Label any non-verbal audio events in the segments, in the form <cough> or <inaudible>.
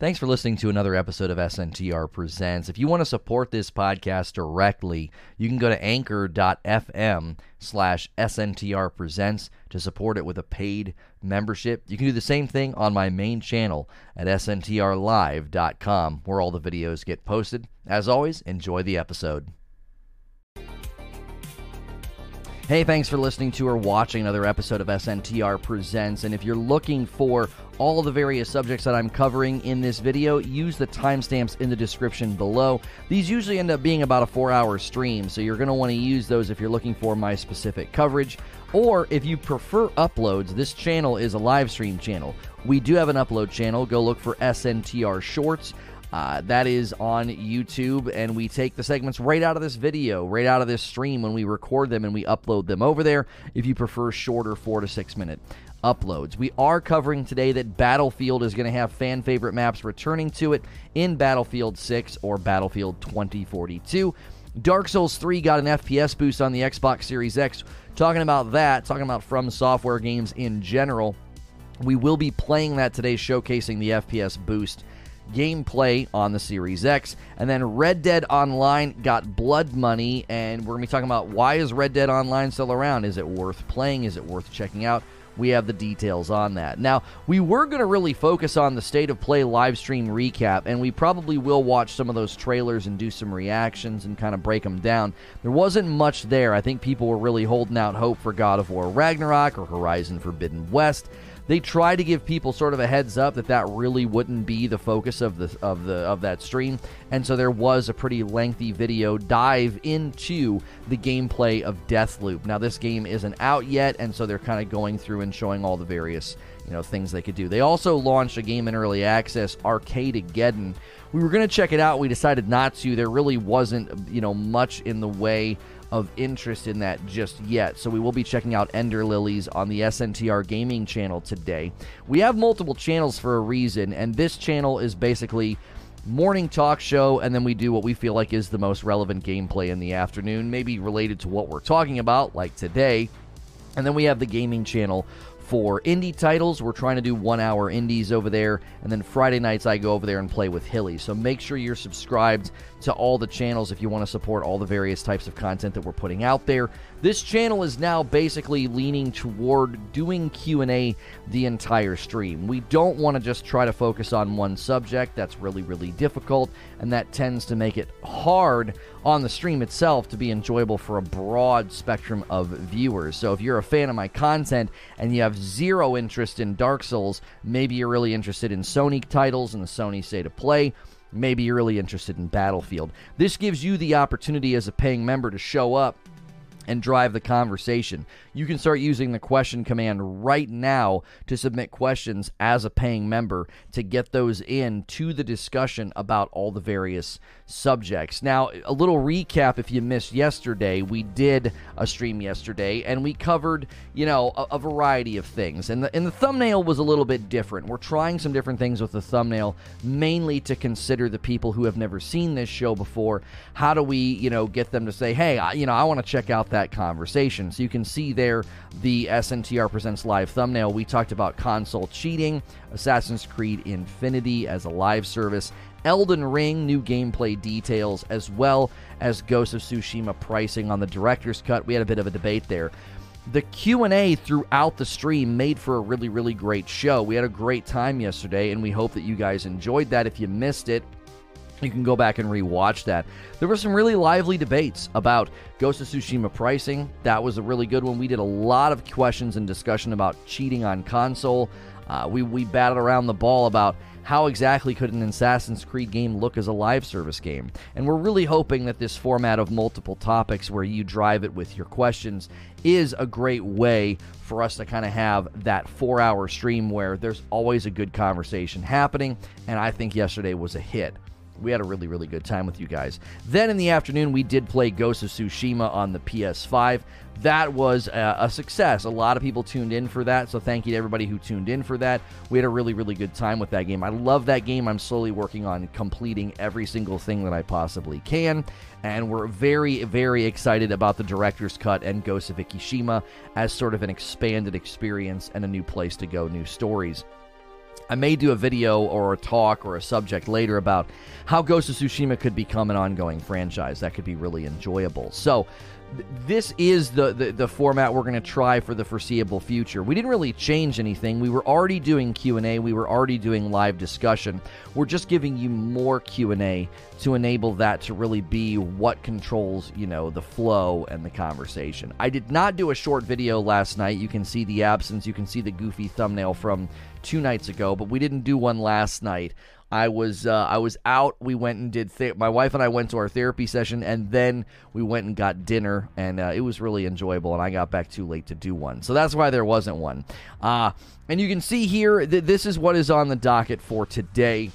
Thanks for listening to another episode of SNTR Presents. If you want to support this podcast directly, you can go to anchor.fm slash SNTR Presents to support it with a paid membership. You can do the same thing on my main channel at SNTRlive.com, where all the videos get posted. As always, enjoy the episode. Hey, thanks for listening to or watching another episode of SNTR Presents. And if you're looking for all the various subjects that I'm covering in this video, use the timestamps in the description below. These usually end up being about a four hour stream, so you're going to want to use those if you're looking for my specific coverage. Or if you prefer uploads, this channel is a live stream channel. We do have an upload channel. Go look for SNTR Shorts. Uh, that is on YouTube, and we take the segments right out of this video, right out of this stream when we record them and we upload them over there. If you prefer shorter, four to six minute uploads, we are covering today that Battlefield is going to have fan favorite maps returning to it in Battlefield 6 or Battlefield 2042. Dark Souls 3 got an FPS boost on the Xbox Series X. Talking about that, talking about From Software games in general. We will be playing that today, showcasing the FPS boost gameplay on the Series X. And then Red Dead Online got Blood Money, and we're going to be talking about why is Red Dead Online still around? Is it worth playing? Is it worth checking out? We have the details on that. Now, we were going to really focus on the State of Play live stream recap, and we probably will watch some of those trailers and do some reactions and kind of break them down. There wasn't much there. I think people were really holding out hope for God of War Ragnarok or Horizon Forbidden West they try to give people sort of a heads up that that really wouldn't be the focus of the of the of that stream and so there was a pretty lengthy video dive into the gameplay of Deathloop. Now this game isn't out yet and so they're kind of going through and showing all the various you know things they could do. They also launched a game in early access, Arcadegeddon. We were going to check it out, we decided not to. There really wasn't, you know, much in the way of interest in that just yet. So we will be checking out Ender Lilies on the SNTR Gaming channel today. We have multiple channels for a reason, and this channel is basically morning talk show, and then we do what we feel like is the most relevant gameplay in the afternoon, maybe related to what we're talking about, like today. And then we have the gaming channel for indie titles. We're trying to do one hour indies over there. And then Friday nights, I go over there and play with Hilly. So make sure you're subscribed to all the channels if you want to support all the various types of content that we're putting out there. This channel is now basically leaning toward doing Q&A the entire stream. We don't want to just try to focus on one subject. That's really really difficult and that tends to make it hard on the stream itself to be enjoyable for a broad spectrum of viewers. So if you're a fan of my content and you have zero interest in Dark Souls, maybe you're really interested in Sony titles and the Sony State of Play, maybe you're really interested in Battlefield. This gives you the opportunity as a paying member to show up and drive the conversation. You can start using the question command right now to submit questions as a paying member to get those in to the discussion about all the various subjects. Now, a little recap if you missed yesterday, we did a stream yesterday and we covered, you know, a, a variety of things. And the, and the thumbnail was a little bit different. We're trying some different things with the thumbnail, mainly to consider the people who have never seen this show before. How do we, you know, get them to say, hey, I, you know, I want to check out that conversation? So you can see there the SNTR Presents Live thumbnail. We talked about console cheating, Assassin's Creed Infinity as a live service, Elden Ring new gameplay details, as well as Ghost of Tsushima pricing on the director's cut. We had a bit of a debate there. The Q&A throughout the stream made for a really really great show. We had a great time yesterday and we hope that you guys enjoyed that. If you missed it, you can go back and rewatch that. There were some really lively debates about Ghost of Tsushima pricing. That was a really good one. We did a lot of questions and discussion about cheating on console. Uh, we, we batted around the ball about how exactly could an Assassin's Creed game look as a live service game. And we're really hoping that this format of multiple topics where you drive it with your questions is a great way for us to kind of have that four hour stream where there's always a good conversation happening. And I think yesterday was a hit we had a really, really good time with you guys. Then in the afternoon, we did play Ghost of Tsushima on the PS5. That was a, a, success. A lot of people tuned in for that, so thank you to everybody who tuned in for that. We had a really, really good time with that game. I love that game. I'm slowly working on completing every single thing that I possibly can, and we're very, very excited about the director's cut and Ghost of Ikishima as sort of an expanded experience and a new place to go, new stories. I may do a video or a talk or a subject later about how Ghost of Tsushima could become an ongoing franchise. That could be really enjoyable. So, this is the, the, the format we're going to try for the foreseeable future. We didn't really change anything. We were already doing Q&A. We were already doing live discussion. We're just giving you more Q&A to enable that to really be what controls, you know, the flow and the conversation. I did not do a short video last night. You can see the absence. You can see the goofy thumbnail from two nights ago, but we didn't do one last night. I was uh, I was out. We went and did. My wife and I went to our therapy session, and then we went and got dinner, and uh, it was really enjoyable. And I got back too late to do one, so that's why there wasn't one. Uh, and you can see here that this is what is on the docket for today.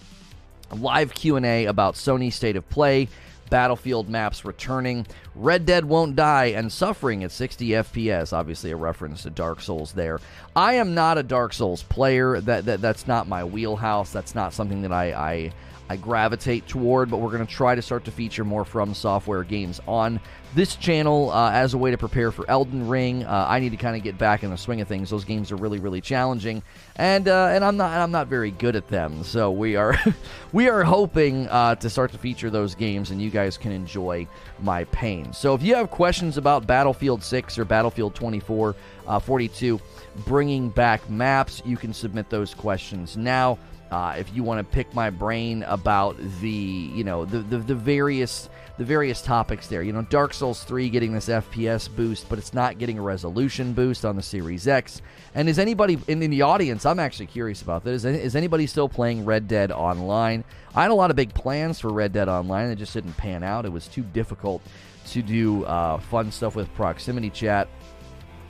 Live Q and A about Sony State of Play. Battlefield maps returning, Red Dead Won't Die, and Suffering at 60 FPS. Obviously, a reference to Dark Souls there. I am not a Dark Souls player. That, that That's not my wheelhouse. That's not something that I, I I gravitate toward, but we're going to try to start to feature more From Software games on this channel uh, as a way to prepare for Elden Ring. Uh, I need to kind of get back in the swing of things. Those games are really, really challenging, and uh, and I'm not I'm not very good at them. So we are <laughs> we are hoping uh, to start to feature those games, and you guys can enjoy my pain. So if you have questions about Battlefield 6 or Battlefield 24, uh, 42, bringing back maps, you can submit those questions now. Uh, if you want to pick my brain about the you know the, the, the various the various topics there, you know Dark Souls 3 getting this FPS boost, but it's not getting a resolution boost on the Series X. And is anybody in, in the audience? I'm actually curious about that. Is, is anybody still playing Red Dead Online? I had a lot of big plans for Red Dead Online. It just didn't pan out. It was too difficult to do uh, fun stuff with proximity chat.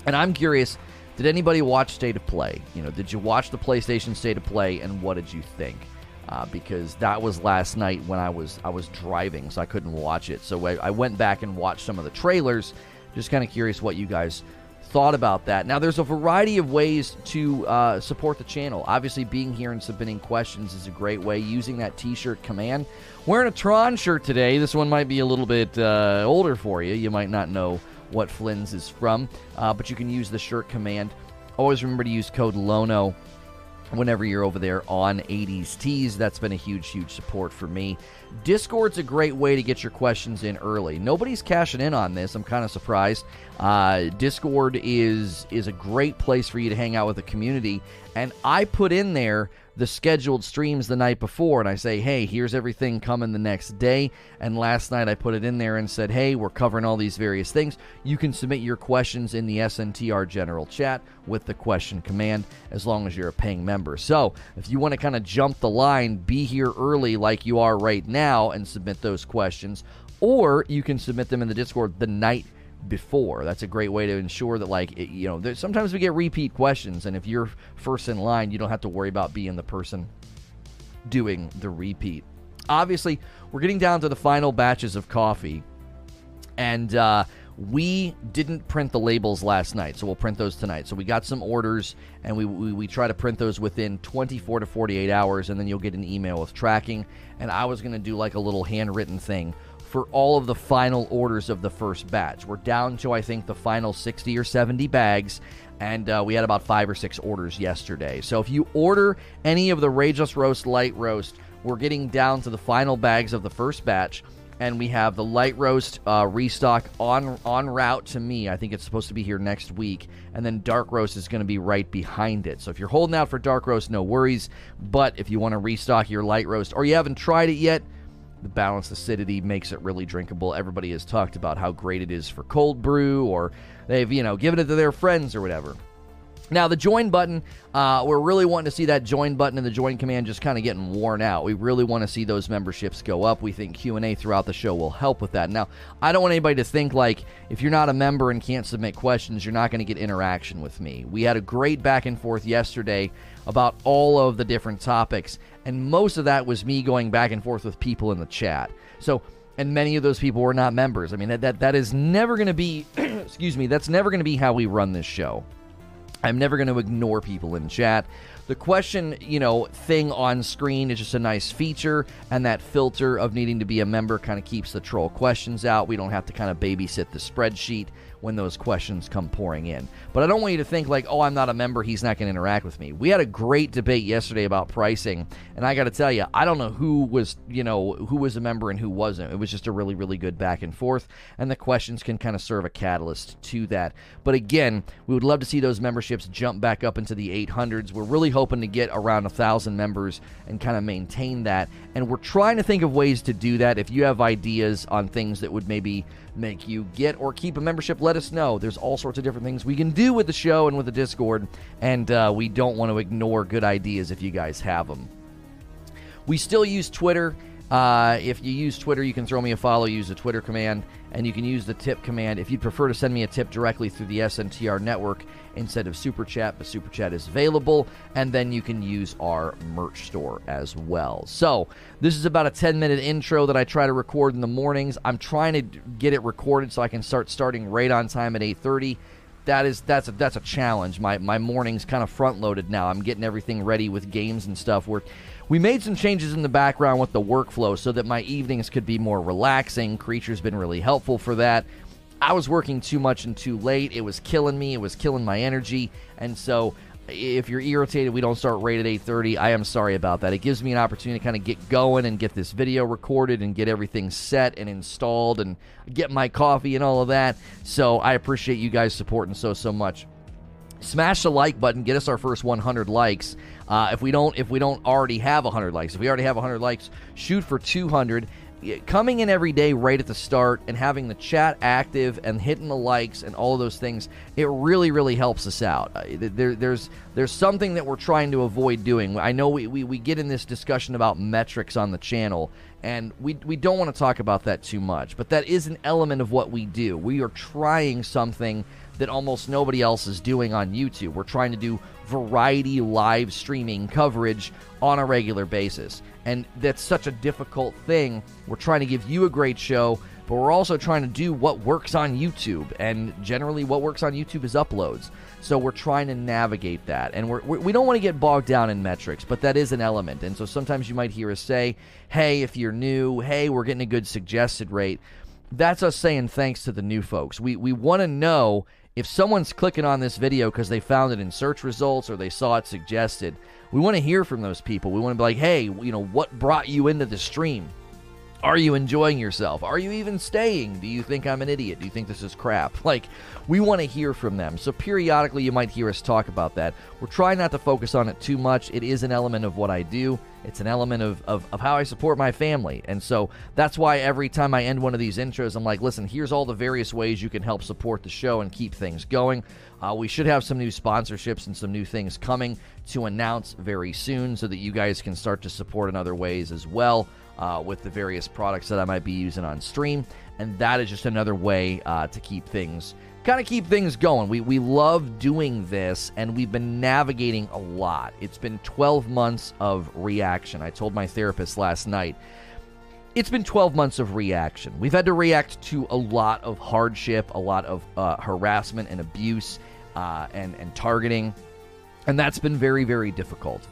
And I'm curious did anybody watch State of Play? You know, did you watch the PlayStation State of Play, and what did you think? Uh, because that was last night when I was I was driving, so I couldn't watch it. So I, I went back and watched some of the trailers. Just kind of curious what you guys thought about that. Now, there's a variety of ways to uh, support the channel. Obviously, being here and submitting questions is a great way. Using that T-shirt command. Wearing a Tron shirt today. This one might be a little bit uh, older for you. You might not know what Flynn's is from, uh, but you can use the shirt command. Always remember to use code LONO whenever you're over there on 80s Tees. That's been a huge, huge support for me. Discord's a great way to get your questions in early. Nobody's cashing in on this. I'm kind of surprised. Uh, Discord is is a great place for you to hang out with the community, and I put in there the scheduled streams the night before and I say, hey, here's everything coming the next day. And last night I put it in there and said, hey, we're covering all these various things. You can submit your questions in the SNTR general chat with the question command as long as you're a paying member. So if you want to kind of jump the line, be here early like you are right now and submit those questions. Or you can submit them in the Discord the night before. That's a great way to ensure that, like, it, you know, sometimes we get repeat questions, and if you're first in line, you don't have to worry about being the person doing the repeat. Obviously, we're getting down to the final batches of coffee, and uh, we didn't print the labels last night, so we'll print those tonight. So we got some orders, and we, we, we try to print those within 24 to 48 hours, and then you'll get an email with tracking. And I was going to do like a little handwritten thing for all of the final orders of the first batch. We're down to, I think, the final 60 or 70 bags, and uh, we had about five or six orders yesterday. So if you order any of the Rageless Roast Light Roast, we're getting down to the final bags of the first batch. And we have the light roast uh, restock on on route to me. I think it's supposed to be here next week, and then dark roast is going to be right behind it. So if you're holding out for dark roast, no worries. But if you want to restock your light roast, or you haven't tried it yet, the balanced acidity makes it really drinkable. Everybody has talked about how great it is for cold brew, or they've, you know, given it to their friends or whatever. Now, the join button, uh, we're really wanting to see that join button and the join command just kind of getting worn out. We really want to see those memberships go up. We think Q&A throughout the show will help with that. Now, I don't want anybody to think like if you're not a member and can't submit questions, you're not going to get interaction with me. We had a great back and forth yesterday about all of the different topics, and most of that was me going back and forth with people in the chat. So, and many of those people were not members. I mean, that that, that is never going to be <clears throat> excuse me, that's never going to be how we run this show. I'm never going to ignore people in chat. the question, you know, thing on screen is just a nice feature, and that filter of needing to be a member kind of keeps the troll questions out. We don't have to kind of babysit the spreadsheet when those questions come pouring in. But I don't want you to think like, oh, I'm not a member, he's not going to interact with me. We had a great debate yesterday about pricing, and I got to tell you, I don't know who was, you know, who was a member and who wasn't. It was just a really, really good back and forth, and the questions can kind of serve a catalyst to that. But again, we would love to see those memberships jump back up into the 800s. We're really hoping to get around a thousand members and kind of maintain that, and we're trying to think of ways to do that. If you have ideas on things that would maybe make you get or keep a membership, let us know. There's all sorts of different things we can do with the show and with the Discord, and uh, we don't want to ignore good ideas if you guys have them. We still use Twitter. Uh, if you use Twitter, you can throw me a follow, use the Twitter command, and you can use the tip command. If you'd prefer to send me a tip directly through the SNTR network instead of Super Chat, but Super Chat is available, and then you can use our merch store as well. So, this is about a 10 minute intro that I try to record in the mornings. I'm trying to get it recorded so I can start starting right on time at 8:30 that is that's a that's a challenge. My my morning's kind of front loaded now. I'm getting everything ready with games and stuff. Where we made some changes in the background with the workflow so that my evenings could be more relaxing. Creature's been really helpful for that. I was working too much and too late. It was killing me. It was killing my energy. And so if you're irritated we don't start right at 8.30 i am sorry about that it gives me an opportunity to kind of get going and get this video recorded and get everything set and installed and get my coffee and all of that so i appreciate you guys supporting so so much smash the like button get us our first 100 likes uh, if we don't if we don't already have 100 likes if we already have 100 likes shoot for 200 coming in every day right at the start and having the chat active and hitting the likes and all those things it really really helps us out. Uh, there, there's there's something that we're trying to avoid doing. I know we, we, we get in this discussion about metrics on the channel and we, we don't want to talk about that too much but that is an element of what we do. We are trying something that almost nobody else is doing on youtube. We're trying to do variety live streaming coverage on a regular basis. And that's such a difficult thing. We're trying to give you a great show, but we're also trying to do what works on YouTube. And generally, what works on YouTube is uploads. So we're trying to navigate that. And we're, we don't want to get bogged down in metrics, but that is an element. And so sometimes you might hear us say, hey, if you're new, hey, we're getting a good suggested rate. That's us saying thanks to the new folks. We, we want to know if someone's clicking on this video because they found it in search results or they saw it suggested, we want to hear from those people. We want to be like, hey, you know, what brought you into the stream? Are you enjoying yourself? Are you even staying? Do you think I'm an idiot? Do you think this is crap? <laughs> Like, we want to hear from them. So, periodically, you might hear us talk about that. We're trying not to focus on it too much. It is an element of what I do, it's an element of, of, of how I support my family. And so, that's why every time I end one of these intros, I'm like, listen, here's all the various ways you can help support the show and keep things going. Uh, we should have some new sponsorships and some new things coming to announce very soon so that you guys can start to support in other ways as well uh, with the various products that I might be using on stream. And that is just another way uh, to keep things kind of keep things going. We, we love doing this, and we've been navigating a lot. It's been 12 months of reaction. I told my therapist last night, it's been 12 months of reaction. We've had to react to a lot of hardship, a lot of uh, harassment and abuse, uh, and, and targeting. And that's been very, very difficult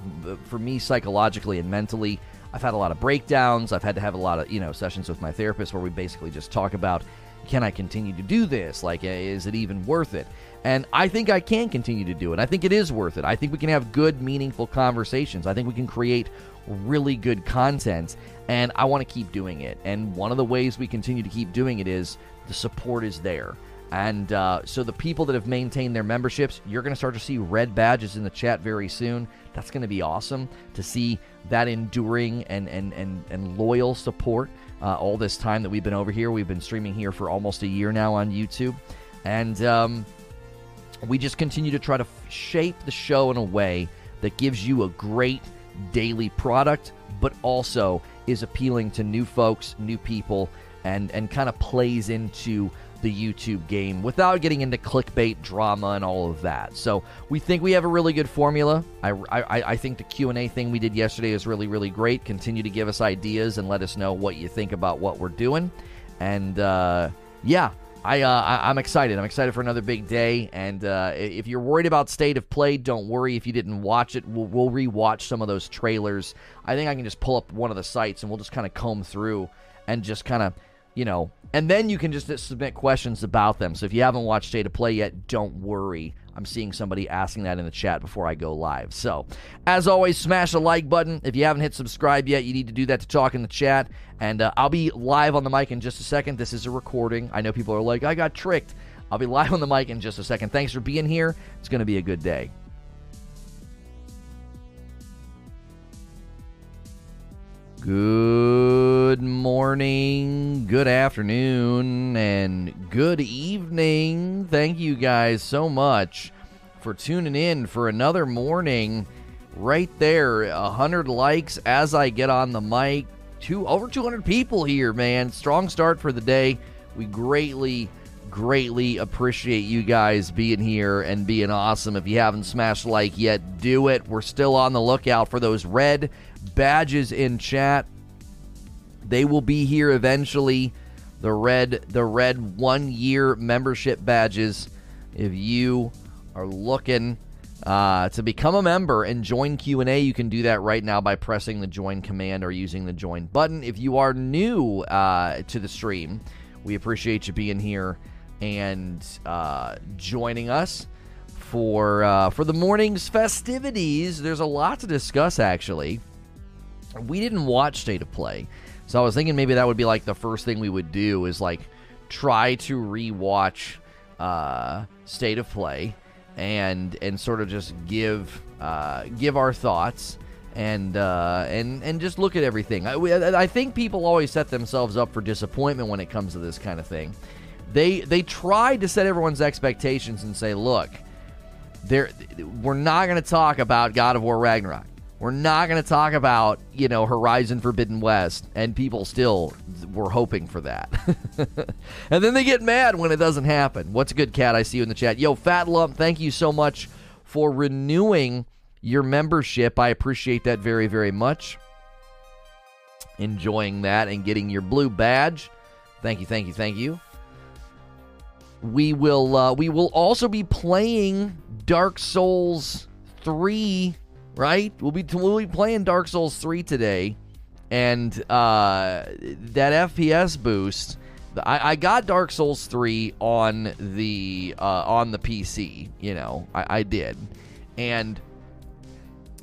for me psychologically and mentally. I've had a lot of breakdowns. I've had to have a lot of, you know, sessions with my therapist where we basically just talk about can I continue to do this? Like, eh, is it even worth it? And I think I can continue to do it. I think it is worth it. I think we can have good, meaningful conversations. I think we can create really good content, and I want to keep doing it. And one of the ways we continue to keep doing it is the support is there. And uh, so the people that have maintained their memberships, you're going to start to see red badges in the chat very soon. That's going to be awesome to see that enduring and, and, and, and loyal support uh, all this time that we've been over here. We've been streaming here for almost a year now on YouTube. And um, we just continue to try to f- shape the show in a way that gives you a great daily product, but also is appealing to new folks, new people, and, and kind of plays into the YouTube game without getting into clickbait drama and all of that. So we think we have a really good formula. I, I, I think the Q&A thing we did yesterday is really, really great. Continue to give us ideas and let us know what you think about what we're doing. And uh, yeah, I, uh, I am excited. I'm excited for another big day. And uh, if you're worried about state of play, don't worry. If you didn't watch it, we'll, we'll rewatch some of those trailers. I think I can just pull up one of the sites and we'll just kind of comb through and just kind of you know, and then you can just submit questions about them. So if you haven't watched State of Play yet, don't worry. I'm seeing somebody asking that in the chat before I go live. So, as always, smash the like button. If you haven't hit subscribe yet, you need to do that to talk in the chat. And uh, I'll be live on the mic in just a second. This is a recording. I know people are like, I got tricked. I'll be live on the mic in just a second. Thanks for being here. It's going to be a good day. Good morning, good afternoon, and good evening. Thank you guys so much for tuning in for another morning. Right there, 100 likes as I get on the mic. Two over 200 people here, man. Strong start for the day. We greatly greatly appreciate you guys being here and being awesome. If you haven't smashed like yet, do it. We're still on the lookout for those red badges in chat. They will be here eventually. The red the red 1 year membership badges if you are looking uh, to become a member and join q&a you can do that right now by pressing the join command or using the join button if you are new uh, to the stream we appreciate you being here and uh, joining us for uh, for the morning's festivities. There's a lot to discuss. Actually, we didn't watch State of Play, so I was thinking maybe that would be like the first thing we would do is like try to rewatch uh, State of Play and and sort of just give uh, give our thoughts and uh, and and just look at everything. I, I think people always set themselves up for disappointment when it comes to this kind of thing they they tried to set everyone's expectations and say, look, there we're not going to talk about God of War Ragnarok. We're not going to talk about, you know, Horizon Forbidden West, and people still were hoping for that. <laughs> and then they get mad when it doesn't happen. What's a good cat? I see you in the chat. Yo, Fat Lump, thank you so much for renewing your membership. I appreciate that very, very much. Enjoying that and getting your blue badge. Thank you, thank you, thank you we will uh, we will also be playing Dark Souls 3, right? We'll be we'll be playing Dark Souls 3 today. And uh, that FPS boost I, I, got Dark Souls 3 on the uh, on the PC, you know. I, I did. And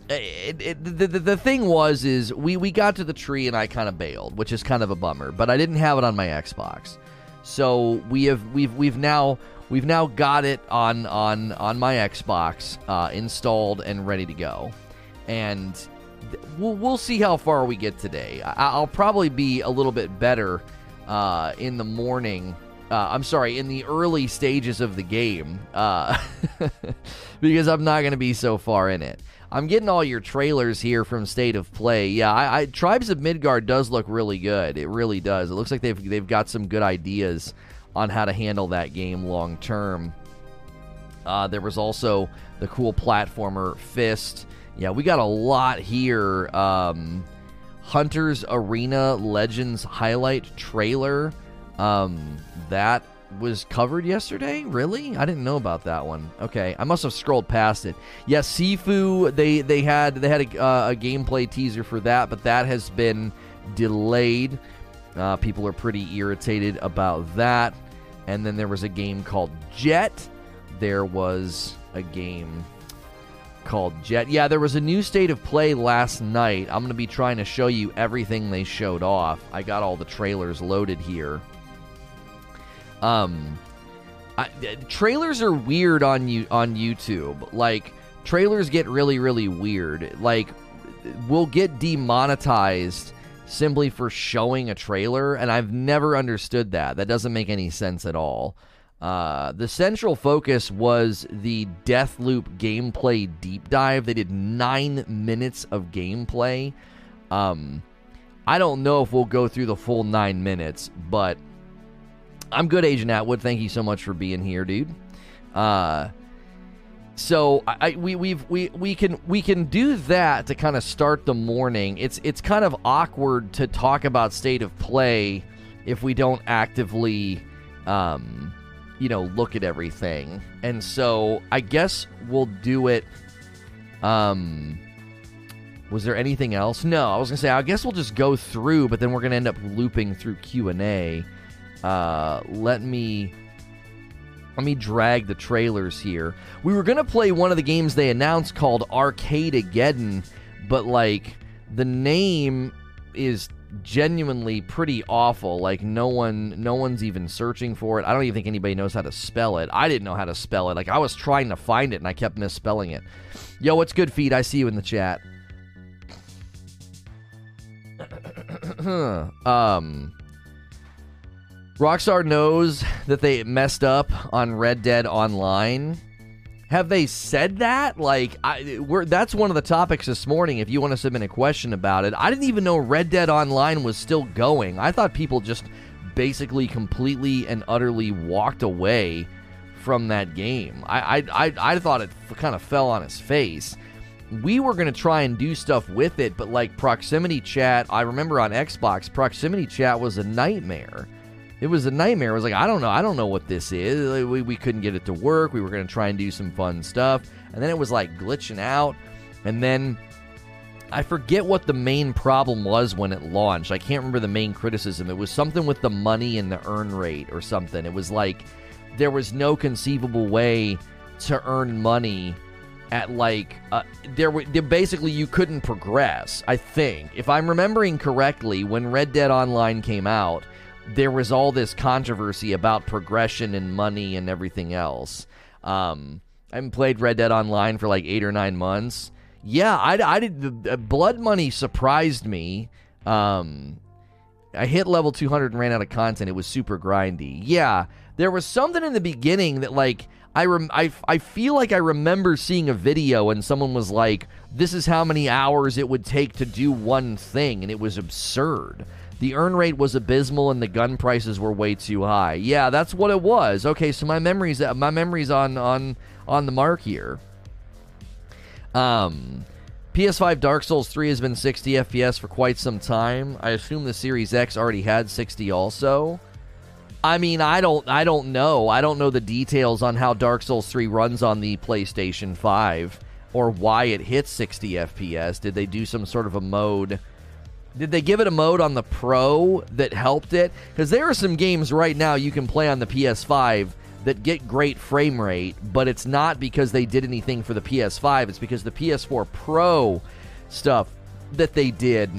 it, it, the, the, the thing was is we, we got to the tree and I kind of bailed, which is kind of a bummer, but I didn't have it on my Xbox. So we have we've we've now we've now got it on on on my Xbox uh, installed and ready to go, and th- we'll we'll see how far we get today. I- will probably be a little bit better uh, in the morning. Uh, I'm sorry, in the early stages of the game, uh, <laughs> because I'm not going to be so far in it. I'm getting all your trailers here from State of Play. Yeah, I, I, Tribes of Midgard does look really good. It really does. It looks like they've they've got some good ideas on how to handle that game long term. Uh, there was also the cool platformer Fist. Yeah, we got a lot here. Um, Hunter's Arena Legends highlight trailer. Um, that was covered yesterday? Really? I didn't know about that one. Okay, I must have scrolled past it. Yes, yeah, Sifu. They they had they had a, uh, a, gameplay teaser for that, but that has been delayed. Uh, people are pretty irritated about that. And then there was a game called Jett. There was a game called Jett. Yeah, there was a new state of play last night. I'm going to be trying to show you everything they showed off. I got all the trailers loaded here. Um, I, trailers are weird on you on YouTube. Like trailers get really really weird. Like we'll get demonetized simply for showing a trailer, and I've never understood that. That doesn't make any sense at all. Uh, the central focus was the Deathloop gameplay deep dive. They did nine minutes of gameplay. Um, I don't know if we'll go through the full nine minutes, but I'm good, Agent Atwood. Thank you so much for being here, dude. Uh, so I, we we've we we can we can do that to kind of start the morning. It's it's kind of awkward to talk about state of play if we don't actively um, you know, look at everything. And so I guess we'll do it. Um, was there anything else? No, I was gonna say I guess we'll just go through, but then we're gonna end up looping through Q and A. Uh, let me let me drag the trailers here. We were gonna play one of the games they announced called Arcadegeddon, but like the name is genuinely pretty awful. Like no one no one's even searching for it. I don't even think anybody knows how to spell it. I didn't know how to spell it. Like I was trying to find it and I kept misspelling it. Yo, what's good feed? I see you in the chat. <clears throat> um Rockstar knows that they messed up on Red Dead Online. Have they said that? Like, I, we're, that's one of the topics this morning. If you want to submit a question about it, I didn't even know Red Dead Online was still going. I thought people just basically completely and utterly walked away from that game. I I, I, I thought it kind of fell on its face. We were going to try and do stuff with it, but like proximity chat, I remember on Xbox, proximity chat was a nightmare it was a nightmare. It was like, I don't know. I don't know what this is. We, we couldn't get it to work. We were going to try and do some fun stuff. And then it was like glitching out. And then I forget what the main problem was when it launched. I can't remember the main criticism. It was something with the money and the earn rate or something. It was like there was no conceivable way to earn money at like uh, there, there basically you couldn't progress i think if i'm remembering correctly when red dead online came out there was all this controversy about progression and money and everything else. Um, I haven't played Red Dead Online for like eight or nine months. Yeah, I, I did. The, Blood Money surprised me. Um, I hit level 200 and ran out of content. It was super grindy. Yeah, there was something in the beginning that like I rem- I, I feel like I remember seeing a video and someone was like, "This is how many hours it would take to do one thing," and it was absurd. The earn rate was abysmal and the gun prices were way too high. Yeah, that's what it was. Okay, so my memories my memories on on on the mark here. Um PS5 Dark Souls 3 has been 60 FPS for quite some time. I assume the Series X already had 60 also. I mean, I don't I don't know. I don't know the details on how Dark Souls 3 runs on the PlayStation 5 or why it hits 60 FPS. Did they do some sort of a mode did they give it a mode on the Pro that helped it? Because there are some games right now you can play on the PS5 that get great frame rate, but it's not because they did anything for the PS5. It's because the PS4 Pro stuff that they did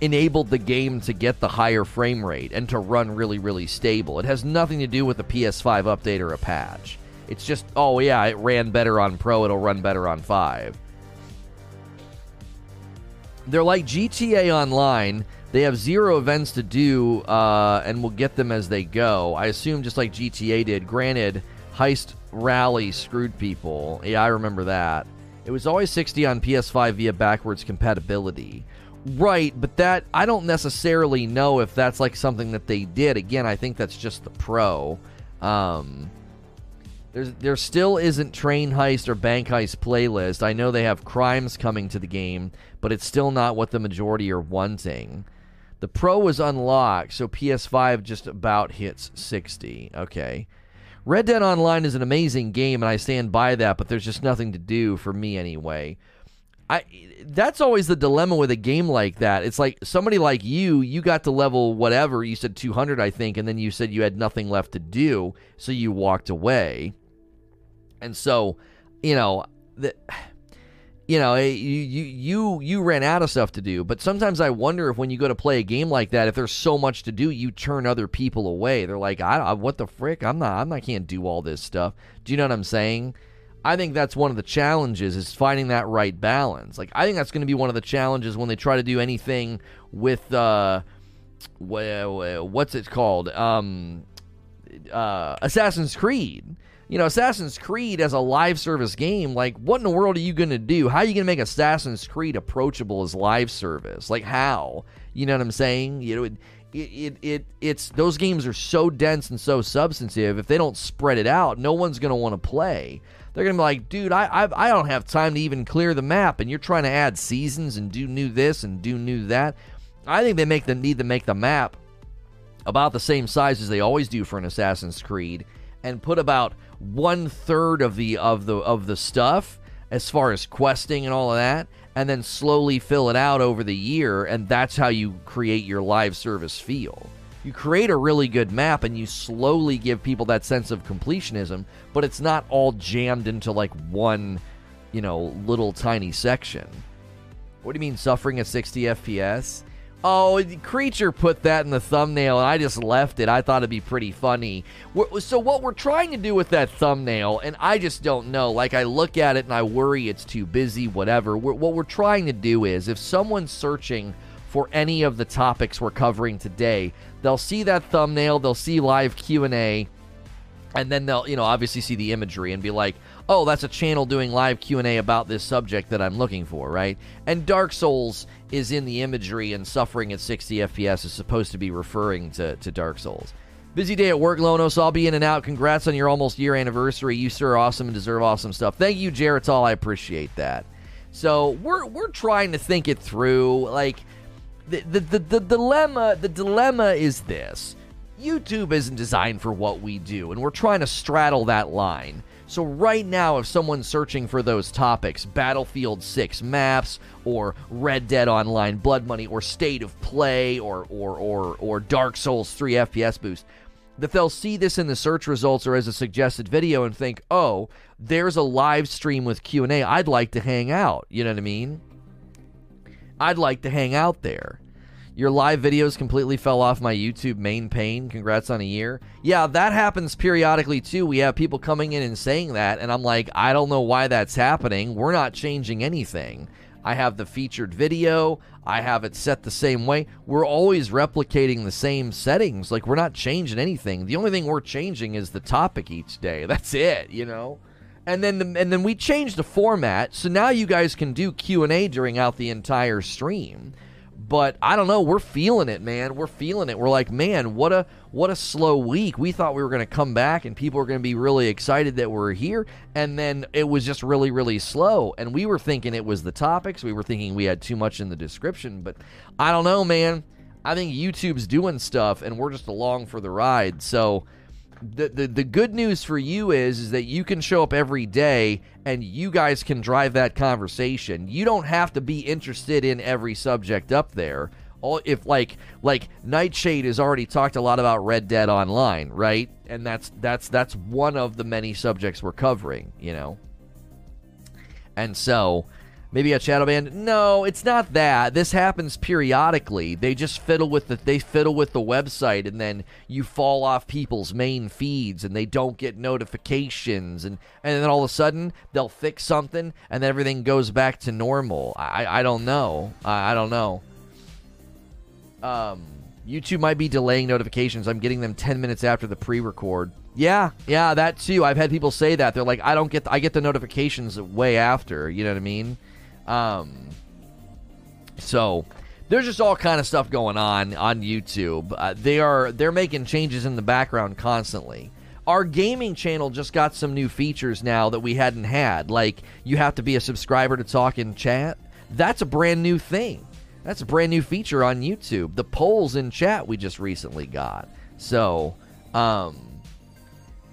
enabled the game to get the higher frame rate and to run really, really stable. It has nothing to do with a PS5 update or a patch. It's just, oh yeah, it ran better on Pro, it'll run better on 5. They're like GTA Online. They have zero events to do, uh, and we'll get them as they go. I assume just like GTA did. Granted, Heist Rally screwed people. Yeah, I remember that. It was always 60 on PS5 via backwards compatibility. Right, but that I don't necessarily know if that's like something that they did. Again, I think that's just the pro. Um, there's there still isn't train heist or bank heist playlist. I know they have crimes coming to the game, but it's still not what the majority are wanting. The Pro was unlocked, so PS5 just about hits 60. Okay. Red Dead Online is an amazing game, and I stand by that, but there's just nothing to do for me anyway. I that's always the dilemma with a game like that. It's like somebody like you, you got to level whatever, you said 200 I think, and then you said you had nothing left to do, so you walked away. And so, you know, the, you know, eh, you, you you you ran out of stuff to do. But sometimes I wonder if when you go to play a game like that, if there's so much to do, you turn other people away. They're like, I, what the frick? I'm not. I'm not. Can't do all this stuff. Do you know what I'm saying? I think that's one of the challenges is finding that right balance. Like I think that's going to be one of the challenges when they try to do anything with uh, what's it called? Um, uh, Assassin's Creed you know, Assassin's Creed as a live service game, like, what in the world are you going to do? How are you going to make Assassin's Creed approachable as live service? Like, how? You know what I'm saying? You know, it, it, it, it's those games are so dense and so substantive. If they don't spread it out, no one's going to want to play. They're going to be like, dude, I, I, I don't have time to even clear the map, and you're trying to add seasons and do new this and do new that. I think they make the need to make the map about the same size as they always do for an Assassin's Creed, and put about one third of the of the of the stuff as far as questing and all of that, and then slowly fill it out over the year, and that's how you create your live service feel. You create a really good map and you slowly give people that sense of completionism, but it's not all jammed into like one, you know, little tiny section. What do you mean suffering at 60 FPS? Oh, Creature put that in the thumbnail, and I just left it. I thought it'd be pretty funny. So, what we're trying to do with that thumbnail, and I just don't know. Like, I look at it and I worry it's too busy, whatever. What we're trying to do is, if someone's searching for any of the topics we're covering today, they'll see that thumbnail, they'll see live Q and A, and then they'll, you know, obviously see the imagery and be like, oh, that's a channel doing live Q&A about this subject that I'm looking for, right? And Dark Souls is in the imagery and suffering at 60 FPS is supposed to be referring to, to Dark Souls. Busy day at work, Lonos. I'll be in and out. Congrats on your almost year anniversary. You, sir, are awesome and deserve awesome stuff. Thank you, Jaretol. I appreciate that. So we're we're trying to think it through. Like the the, the, the dilemma the dilemma is this. YouTube isn't designed for what we do, and we're trying to straddle that line. So, right now, if someone's searching for those topics, Battlefield 6 maps, or Red Dead Online Blood Money, or State of Play, or, or, or, or Dark Souls 3 FPS boost, that they'll see this in the search results or as a suggested video and think, oh, there's a live stream with Q&A. I'd like to hang out. You know what I mean? I'd like to hang out there. Your live videos completely fell off my YouTube main pane. Congrats on a year. Yeah, that happens periodically too. We have people coming in and saying that, and I'm like, I don't know why that's happening. We're not changing anything. I have the featured video. I have it set the same way. We're always replicating the same settings. Like we're not changing anything. The only thing we're changing is the topic each day. <laughs> That's it, you know. And then the, and then we changed the format. So now you guys can do Q&A during out the entire stream but I don't know. We're feeling it, man. We're feeling it. We're like, man, what a what a slow week. We thought we were going to come back and people were going to be really excited that we're here, and then it was just really, really slow. And we were thinking it was the topics. We were thinking we had too much in the description, but I don't know, man. I think YouTube's doing stuff, and we're just along for the ride. So the, the the good news for you is is that you can show up every day and you guys can drive that conversation. You don't have to be interested in every subject up there. All if like like Nightshade has already talked a lot about Red Dead Online, right? And that's that's that's one of the many subjects we're covering, you know. And so Maybe a shadow ban? No, it's not that. This happens periodically. They just fiddle with the they fiddle with the website and then you fall off people's main feeds and they don't get notifications and and then all of a sudden they'll fix something and then everything goes back to normal. I I don't know. I, I don't know. Um YouTube might be delaying notifications. I'm getting them 10 minutes after the pre-record. Yeah, yeah, that too. I've had people say that. They're like, I don't get, I get the notifications way after. You know what I mean? Um, so there's just all kind of stuff going on on YouTube. Uh, they are they're making changes in the background constantly. Our gaming channel just got some new features now that we hadn't had. Like you have to be a subscriber to talk in chat. That's a brand new thing. That's a brand new feature on YouTube. The polls in chat we just recently got. So, um,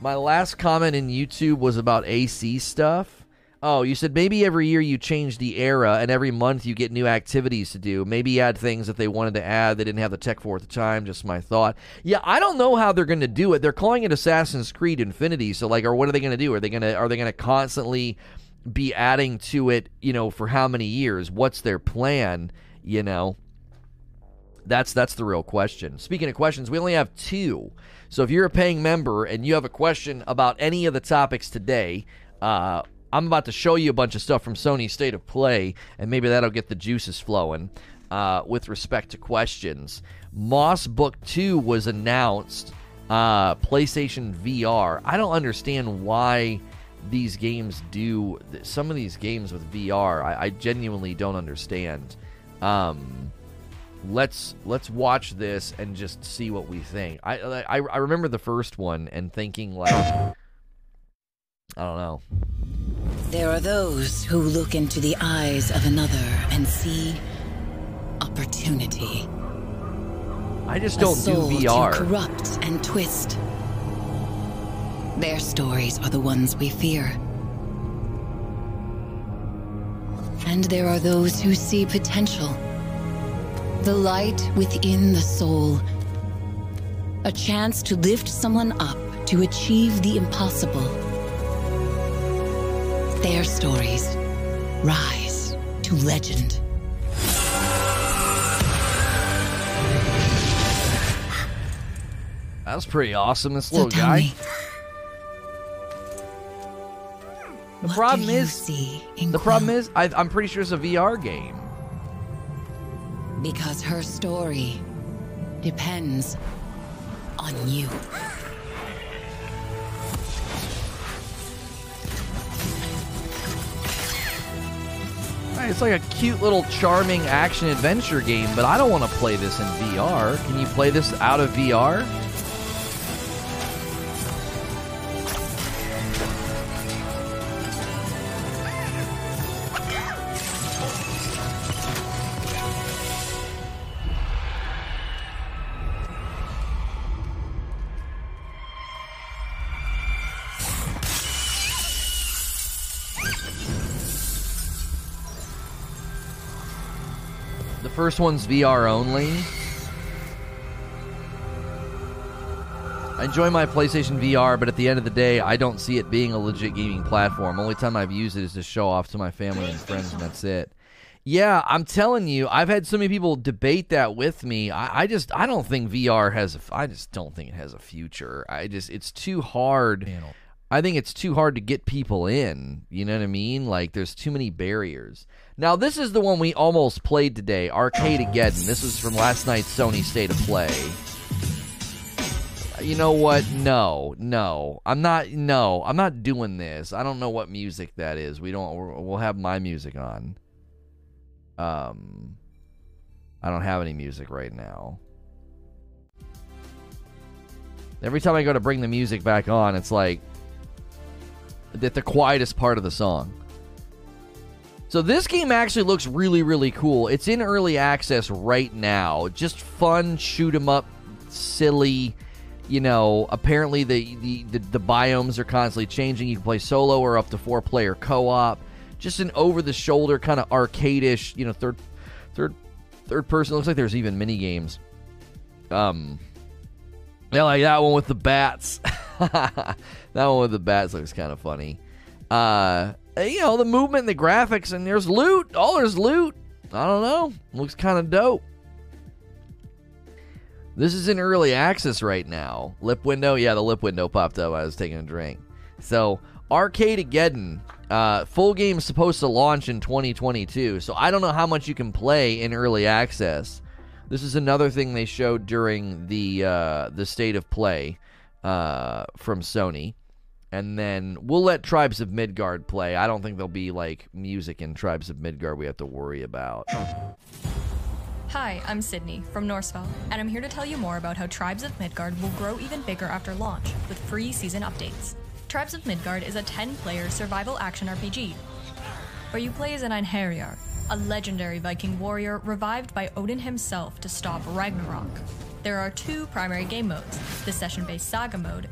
my last comment in YouTube was about AC stuff. Oh, you said maybe every year you change the era and every month you get new activities to do. Maybe add things that they wanted to add they didn't have the tech for at the time. Just my thought. Yeah, I don't know how they're going to do it. They're calling it Assassin's Creed Infinity. So like, or what are they going to do? Are they going to are they going to constantly be adding to it? You know, for how many years? What's their plan? You know, that's that's the real question. Speaking of questions, we only have two. So if you're a paying member and you have a question about any of the topics today. Uh, I'm about to show you a bunch of stuff from Sony State of Play, and maybe that'll get the juices flowing uh, with respect to questions. Moss Book 2 was announced, uh, PlayStation VR. I don't understand why these games do some of these games with VR. I, I genuinely don't understand. Um, let's let's watch this and just see what we think. I, I I remember the first one and thinking like I don't know. There are those who look into the eyes of another and see opportunity. I just don't do VR. to corrupt and twist. Their stories are the ones we fear. And there are those who see potential. The light within the soul. A chance to lift someone up to achieve the impossible. Their stories rise to legend. That was pretty awesome. This So little guy. me, The problem is, see the problem is, I, I'm pretty sure it's a VR game. Because her story depends on you. It's like a cute little charming action adventure game, but I don't want to play this in VR. Can you play this out of VR? First one's VR only. I enjoy my PlayStation VR, but at the end of the day, I don't see it being a legit gaming platform. Only time I've used it is to show off to my family and friends, and that's it. Yeah, I'm telling you, I've had so many people debate that with me. I, I just, I don't think VR has. A, I just don't think it has a future. I just, it's too hard. Oh. I think it's too hard to get people in. You know what I mean? Like, there's too many barriers. Now, this is the one we almost played today, Arcadegeddon. This is from last night's Sony State of Play. You know what? No, no, I'm not. No, I'm not doing this. I don't know what music that is. We don't. We'll have my music on. Um, I don't have any music right now. Every time I go to bring the music back on, it's like at the quietest part of the song. So this game actually looks really, really cool. It's in early access right now. Just fun, shoot 'em up, silly. You know, apparently the, the, the, the biomes are constantly changing. You can play solo or up to four player co op. Just an over the shoulder kind of arcadish, you know, third third third person. Looks like there's even mini games. Um, yeah, like that one with the bats. <laughs> that one with the bats looks kind of funny. Uh, you know, the movement and the graphics, and there's loot. Oh, there's loot. I don't know. Looks kind of dope. This is in early access right now. Lip window, yeah, the lip window popped up. I was taking a drink. So, Arcadegeddon, uh, full game is supposed to launch in 2022. So I don't know how much you can play in early access. This is another thing they showed during the uh, the state of play uh, from Sony. And then we'll let Tribes of Midgard play. I don't think there'll be like music in Tribes of Midgard we have to worry about. Hi, I'm Sydney from Norsfell, and I'm here to tell you more about how Tribes of Midgard will grow even bigger after launch with free season updates. Tribes of Midgard is a 10 player survival action RPG where you play as an Einherjar, a legendary Viking warrior revived by Odin himself to stop Ragnarok. There are two primary game modes the session based saga mode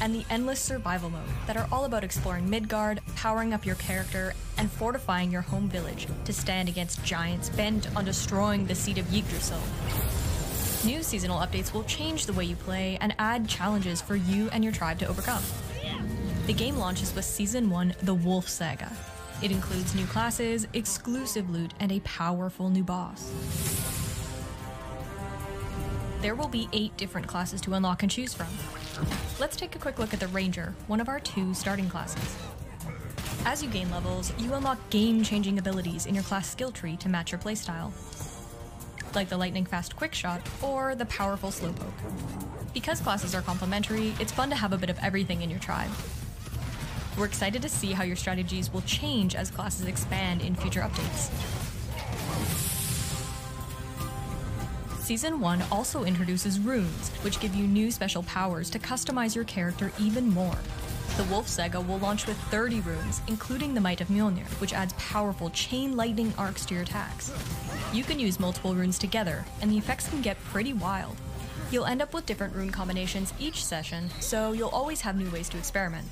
and the endless survival mode that are all about exploring Midgard, powering up your character, and fortifying your home village to stand against giants bent on destroying the seat of Yggdrasil. New seasonal updates will change the way you play and add challenges for you and your tribe to overcome. The game launches with Season 1 The Wolf Saga. It includes new classes, exclusive loot, and a powerful new boss. There will be eight different classes to unlock and choose from. Let's take a quick look at the Ranger, one of our two starting classes. As you gain levels, you unlock game changing abilities in your class skill tree to match your playstyle, like the lightning fast quick shot or the powerful slowpoke. Because classes are complementary, it's fun to have a bit of everything in your tribe. We're excited to see how your strategies will change as classes expand in future updates. Season 1 also introduces runes, which give you new special powers to customize your character even more. The Wolf Saga will launch with 30 runes, including the Might of Mjolnir, which adds powerful chain lightning arcs to your attacks. You can use multiple runes together, and the effects can get pretty wild. You'll end up with different rune combinations each session, so you'll always have new ways to experiment.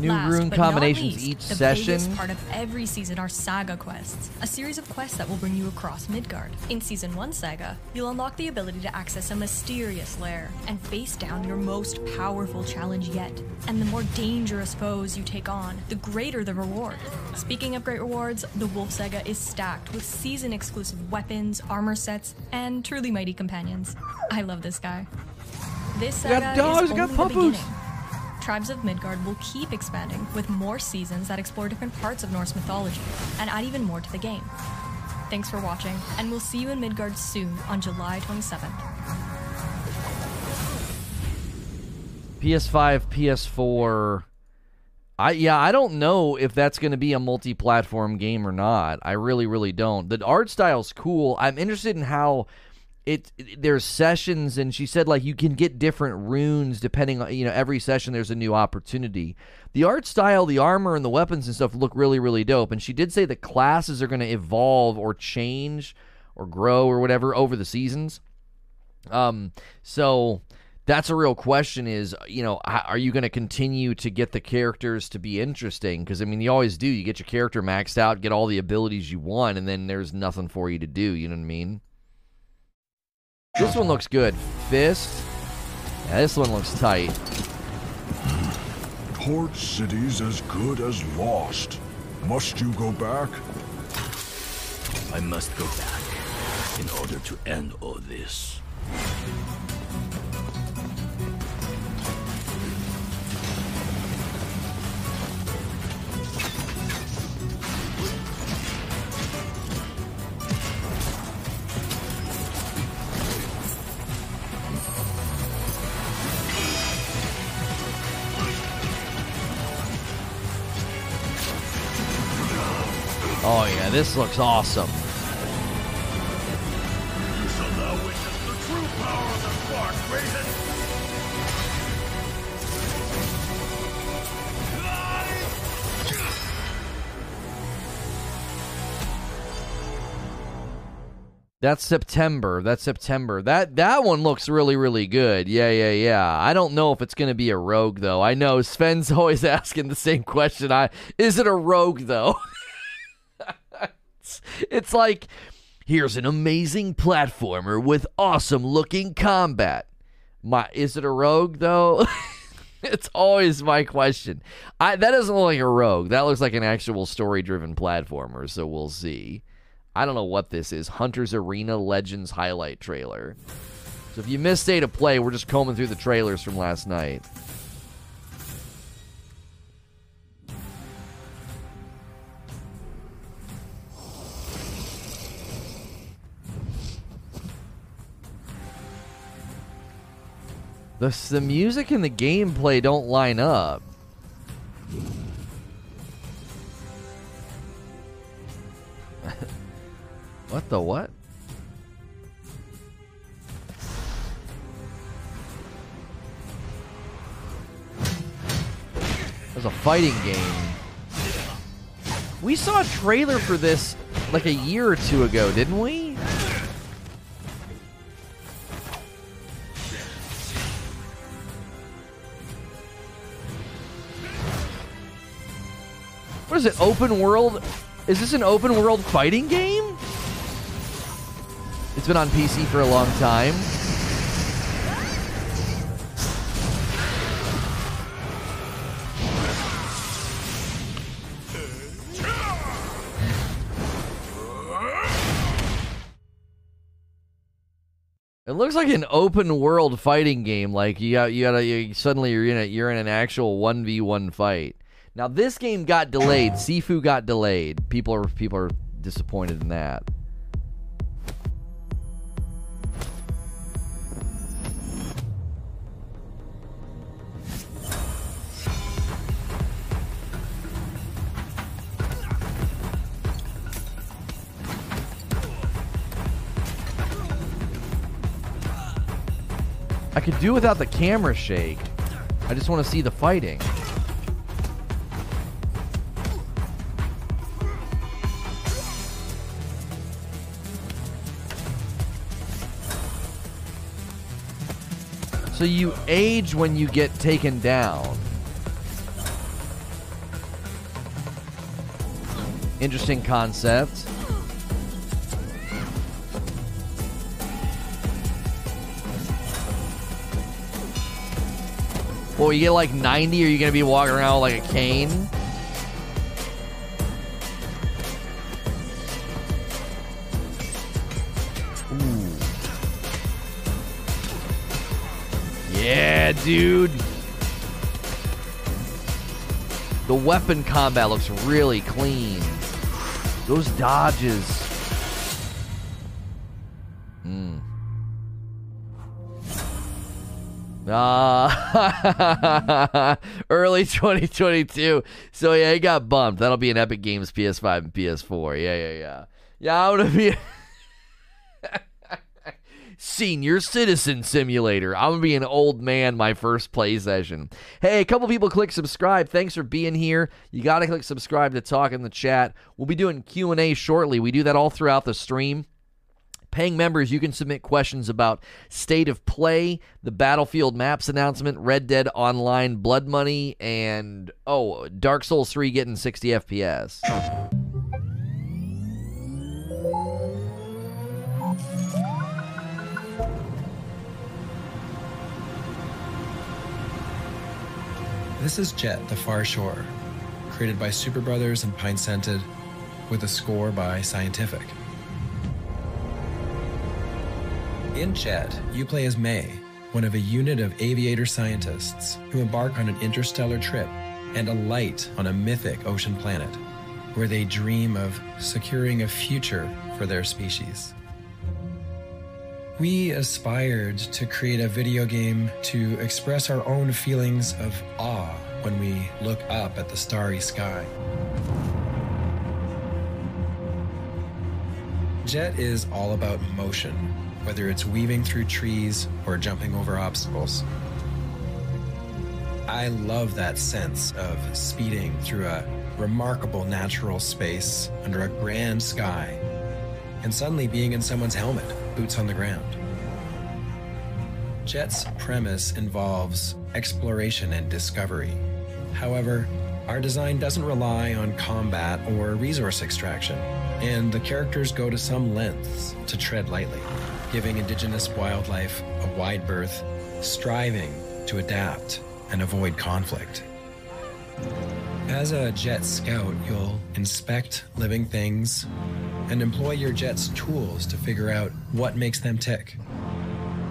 New Last, rune combinations least, each the session. biggest part of every season are saga quests, a series of quests that will bring you across Midgard. In season 1 saga, you'll unlock the ability to access a mysterious lair and face down your most powerful challenge yet. And the more dangerous foes you take on, the greater the reward. Speaking of great rewards, the Wolf Saga is stacked with season exclusive weapons, armor sets, and truly mighty companions. I love this guy. This We got saga dogs, is we got the beginning. Tribes of Midgard will keep expanding with more seasons that explore different parts of Norse mythology and add even more to the game. Thanks for watching, and we'll see you in Midgard soon on July 27th. PS5, PS4. I yeah, I don't know if that's going to be a multi-platform game or not. I really really don't. The art style's cool. I'm interested in how it, it- there's sessions and she said like you can get different runes depending on you know every session there's a new opportunity. The art style, the armor and the weapons and stuff look really really dope and she did say the classes are going to evolve or change or grow or whatever over the seasons. Um, so that's a real question is, you know, are you going to continue to get the characters to be interesting? Because, I mean, you always do. You get your character maxed out, get all the abilities you want, and then there's nothing for you to do. You know what I mean? This one looks good. Fist. Yeah, this one looks tight. Port City's as good as lost. Must you go back? I must go back in order to end all this. Oh, yeah, this looks awesome. You shall now witness the true power of the Quark Raven. That's September. That's September. That that one looks really really good. Yeah, yeah, yeah. I don't know if it's going to be a rogue though. I know Sven's <laughs> always asking the same question. I is it a rogue though? <laughs> it's, it's like here's an amazing platformer with awesome looking combat. My is it a rogue though? <laughs> it's always my question. I that doesn't look like a rogue. That looks like an actual story driven platformer, so we'll see. I don't know what this is. Hunter's Arena Legends highlight trailer. So if you missed State of Play, we're just combing through the trailers from last night. The, the music and the gameplay don't line up. <laughs> What the what? It a fighting game. We saw a trailer for this like a year or two ago, didn't we? What is it? Open world? Is this an open world fighting game? It's been on PC for a long time. It looks like an open world fighting game. Like you got, you got, you, suddenly you're in a, you're in an actual one v one fight. Now this game got delayed. Sifu got delayed. People are people are disappointed in that. I could do without the camera shake. I just want to see the fighting. So you age when you get taken down. Interesting concept. Well, you get like 90, are you going to be walking around with like a cane? Yeah, dude. The weapon combat looks really clean. Those dodges. Hmm. Ah, <laughs> early 2022. So yeah, it got bumped. That'll be an Epic Games PS5 and PS4. Yeah, yeah, yeah. Yeah, I'm gonna be <laughs> senior citizen simulator. I'm gonna be an old man my first play session. Hey, a couple people click subscribe. Thanks for being here. You gotta click subscribe to talk in the chat. We'll be doing Q and A shortly. We do that all throughout the stream. Paying members, you can submit questions about state of play, the Battlefield maps announcement, Red Dead Online, Blood Money, and oh, Dark Souls 3 getting 60 FPS. This is Jett, The Far Shore, created by Superbrothers and Pine Scented, with a score by Scientific. In Jett, you play as Mei, one of a unit of aviator scientists who embark on an interstellar trip and alight on a mythic ocean planet where they dream of securing a future for their species. We aspired to create a video game to express our own feelings of awe when we look up at the starry sky. Jett is all about motion, whether it's weaving through trees or jumping over obstacles. I love that sense of speeding through a remarkable natural space under a grand sky and suddenly being in someone's helmet, boots on the ground. Jett's premise involves exploration and discovery. However, our design doesn't rely on combat or resource extraction, and the characters go to some lengths to tread lightly, giving indigenous wildlife a wide berth, striving to adapt and avoid conflict. As a jet scout, you'll inspect living things and employ your jet's tools to figure out what makes them tick.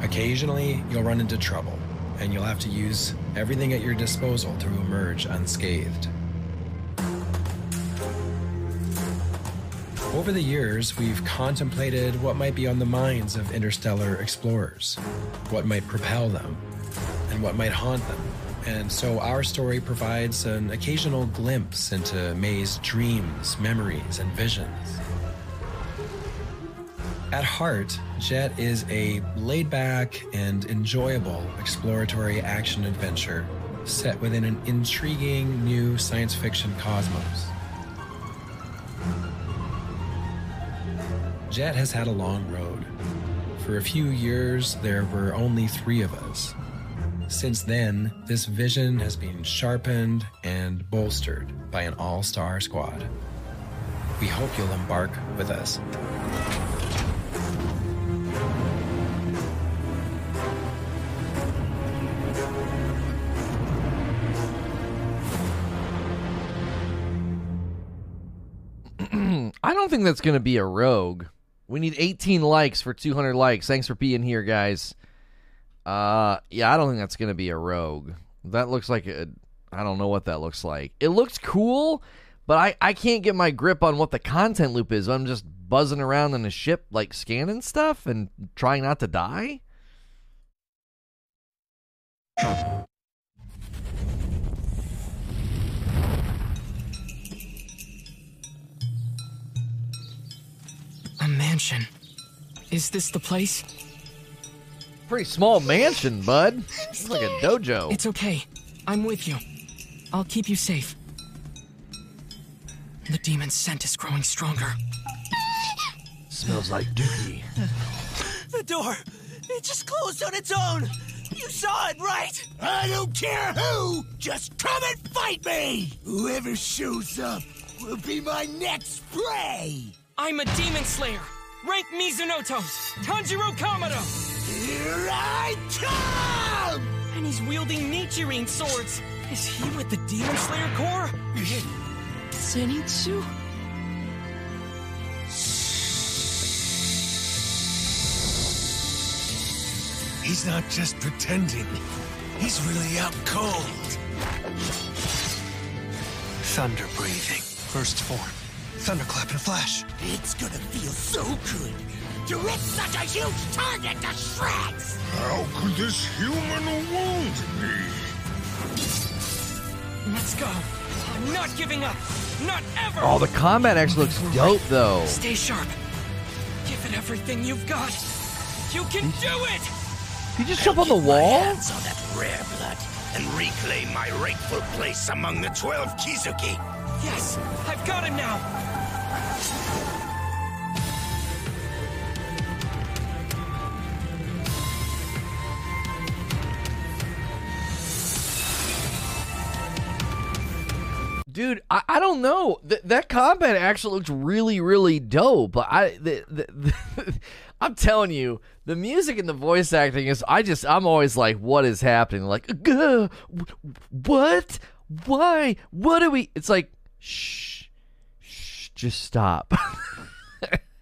Occasionally, you'll run into trouble, and you'll have to use everything at your disposal to emerge unscathed. Over the years, we've contemplated what might be on the minds of interstellar explorers, what might propel them, and what might haunt them. And so our story provides an occasional glimpse into Mei's dreams, memories, and visions. At heart, Jett is a laid back and enjoyable exploratory action adventure set within an intriguing new science fiction cosmos. Jett has had a long road. For a few years, there were only three of us. Since then, this vision has been sharpened and bolstered by an all star squad. We hope you'll embark with us. I don't think that's going to be a rogue. We need 18 likes for 200 likes. Thanks for being here, guys. Uh, yeah, I don't think that's going to be a rogue. That looks like a. I don't know what that looks like. It looks cool, but I, I can't get my grip on what the content loop is. I'm just buzzing around in a ship, like scanning stuff and trying not to die. A mansion. Is this the place? Pretty small mansion, bud. It's like a dojo. It's okay. I'm with you. I'll keep you safe. The demon's scent is growing stronger. Smells like dookie. The door! It just closed on its own! You saw it, right? I don't care who! Just come and fight me! Whoever shows up will be my next prey! I'm a demon slayer. Rank Mizunoto's Tanjiro Kamado. Here I come! And he's wielding Nichirin swords. Is he with the Demon Slayer Corps? Zenitsu? He's not just pretending. He's really out cold. Thunder breathing. First form. Thunderclap and flash. It's gonna feel so good to rip such a huge target to shreds! How could this human wound me? Let's go. I'm not giving up. Not ever. Oh, the combat actually looks dope, though. Stay sharp. Give it everything you've got. You can do it. Did you just jump on the wall? Hands on that rare blood and reclaim my rightful place among the twelve Kizuki. Yes, I've got him now. Dude, I, I don't know. Th- that combat actually looks really, really dope. But I, the, the, the <laughs> I'm telling you, the music and the voice acting is. I just, I'm always like, what is happening? Like, <laughs> what? Why? What are we? It's like, shh, shh, just stop. <laughs>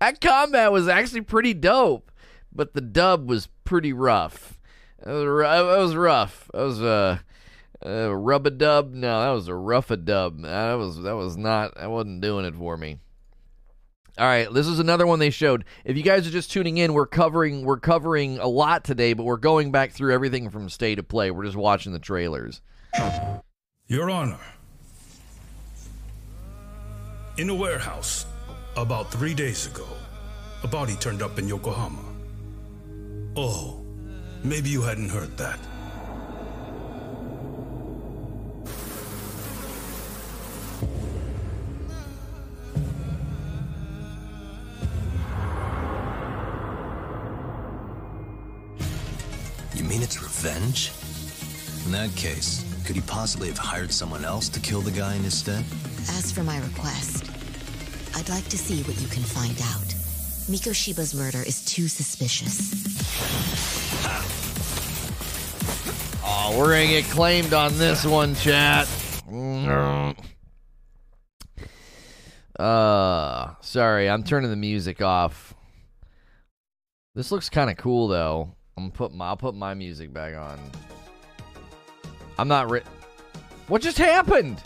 that combat was actually pretty dope, but the dub was pretty rough. It was, rough. It was uh, uh rub a dub. No, that was a rough a dub. That was that was not. That wasn't doing it for me. All right, this is another one they showed. If you guys are just tuning in, we're covering we're covering a lot today, but we're going back through everything from state to play. We're just watching the trailers. Your Honor, in a warehouse about three days ago, a body turned up in Yokohama. Oh, maybe you hadn't heard that. You mean it's revenge? In that case, could he possibly have hired someone else to kill the guy in his stead? As for my request, I'd like to see what you can find out. Mikoshiba's murder is too suspicious. Oh, we're gonna get claimed on this one, chat. Uh, sorry, I'm turning the music off. This looks kind of cool though. I'm gonna put my, I'll put my music back on. I'm not ri- What just happened?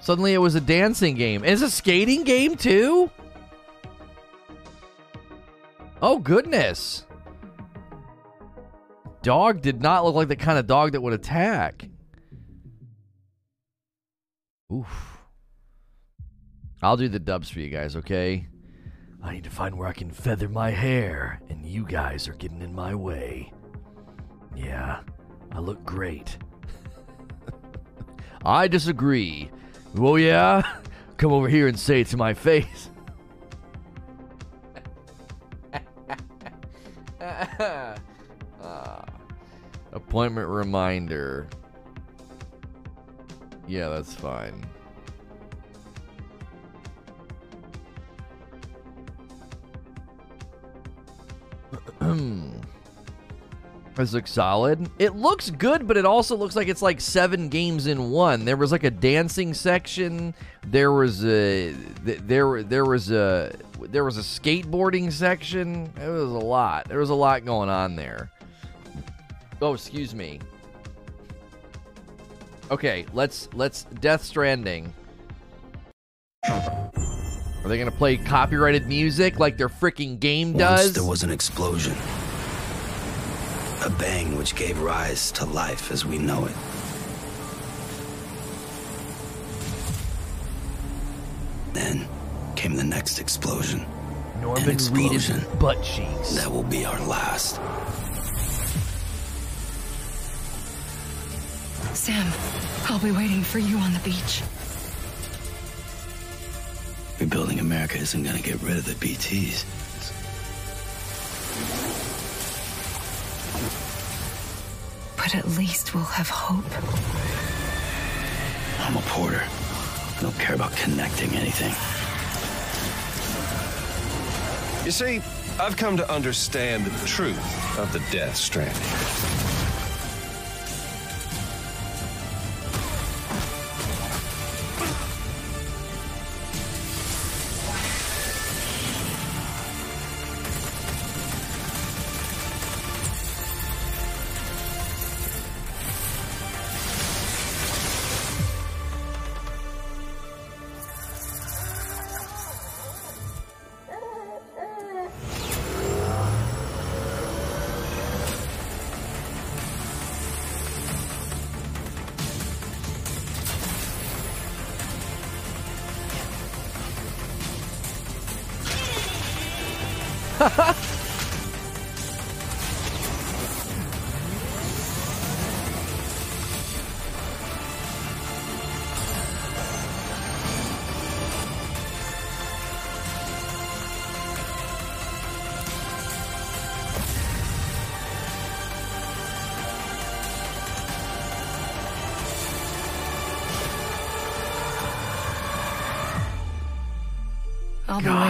Suddenly it was a dancing game. It's a skating game too? Oh goodness. Dog did not look like the kind of dog that would attack. Oof. I'll do the dubs for you guys, okay? I need to find where I can feather my hair, and you guys are getting in my way. Yeah, I look great. <laughs> I disagree. Oh, yeah? <laughs> Come over here and say it to my face. Ah. <laughs> appointment reminder. Yeah, that's fine. <clears throat> This looks solid. It looks good, but it also looks like it's like seven games in one. There was like a dancing section. There was a th- there there was a there was a skateboarding section. It was a lot. There was a lot going on there. Oh, excuse me. Okay, let's let's Death Stranding. Are they gonna play copyrighted music like their freaking game Once does? there was an explosion. A bang which gave rise to life as we know it. Then came the next explosion. Norman An explosion Reedus butt cheeks. that will be our last. Sam, I'll be waiting for you on the beach. Rebuilding America isn't going to get rid of the BTs. But at least we'll have hope. I'm a porter. I don't care about connecting anything. You see, I've come to understand the truth of the Death Stranding.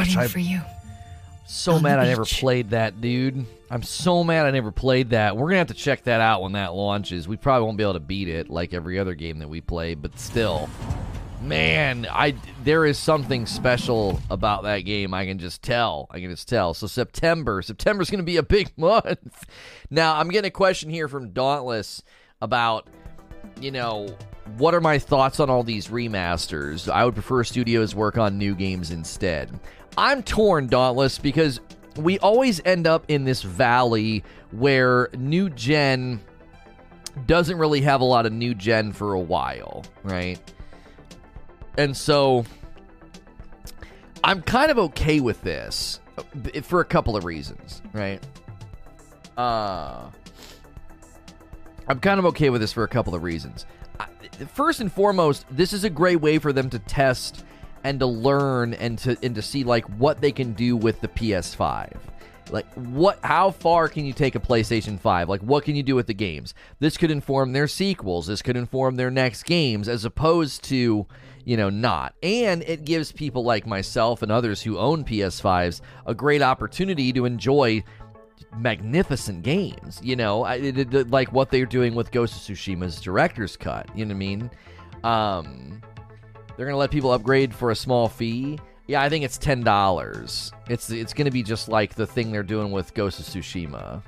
Gosh, I- for you. So mad I never played that, dude. I'm so mad I never played that. We're gonna have to check that out when that launches. We probably won't be able to beat it like every other game that we play, but still, man, I there is something special about that game. I can just tell. I can just tell. So September, September's gonna be a big <laughs> month. Now I'm getting a question here from Dauntless about you know, what are my thoughts on all these remasters? I would prefer studios work on new games instead. I'm torn, Dauntless, because we always end up in this valley where new gen doesn't really have a lot of new gen for a while, right? And so I'm kind of okay with this uh, for a couple of reasons, right? Uh I'm kind of okay with this for a couple of reasons. First and foremost, this is a great way for them to test and to learn and to and to see like what they can do with the PS5. Like what how far can you take a PlayStation 5? Like what can you do with the games? This could inform their sequels, this could inform their next games as opposed to, you know, not. And it gives people like myself and others who own PS5s a great opportunity to enjoy magnificent games. You know, it, it- like what they're doing with Ghost of Tsushima's director's cut. You know what I mean? Um, they're gonna let people upgrade for a small fee. Yeah, I think it's ten dollars. It's it's gonna be just like the thing they're doing with Ghost of Tsushima.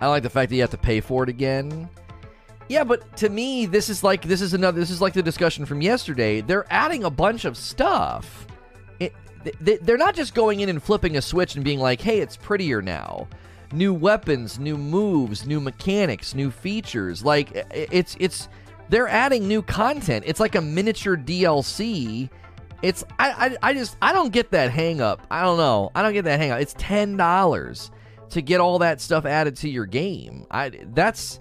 I like the fact that you have to pay for it again. Yeah, but to me, this is like this is another. This is like the discussion from yesterday. They're adding a bunch of stuff. It, th- they're not just going in and flipping a switch and being like, "Hey, it's prettier now." New weapons, new moves, new mechanics, new features. Like it's it's they're adding new content. It's like a miniature DLC. It's I I, I just I don't get that hang up. I don't know. I don't get that hang up. It's ten dollars to get all that stuff added to your game. I that's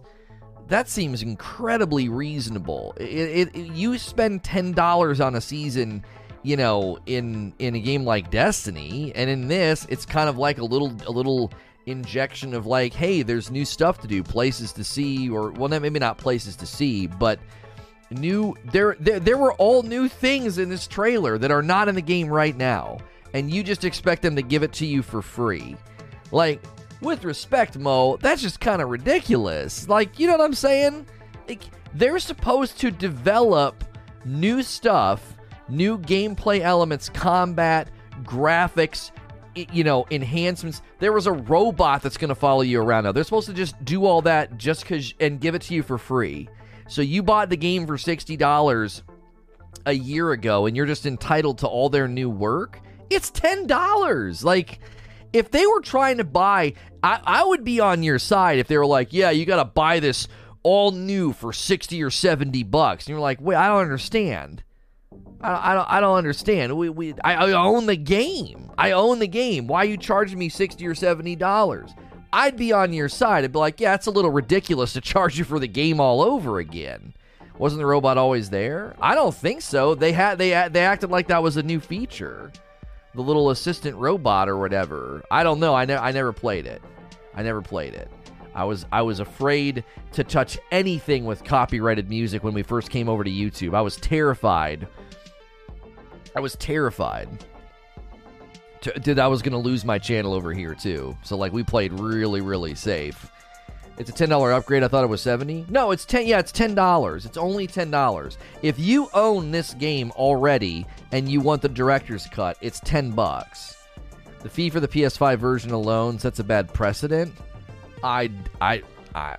that seems incredibly reasonable. It, it, you spend ten dollars on a season, you know, in in a game like Destiny, and in this, it's kind of like a little a little injection of like, hey, there's new stuff to do, places to see, or well, maybe not places to see, but new there, there there were all new things in this trailer that are not in the game right now, and you just expect them to give it to you for free. Like, with respect, Mo, that's just kind of ridiculous. Like, you know what I'm saying? Like, they're supposed to develop new stuff, new gameplay elements, combat, graphics, you know, enhancements. There was a robot that's going to follow you around now. They're supposed to just do all that just cuz and give it to you for free. So you bought the game for $60 a year ago and you're just entitled to all their new work. It's $10. Like if they were trying to buy, I, I would be on your side if they were like, yeah, you got to buy this all new for 60 or 70 bucks. And you're like, wait, I don't understand. I, I don't, I don't understand. We, we, I, I own the game. I own the game. Why are you charging me 60 or 70 dollars? I'd be on your side. I'd be like, yeah, it's a little ridiculous to charge you for the game all over again. Wasn't the robot always there? I don't think so. They had they they acted like that was a new feature the little assistant robot or whatever. I don't know. I never I never played it. I never played it. I was I was afraid to touch anything with copyrighted music when we first came over to YouTube. I was terrified. I was terrified. That I was going to lose my channel over here too. So like we played really really safe. It's a ten dollar upgrade. I thought it was seventy. No, it's ten. Yeah, it's ten dollars. It's only ten dollars. If you own this game already and you want the director's cut, it's ten bucks. The fee for the PS5 version alone sets a bad precedent. I, I, I,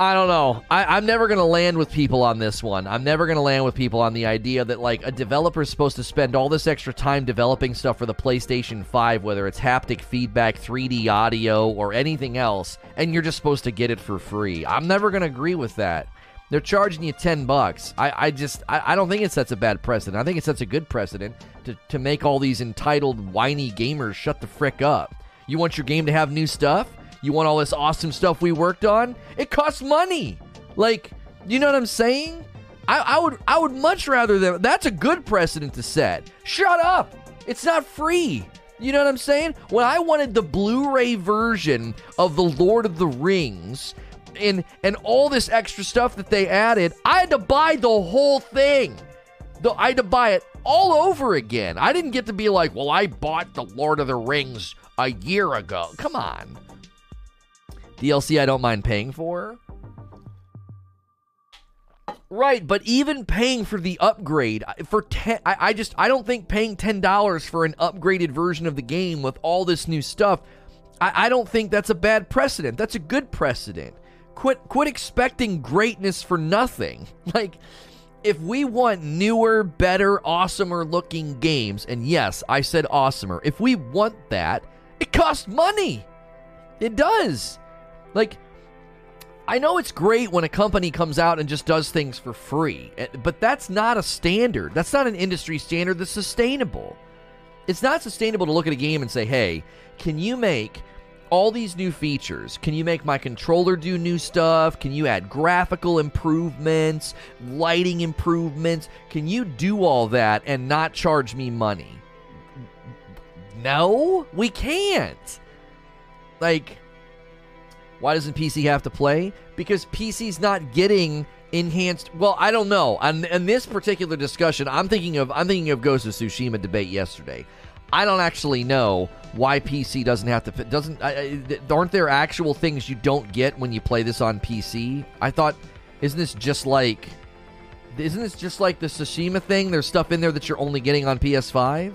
I don't know. I, am never going to land with people on this one. I'm never going to land with people on the idea that, like, a developer is supposed to spend all this extra time developing stuff for the PlayStation 5, whether it's haptic feedback, 3D audio, or anything else, and you're just supposed to get it for free. I'm never going to agree with that. They're charging you 10 bucks. I, I just, I, I don't think it sets a bad precedent. I think it sets a good precedent to, to make all these entitled, whiny gamers shut the frick up. You want your game to have new stuff? You want all this awesome stuff we worked on? It costs money. Like, you know what I'm saying? I, I would I would much rather that that's a good precedent to set. Shut up. It's not free. You know what I'm saying? When I wanted the Blu-ray version of The Lord of the Rings and and all this extra stuff that they added, I had to buy the whole thing. The, I had to buy it all over again. I didn't get to be like, well, I bought The Lord of the Rings a year ago. Come on. DLC I don't mind paying for. Right, but even paying for the upgrade for ten, I, I just I don't think paying ten dollars for an upgraded version of the game with all this new stuff, I, I don't think that's a bad precedent. That's a good precedent. Quit quit expecting greatness for nothing. <laughs> Like, if we want newer, better, awesomer looking games, and yes, I said awesomer. If we want that, it costs money. It does. Like, I know it's great when a company comes out and just does things for free, eh, but that's not a standard. That's not an industry standard that's sustainable. It's not sustainable to look at a game and say, hey, can you make all these new features? Can you make my controller do new stuff? Can you add graphical improvements, lighting improvements? Can you do all that and not charge me money? No, we can't. Like, why doesn't PC have to play? Because PC's not getting enhanced. Well, I don't know. On, in this particular discussion, I'm thinking of I'm thinking of Ghost of Tsushima debate yesterday. I don't actually know why PC doesn't have to. Doesn't aren't there actual things you don't get when you play this on PC? I thought, isn't this just like, isn't this just like the Tsushima thing? There's stuff in there that you're only getting on PS5.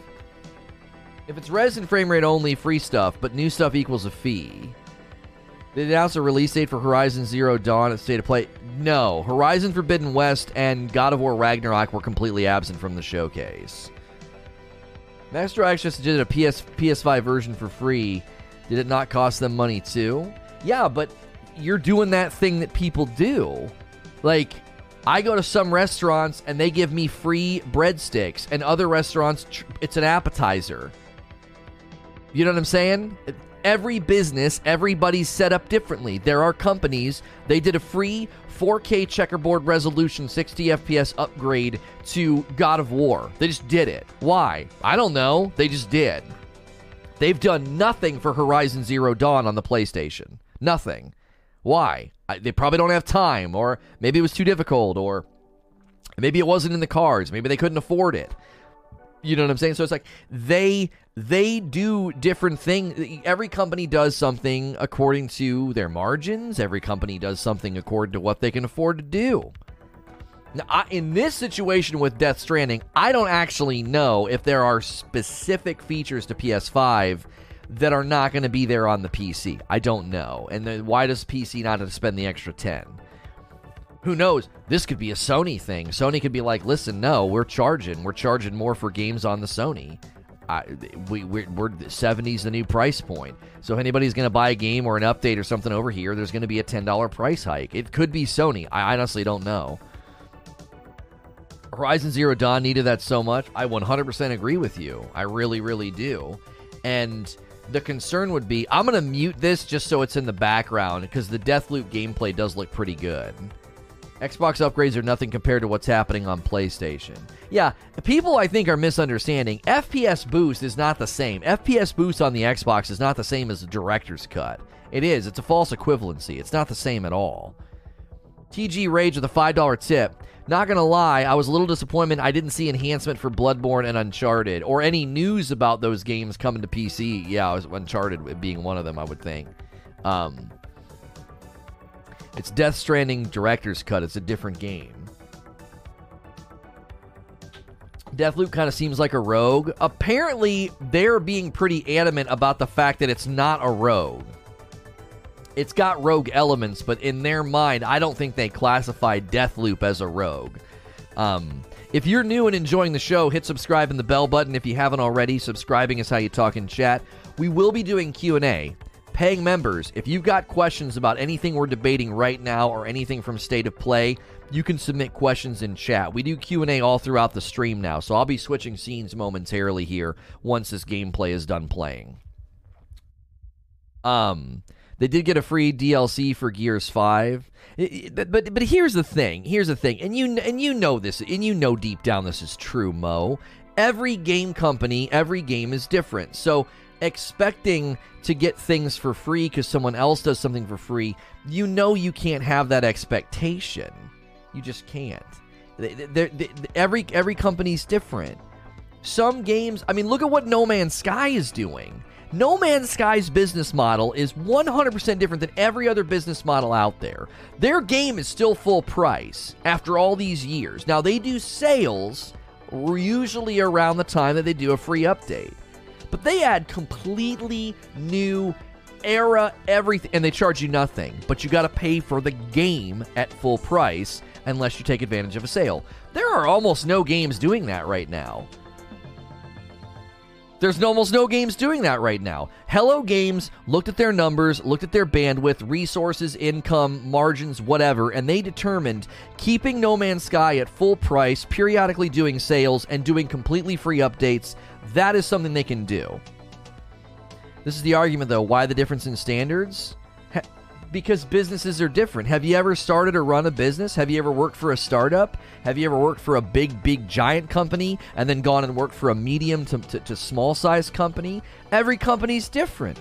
If it's res and frame rate only, free stuff, but new stuff equals a fee. They announced a release date for Horizon Zero Dawn at State of Play. No, Horizon Forbidden West and God of War Ragnarok were completely absent from the showcase. Master X just did a PS PS5 version for free. Did it not cost them money too? Yeah, but you're doing that thing that people do. Like, I go to some restaurants and they give me free breadsticks, and other restaurants, it's an appetizer. You know what I'm saying? Every business, everybody's set up differently. There are companies, they did a free 4K checkerboard resolution 60 FPS upgrade to God of War. They just did it. Why? I don't know. They just did. They've done nothing for Horizon Zero Dawn on the PlayStation. Nothing. Why? I, they probably don't have time, or maybe it was too difficult, or maybe it wasn't in the cards. Maybe they couldn't afford it. You know what I'm saying? So it's like they they do different things. Every company does something according to their margins. Every company does something according to what they can afford to do. Now, I, in this situation with Death Stranding, I don't actually know if there are specific features to PS5 that are not going to be there on the PC. I don't know. And then why does PC not have to spend the extra 10? Who knows? This could be a Sony thing. Sony could be like, listen, no, we're charging. We're charging more for games on the Sony. I, we, we're, we're 70's the new price point. So if anybody's going to buy a game or an update or something over here, there's going to be a $10 price hike. It could be Sony. I honestly don't know. Horizon Zero Dawn needed that so much. I 100% agree with you. I really, really do. And the concern would be I'm going to mute this just so it's in the background because the Deathloop gameplay does look pretty good. Xbox upgrades are nothing compared to what's happening on PlayStation. Yeah, people I think are misunderstanding. FPS boost is not the same. FPS boost on the Xbox is not the same as the director's cut. It is. It's a false equivalency. It's not the same at all. TG Rage with a $5 tip. Not gonna lie, I was a little disappointed I didn't see enhancement for Bloodborne and Uncharted or any news about those games coming to PC. Yeah, Uncharted being one of them, I would think. Um, it's Death Stranding director's cut. It's a different game. Deathloop kind of seems like a rogue. Apparently, they're being pretty adamant about the fact that it's not a rogue. It's got rogue elements, but in their mind, I don't think they classify Deathloop as a rogue. Um, if you're new and enjoying the show, hit subscribe and the bell button if you haven't already. Subscribing is how you talk in chat. We will be doing Q&A. Paying members, if you've got questions about anything we're debating right now or anything from State of Play, you can submit questions in chat. We do Q&A all throughout the stream now, so I'll be switching scenes momentarily here once this gameplay is done playing. Um, they did get a free DLC for Gears 5. But, but but here's the thing. Here's the thing. And you and you know this and you know deep down this is true, Mo. Every game company, every game is different. So expecting to get things for free because someone else does something for free, you know you can't have that expectation. You just can't. They're, they're, every every company's different. Some games, I mean, look at what No Man's Sky is doing. No Man's Sky's business model is 100% different than every other business model out there. Their game is still full price after all these years. Now, they do sales usually around the time that they do a free update. But they add completely new era everything and they charge you nothing, but you got to pay for the game at full price unless you take advantage of a sale. There are almost no games doing that right now. There's almost no games doing that right now. Hello Games looked at their numbers, looked at their bandwidth, resources, income, margins, whatever, and they determined keeping No Man's Sky at full price, periodically doing sales, and doing completely free updates, that is something they can do. This is the argument, though. Why the difference in standards? Because businesses are different. Have you ever started or run a business? Have you ever worked for a startup? Have you ever worked for a big, big, giant company and then gone and worked for a medium to, to, to small size company? Every company's different.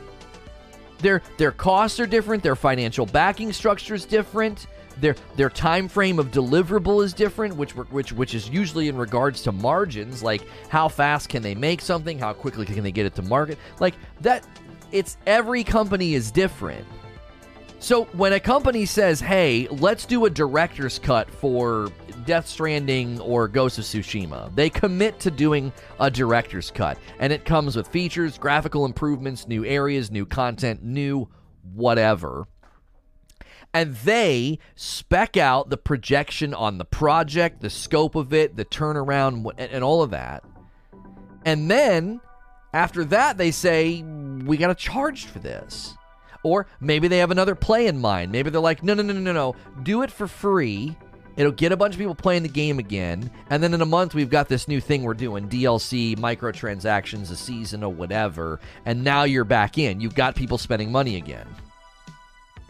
Their their costs are different. Their financial backing structure is different. Their their time frame of deliverable is different, which which which is usually in regards to margins, like how fast can they make something, how quickly can they get it to market, like that. It's every company is different. So when a company says, "Hey, let's do a director's cut for Death Stranding or Ghost of Tsushima," they commit to doing a director's cut, and it comes with features, graphical improvements, new areas, new content, new whatever. And they spec out the projection on the project, the scope of it, the turnaround, and all of that. And then after that, they say, we got to charge for this. Or maybe they have another play in mind. Maybe they're like, no, no, no, no, no, do it for free. It'll get a bunch of people playing the game again. And then in a month, we've got this new thing we're doing DLC, microtransactions, a season, or whatever. And now you're back in. You've got people spending money again.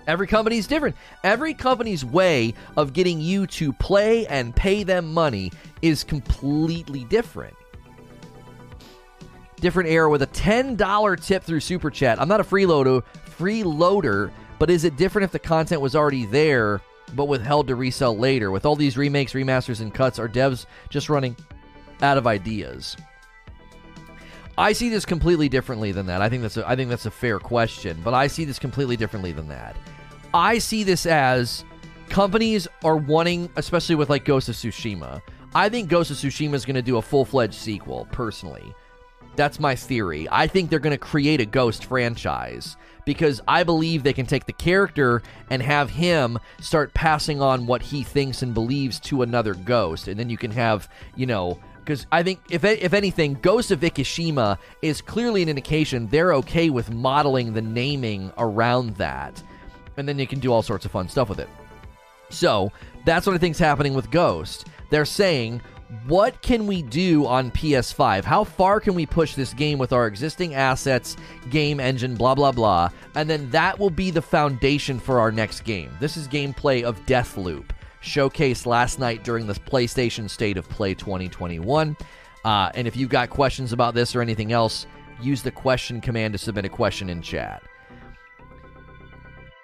Every company's different. Every company's way of getting you to play and pay them money is completely different different era with a $10 tip through Super Chat. I'm not a freeloader, freeloader, but is it different if the content was already there but withheld to resell later? With all these remakes, remasters, and cuts, are devs just running out of ideas? I see this completely differently than that. I think that's a, I think that's a fair question, but I see this completely differently than that. I see this as companies are wanting, especially with like Ghost of Tsushima. I think Ghost of Tsushima is going to do a full fledged sequel, personally. That's my theory. I think they're going to create a Ghost franchise because I believe they can take the character and have him start passing on what he thinks and believes to another ghost. And then you can have, you know, because I think if if anything, Ghost of Ikishima is clearly an indication they're okay with modeling the naming around that, and then you can do all sorts of fun stuff with it. So that's what I think's happening with Ghost. They're saying what can we do on PS5? How far can we push this game with our existing assets, game engine, blah, blah, blah? And then that will be the foundation for our next game. This is gameplay of Deathloop. showcased last night during the PlayStation State of Play 2021. Uh, and if you've got questions about this or anything else, use the question command to submit a question in chat.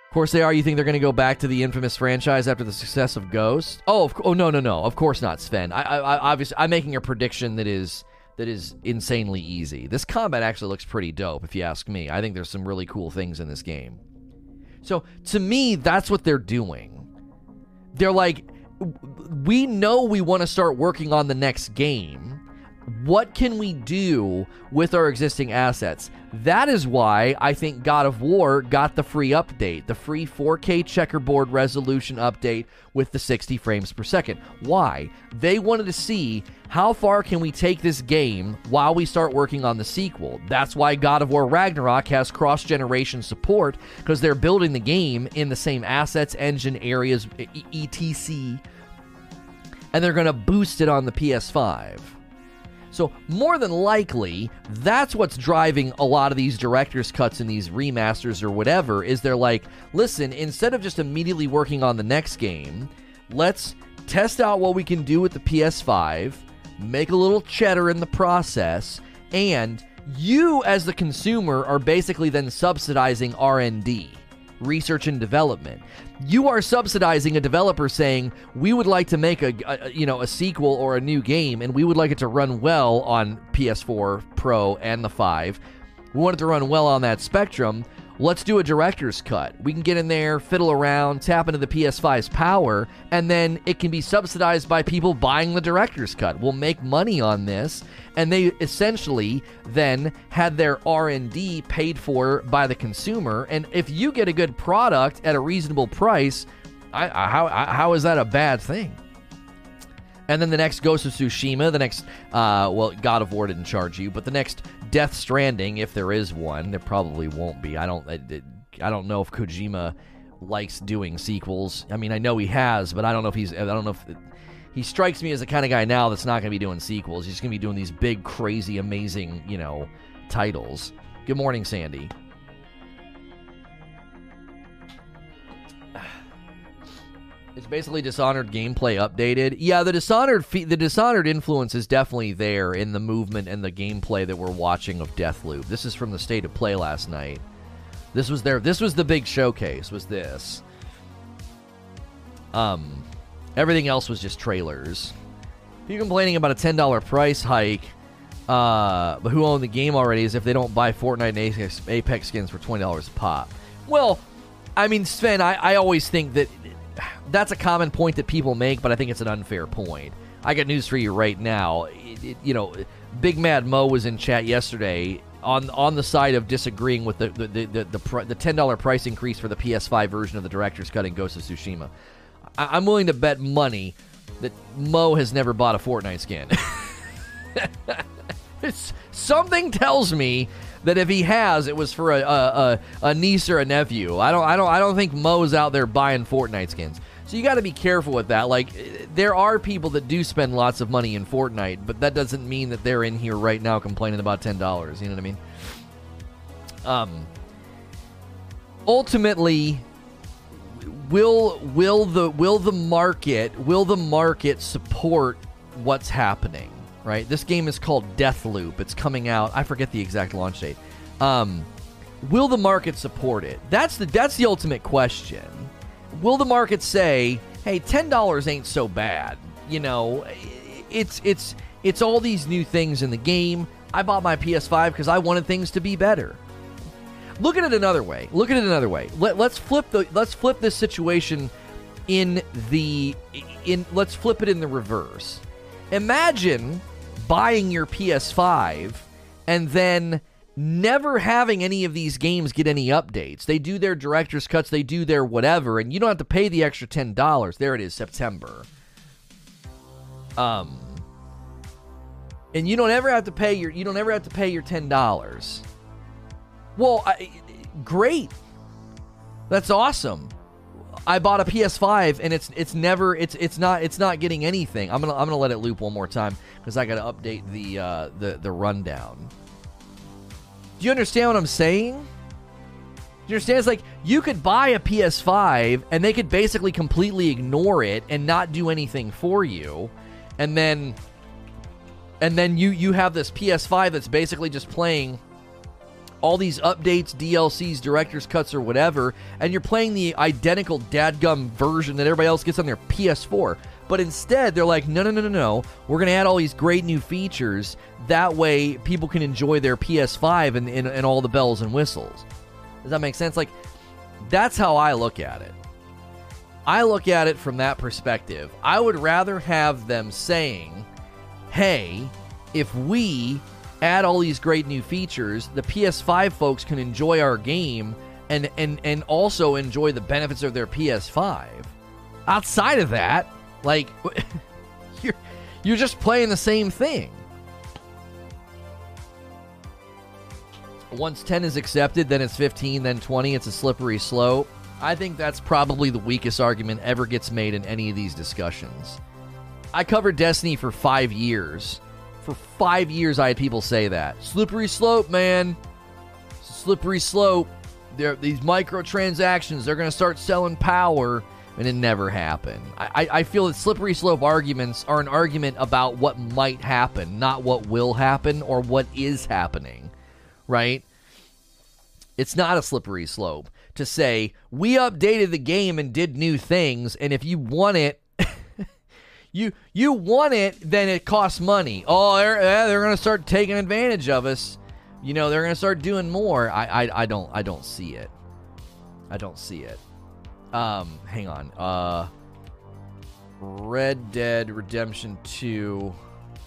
Of course they are. You think they're going to go back to the infamous franchise after the success of Ghost? Oh, of, oh no, no, no. Of course not, Sven. I, I, I obviously, I'm making a prediction that is that is insanely easy. This combat actually looks pretty dope, if you ask me. I think there's some really cool things in this game. So to me, that's what they're doing. They're like, we know we want to start working on the next game what can we do with our existing assets? That is why I think God of War got the free update, the free 4K checkerboard resolution update with the 60 frames per second. Why? They wanted to see how far can we take this game while we start working on the sequel. That's why God of War Ragnarok has cross-generation support because they're building the game in the same assets, engine, areas, etc. And they're going to boost it on the PS5. So, more than likely, that's what's driving a lot of these director's cuts and these remasters or whatever is they're like, listen, instead of just immediately working on the next game, let's test out what we can do with the PS5, make a little cheddar in the process, and you as the consumer are basically then subsidizing R&D research and development. You are subsidizing a developer saying, "We would like to make a, a, you know, a sequel or a new game and we would like it to run well on PS4 Pro and the 5. We want it to run well on that spectrum." let's do a director's cut. We can get in there, fiddle around, tap into the PS5's power, and then it can be subsidized by people buying the director's cut. We'll make money on this, and they essentially then had their R&D paid for by the consumer. And if you get a good product at a reasonable price, I, I, how how is that a bad thing? And then the next Ghost of Tsushima, the next, uh, well, God of War didn't charge you, but the next Death Stranding, if there is one, there probably won't be. I don't, I, I don't know if Kojima likes doing sequels. I mean, I know he has, but I don't know if he's, I don't know if he strikes me as the kind of guy now that's not going to be doing sequels. He's going to be doing these big, crazy, amazing, you know, titles. Good morning, Sandy. <sighs> It's basically Dishonored gameplay updated. Yeah, the Dishonored fe- the Dishonored influence is definitely there in the movement and the gameplay that we're watching of Deathloop. This is from the state of play last night. This was their this was the big showcase. Was this? Um, everything else was just trailers. You're complaining about a ten dollar price hike, uh, but who owned the game already? Is if they don't buy Fortnite and Apex, skins for twenty dollars a pop. Well, I mean, Sven, I, I always think that that's a common point that people make, but I think it's an unfair point. I got news for you right now. It, it, you know, Big Mad Mo was in chat yesterday on on the side of disagreeing with the the the, the, the, the ten dollar price increase for the PS5 version of the director's cut in Ghost of Tsushima. I, I'm willing to bet money that Mo has never bought a Fortnite skin. <laughs> <laughs> something tells me that if he has, it was for a, a, a, niece or a nephew. I don't I don't I don't think Mo's out there buying Fortnite skins. So you got to be careful with that. Like there are people that do spend lots of money in Fortnite, but that doesn't mean that they're in here right now complaining about ten dollars. You know what I mean? Um. Ultimately, will will the will the market will the market support what's happening? right? This game is called Deathloop. It's coming out. I forget the exact launch date. Um, will the market support it? That's the that's the ultimate question. Will the market say, "Hey, ten dollars ain't so bad"? You know, it's it's it's all these new things in the game. I bought my PS5 because I wanted things to be better. Look at it another way. Look at it another way. Let, let's flip the let's flip this situation in the in let's flip it in the reverse. Imagine buying your PS5 and then never having any of these games get any updates. They do their director's cuts, they do their whatever, and you don't have to pay the extra $10. There it is, September. Um and you don't ever have to pay your you don't ever have to pay your $10. Well, I, great. That's awesome. I bought a PS5 and it's it's never it's it's not it's not getting anything. I'm gonna I'm gonna let it loop one more time because I got to update the uh, the the rundown. Do you understand what I'm saying? you understand? It's like you could buy a PS5 and they could basically completely ignore it and not do anything for you, and then and then you you have this PS5 that's basically just playing all these updates, DLCs, director's cuts, or whatever, and you're playing the identical dadgum version that everybody else gets on their PS4. But instead, they're like, no, no, no, no, no. We're going to add all these great new features. That way, people can enjoy their PS5 and, and, and all the bells and whistles. Does that make sense? Like, that's how I look at it. I look at it from that perspective. I would rather have them saying, hey, if we add all these great new features, the PS5 folks can enjoy our game and and and also enjoy the benefits of their PS5. Outside of that, like <laughs> you're you're just playing the same thing. Once 10 is accepted, then it's 15, then 20, it's a slippery slope. I think that's probably the weakest argument ever gets made in any of these discussions. I covered Destiny for 5 years for five years, I had people say that. Slippery slope, man. Slippery slope. There, these microtransactions, they're going to start selling power, and it never happened. I, I feel that slippery slope arguments are an argument about what might happen, not what will happen or what is happening, right? It's not a slippery slope to say, we updated the game and did new things, and if you want it, you you want it, then it costs money. Oh, they're, they're going to start taking advantage of us. You know, they're going to start doing more. I, I I don't I don't see it. I don't see it. Um, hang on. Uh, Red Dead Redemption Two.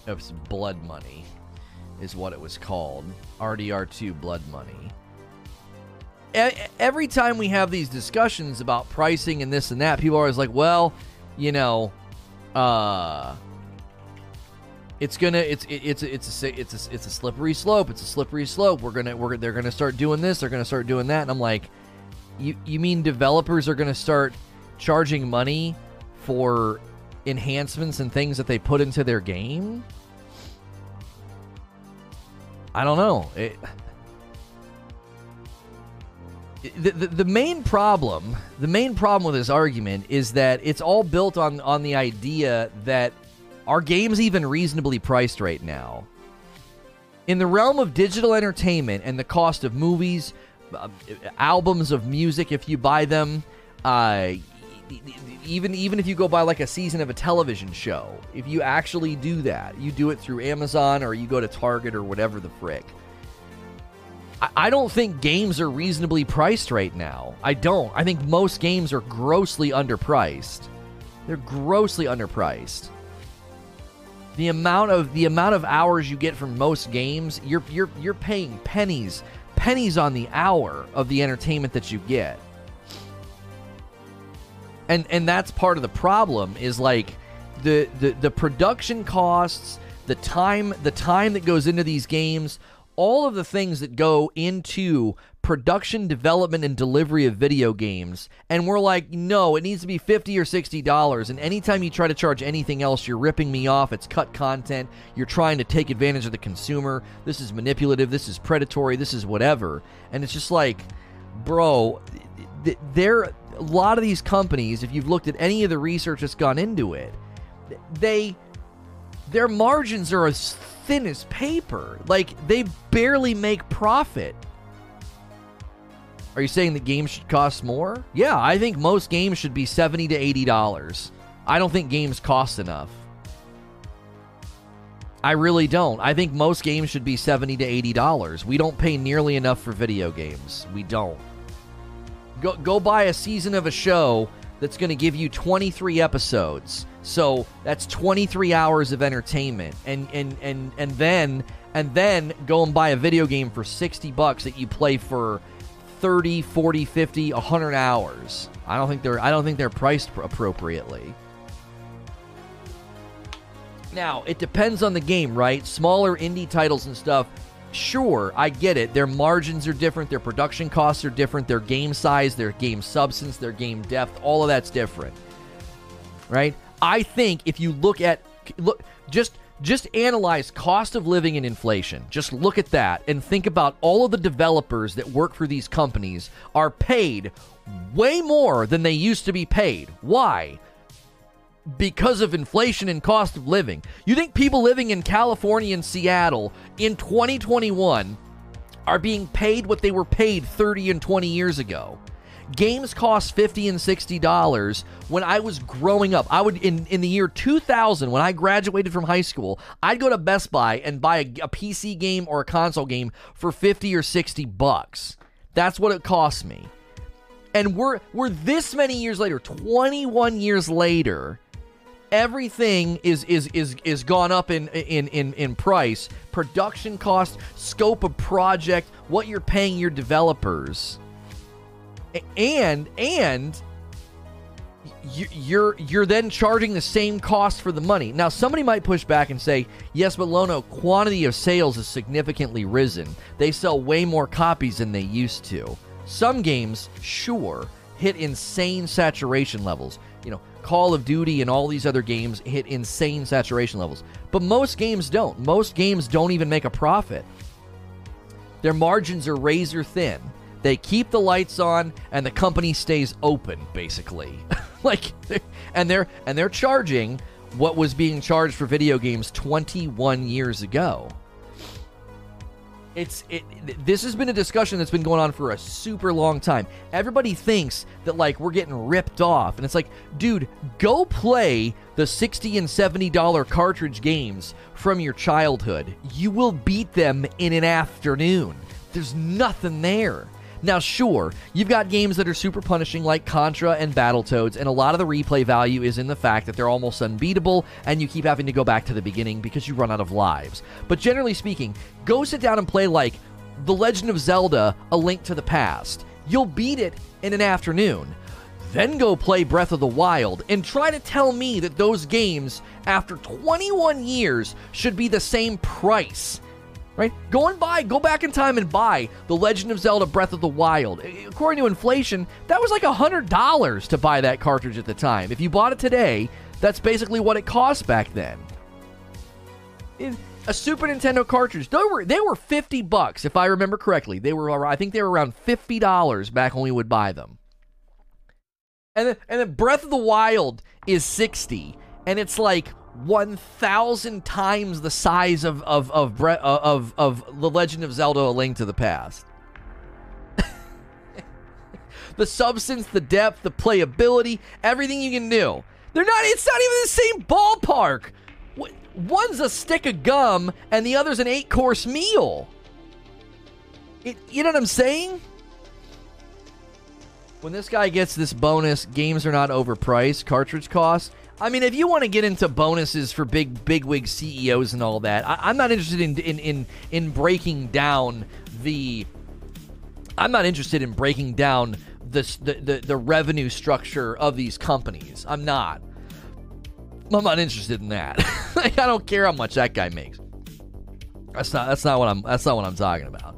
It's Blood Money, is what it was called. RDR2 Blood Money. Every time we have these discussions about pricing and this and that, people are always like, "Well, you know." Uh it's gonna it's it, it's it's a it's a it's a slippery slope. It's a slippery slope. We're gonna we're they're gonna start doing this. They're gonna start doing that. And I'm like, you you mean developers are gonna start charging money for enhancements and things that they put into their game? I don't know. It, the, the, the main problem the main problem with this argument is that it's all built on on the idea that our game's even reasonably priced right now. In the realm of digital entertainment and the cost of movies uh, albums of music if you buy them uh, even even if you go buy like a season of a television show if you actually do that you do it through amazon or you go to target or whatever the frick I don't think games are reasonably priced right now. I don't. I think most games are grossly underpriced. They're grossly underpriced. The amount of the amount of hours you get from most games, you're you're you're paying pennies, pennies on the hour of the entertainment that you get. And and that's part of the problem is like the the the production costs, the time the time that goes into these games, all of the things that go into production, development, and delivery of video games. And we're like, no, it needs to be 50 or $60. And anytime you try to charge anything else, you're ripping me off. It's cut content. You're trying to take advantage of the consumer. This is manipulative. This is predatory. This is whatever. And it's just like, bro, there, a lot of these companies, if you've looked at any of the research that's gone into it, they, their margins are as thin as paper. Like they barely make profit. Are you saying that games should cost more? Yeah, I think most games should be 70 to 80 dollars. I don't think games cost enough. I really don't. I think most games should be 70 to 80 dollars. We don't pay nearly enough for video games. We don't. Go go buy a season of a show that's going to give you 23 episodes. So that's 23 hours of entertainment. And and and and then and then go and buy a video game for 60 bucks that you play for 30, 40, 50, 100 hours. I don't think they're I don't think they're priced appropriately. Now, it depends on the game, right? Smaller indie titles and stuff Sure, I get it. Their margins are different, their production costs are different, their game size, their game substance, their game depth, all of that's different. Right? I think if you look at look just just analyze cost of living and inflation. Just look at that and think about all of the developers that work for these companies are paid way more than they used to be paid. Why? Because of inflation and cost of living. You think people living in California and Seattle in 2021 are being paid what they were paid 30 and 20 years ago? Games cost 50 and 60 dollars when i was growing up. I would in, in the year 2000 when i graduated from high school i'd go to best buy and buy a, a pc game or a console game for 50 or 60 bucks. That's what it cost me. And we're we're this many years later 21 years later everything is is is is gone up in in in in price. Production cost scope of project what you're paying your developers and and you're you're then charging the same cost for the money. Now, somebody might push back and say, "Yes, but Lono, quantity of sales has significantly risen. They sell way more copies than they used to." Some games, sure, hit insane saturation levels. You know, Call of Duty and all these other games hit insane saturation levels. But most games don't. Most games don't even make a profit. Their margins are razor thin. They keep the lights on and the company stays open basically. <laughs> like and they're and they're charging what was being charged for video games 21 years ago. It's it this has been a discussion that's been going on for a super long time. Everybody thinks that like we're getting ripped off and it's like, dude, go play the 60 and 70 dollar cartridge games from your childhood. You will beat them in an afternoon. There's nothing there. Now, sure, you've got games that are super punishing like Contra and Battletoads, and a lot of the replay value is in the fact that they're almost unbeatable and you keep having to go back to the beginning because you run out of lives. But generally speaking, go sit down and play like The Legend of Zelda A Link to the Past. You'll beat it in an afternoon. Then go play Breath of the Wild and try to tell me that those games, after 21 years, should be the same price right? Go and buy, go back in time and buy The Legend of Zelda Breath of the Wild. According to inflation, that was like $100 to buy that cartridge at the time. If you bought it today, that's basically what it cost back then. a Super Nintendo cartridge, they were they were 50 bucks if I remember correctly. They were I think they were around $50 back when we would buy them. And then, and then Breath of the Wild is 60 and it's like 1,000 times the size of of of Bre- uh, of of The Legend of Zelda: A Link to the Past. <laughs> the substance, the depth, the playability, everything you can do. They're not. It's not even the same ballpark. One's a stick of gum, and the other's an eight-course meal. It, you know what I'm saying? When this guy gets this bonus, games are not overpriced. Cartridge costs I mean, if you want to get into bonuses for big bigwig CEOs and all that, I, am not interested in, in in in breaking down the. I'm not interested in breaking down the, the, the revenue structure of these companies. I'm not. I'm not interested in that. <laughs> like, I don't care how much that guy makes. That's not that's not what I'm that's not what I'm talking about.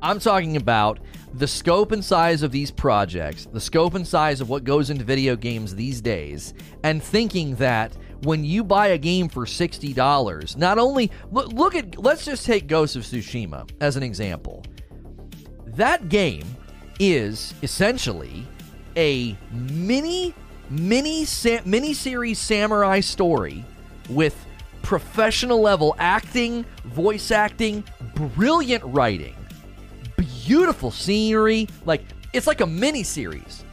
I'm talking about the scope and size of these projects, the scope and size of what goes into video games these days, and thinking that when you buy a game for $60, not only look, look at let's just take Ghost of Tsushima as an example. That game is essentially a mini mini mini series samurai story with professional level acting, voice acting, brilliant writing beautiful scenery. Like it's like a mini series.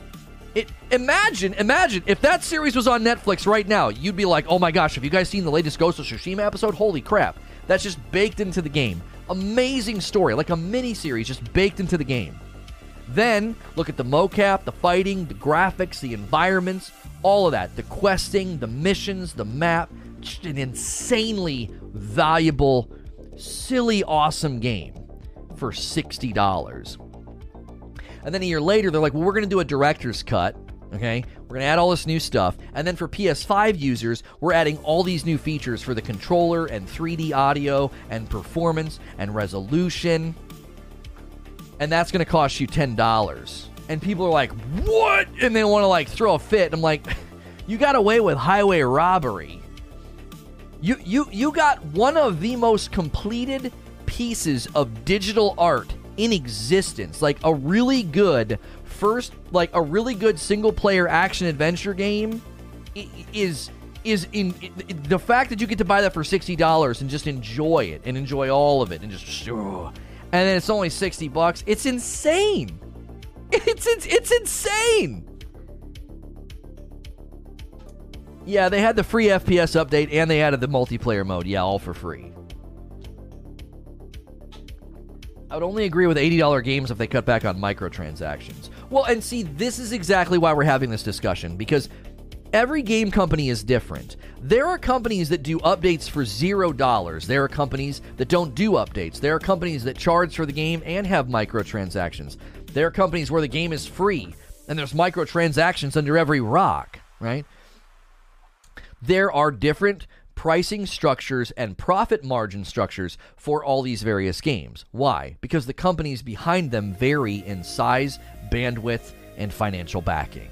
It imagine imagine if that series was on Netflix right now, you'd be like, "Oh my gosh, have you guys seen the latest Ghost of Tsushima episode? Holy crap. That's just baked into the game. Amazing story, like a mini series just baked into the game." Then, look at the mocap, the fighting, the graphics, the environments, all of that. The questing, the missions, the map. Just an insanely valuable, silly, awesome game for $60. And then a year later, they're like, well, we're going to do a director's cut. Okay, we're going to add all this new stuff. And then for PS5 users, we're adding all these new features for the controller and 3D audio and performance and resolution. And that's going to cost you $10. And people are like, what? And they want to like throw a fit. And I'm like, <laughs> you got away with highway robbery. You you you got one of the most completed pieces of digital art in existence. Like a really good first like a really good single player action adventure game is is in the fact that you get to buy that for $60 and just enjoy it and enjoy all of it and just <sighs> and then it's only 60 bucks. It's insane. It's it's, it's insane. Yeah, they had the free FPS update and they added the multiplayer mode. Yeah, all for free. I would only agree with $80 games if they cut back on microtransactions. Well, and see, this is exactly why we're having this discussion because every game company is different. There are companies that do updates for zero dollars. There are companies that don't do updates. There are companies that charge for the game and have microtransactions. There are companies where the game is free and there's microtransactions under every rock, right? There are different pricing structures and profit margin structures for all these various games. Why? Because the companies behind them vary in size, bandwidth, and financial backing.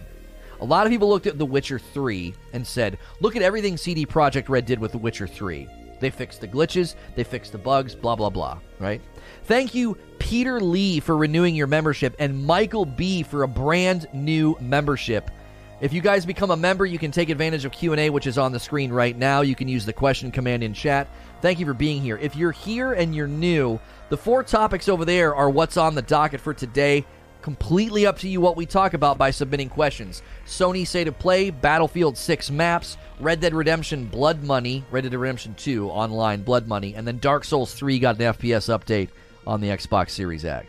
A lot of people looked at The Witcher 3 and said, look at everything CD Projekt Red did with The Witcher 3. They fixed the glitches, they fixed the bugs, blah, blah, blah, right? Thank you, Peter Lee, for renewing your membership, and Michael B. for a brand new membership if you guys become a member, you can take advantage of Q&A which is on the screen right now. You can use the question command in chat. Thank you for being here. If you're here and you're new, the four topics over there are what's on the docket for today. Completely up to you what we talk about by submitting questions. Sony State of Play, Battlefield 6 maps, Red Dead Redemption Blood Money, Red Dead Redemption 2 online Blood Money, and then Dark Souls 3 got an FPS update on the Xbox Series X.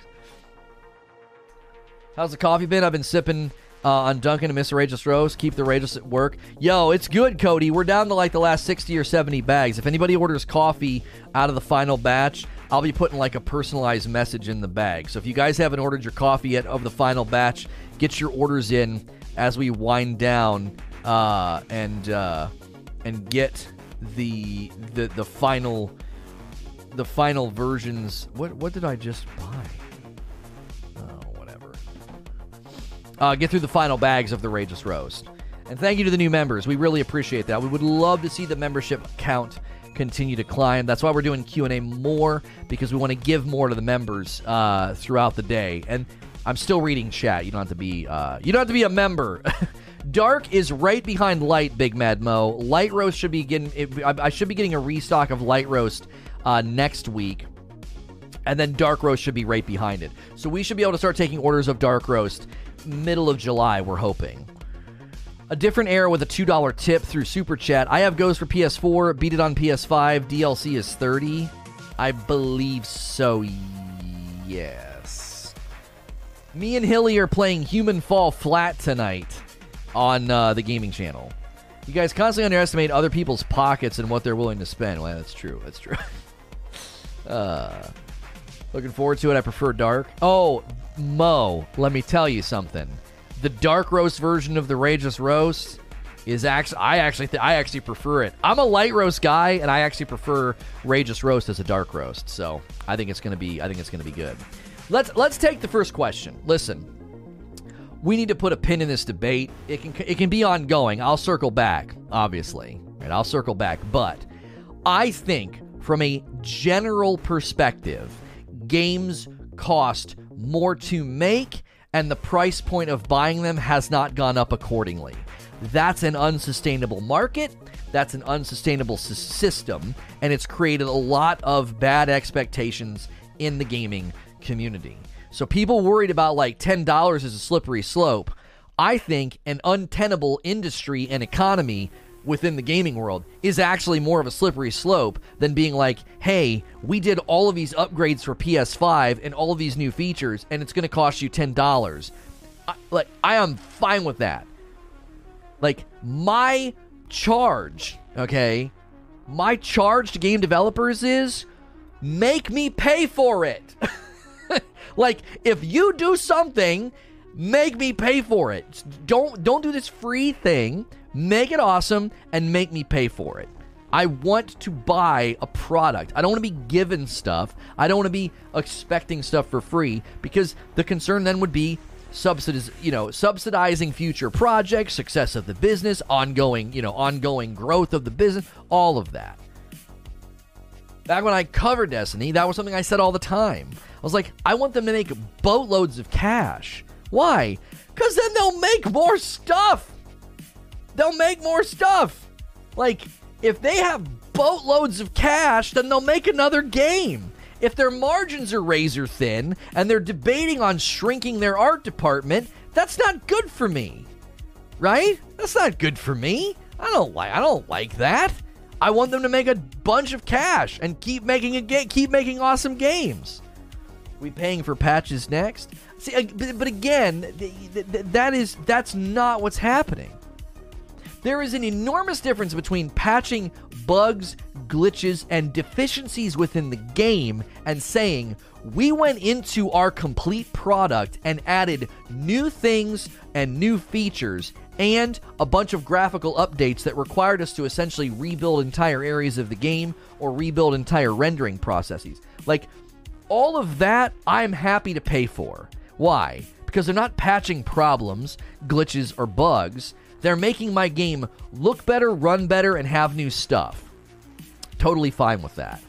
How's the coffee been? I've been sipping uh, on Duncan and Mr. Rageous Roast. Keep the Rageous at work. Yo, it's good, Cody. We're down to like the last 60 or 70 bags. If anybody orders coffee out of the final batch, I'll be putting like a personalized message in the bag. So if you guys haven't ordered your coffee yet of the final batch, get your orders in as we wind down uh, and uh, and get the the the final the final versions. What what did I just buy? Uh, get through the final bags of the Rageous Roast. And thank you to the new members. We really appreciate that. We would love to see the membership count continue to climb. That's why we're doing Q&A more because we want to give more to the members uh, throughout the day. And I'm still reading chat. You don't have to be uh, you don't have to be a member. <laughs> Dark is right behind Light, Big Mad Mo. Light Roast should be getting. I should be getting a restock of Light Roast uh, next week, and then Dark Roast should be right behind it. So we should be able to start taking orders of Dark Roast middle of July, we're hoping. A different era with a $2 tip through Super Chat. I have goes for PS4, beat it on PS5. DLC is 30 I believe so, yes. Me and Hilly are playing Human Fall Flat tonight on uh, the gaming channel. You guys constantly underestimate other people's pockets and what they're willing to spend. Well, that's true. That's true. <laughs> uh, looking forward to it. I prefer dark. Oh, Mo, let me tell you something. The dark roast version of the Rageous Roast is actually I actually th- I actually prefer it. I'm a light roast guy, and I actually prefer Rageous Roast as a dark roast. So I think it's gonna be I think it's gonna be good. Let's let's take the first question. Listen, we need to put a pin in this debate. It can it can be ongoing. I'll circle back, obviously. and I'll circle back, but I think from a general perspective, games cost more to make, and the price point of buying them has not gone up accordingly. That's an unsustainable market. That's an unsustainable s- system, and it's created a lot of bad expectations in the gaming community. So people worried about like $10 is a slippery slope. I think an untenable industry and economy within the gaming world is actually more of a slippery slope than being like, hey, we did all of these upgrades for PS5 and all of these new features, and it's going to cost you $10. I, like, I am fine with that. Like, my charge, okay, my charge to game developers is make me pay for it. <laughs> like, if you do something, make me pay for it. Don't don't do this free thing Make it awesome and make me pay for it. I want to buy a product. I don't want to be given stuff. I don't want to be expecting stuff for free because the concern then would be subsidies, you know, subsidizing future projects, success of the business, ongoing, you know, ongoing growth of the business, all of that. Back when I covered Destiny, that was something I said all the time. I was like, I want them to make boatloads of cash. Why? Because then they'll make more stuff. They'll make more stuff. Like, if they have boatloads of cash, then they'll make another game. If their margins are razor thin and they're debating on shrinking their art department, that's not good for me. Right? That's not good for me. I don't like I don't like that. I want them to make a bunch of cash and keep making a ga- keep making awesome games. We paying for patches next? See, but, again, th- th- that is that's not what's happening. There is an enormous difference between patching bugs, glitches, and deficiencies within the game and saying, we went into our complete product and added new things and new features and a bunch of graphical updates that required us to essentially rebuild entire areas of the game or rebuild entire rendering processes. Like, all of that, I'm happy to pay for. Why? Because they're not patching problems, glitches, or bugs. They're making my game look better, run better, and have new stuff. Totally fine with that.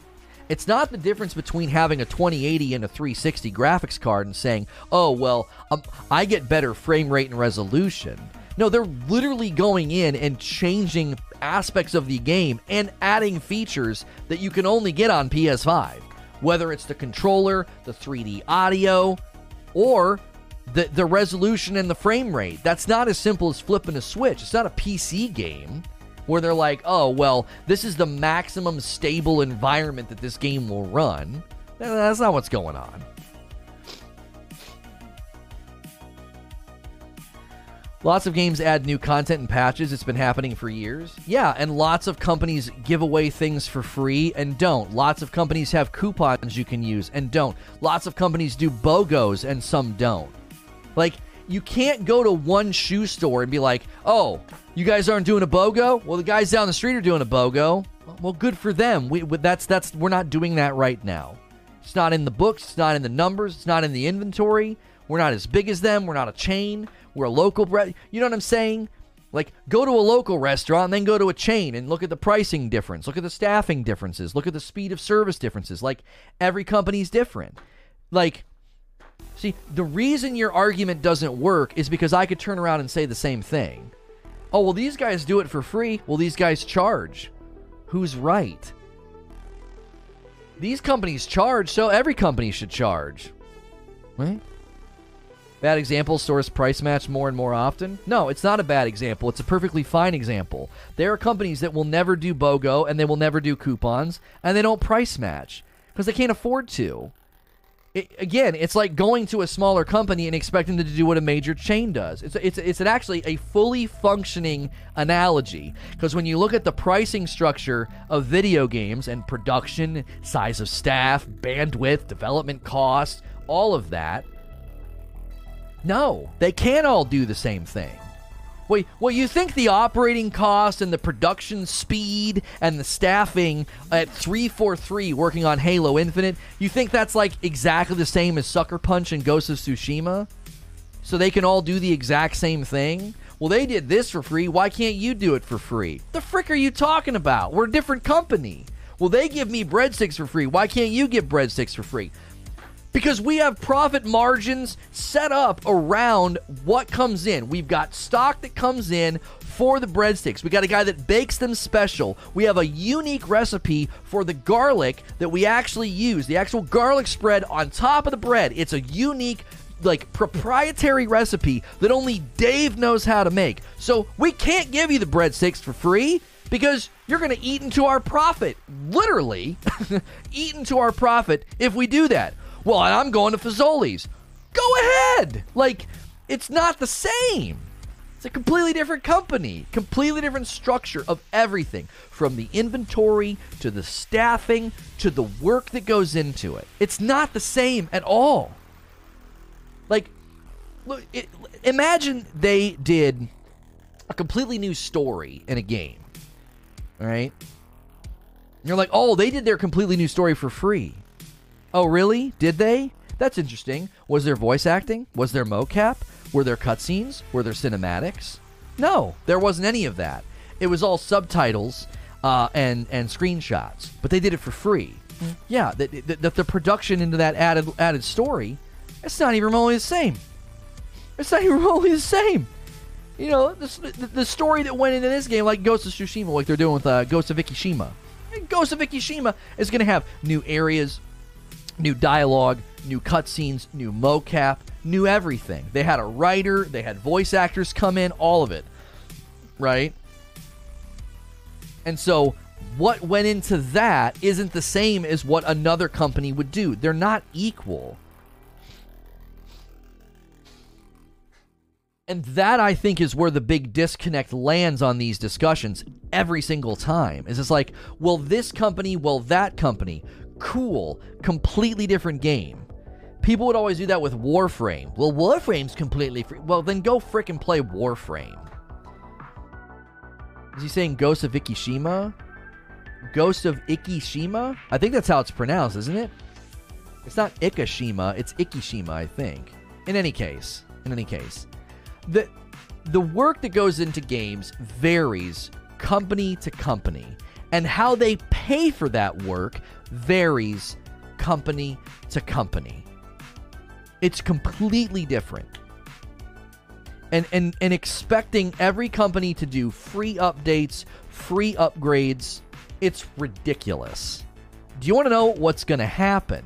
It's not the difference between having a 2080 and a 360 graphics card and saying, oh, well, um, I get better frame rate and resolution. No, they're literally going in and changing aspects of the game and adding features that you can only get on PS5. Whether it's the controller, the 3D audio, or the, the resolution and the frame rate. That's not as simple as flipping a switch. It's not a PC game where they're like, oh, well, this is the maximum stable environment that this game will run. That's not what's going on. Lots of games add new content and patches. It's been happening for years. Yeah, and lots of companies give away things for free and don't. Lots of companies have coupons you can use and don't. Lots of companies do BOGOs and some don't. Like, you can't go to one shoe store and be like, oh, you guys aren't doing a BOGO? Well, the guys down the street are doing a BOGO. Well, good for them. We, that's, that's, we're not doing that right now. It's not in the books, it's not in the numbers, it's not in the inventory. We're not as big as them, we're not a chain. We're a local, bre- you know what I'm saying? Like, go to a local restaurant and then go to a chain and look at the pricing difference, look at the staffing differences, look at the speed of service differences. Like, every company's different. Like, see, the reason your argument doesn't work is because I could turn around and say the same thing. Oh, well, these guys do it for free. Well, these guys charge. Who's right? These companies charge, so every company should charge. Right? Bad example, stores price match more and more often? No, it's not a bad example. It's a perfectly fine example. There are companies that will never do BOGO and they will never do coupons and they don't price match because they can't afford to. It, again, it's like going to a smaller company and expecting them to do what a major chain does. It's it's it's an actually a fully functioning analogy because when you look at the pricing structure of video games and production, size of staff, bandwidth, development costs, all of that, no, they can't all do the same thing. Well, you think the operating cost and the production speed and the staffing at 343 working on Halo Infinite, you think that's like exactly the same as Sucker Punch and Ghost of Tsushima? So they can all do the exact same thing? Well, they did this for free. Why can't you do it for free? The frick are you talking about? We're a different company. Well, they give me breadsticks for free. Why can't you get breadsticks for free? Because we have profit margins set up around what comes in. We've got stock that comes in for the breadsticks. We got a guy that bakes them special. We have a unique recipe for the garlic that we actually use, the actual garlic spread on top of the bread. It's a unique like proprietary recipe that only Dave knows how to make. So we can't give you the breadsticks for free because you're going to eat into our profit. Literally, <laughs> eat into our profit if we do that. Well, I'm going to Fazoli's. Go ahead. Like, it's not the same. It's a completely different company, completely different structure of everything from the inventory to the staffing to the work that goes into it. It's not the same at all. Like, look, it, imagine they did a completely new story in a game. Right? you're like, oh, they did their completely new story for free. Oh, really? Did they? That's interesting. Was there voice acting? Was there mocap? Were there cutscenes? Were there cinematics? No, there wasn't any of that. It was all subtitles uh, and and screenshots, but they did it for free. Yeah, the, the, the, the production into that added added story, it's not even remotely the same. It's not even <laughs> remotely the same. You know, the, the, the story that went into this game, like Ghost of Tsushima, like they're doing with uh, Ghost of Ikishima. Ghost of Ikishima is going to have new areas, new dialogue, new cutscenes, new mocap, new everything. They had a writer, they had voice actors come in, all of it. Right? And so what went into that isn't the same as what another company would do. They're not equal. And that I think is where the big disconnect lands on these discussions every single time. Is it's like, well, this company, well, that company. Cool, completely different game. People would always do that with Warframe. Well, Warframe's completely free. Well, then go frickin' play Warframe. Is he saying Ghost of Ikishima? Ghost of Ikishima? I think that's how it's pronounced, isn't it? It's not Ikishima, it's Ikishima, I think. In any case, in any case, the the work that goes into games varies company to company, and how they pay for that work varies company to company. It's completely different. And, and, and expecting every company to do free updates, free upgrades, it's ridiculous. Do you want to know what's going to happen?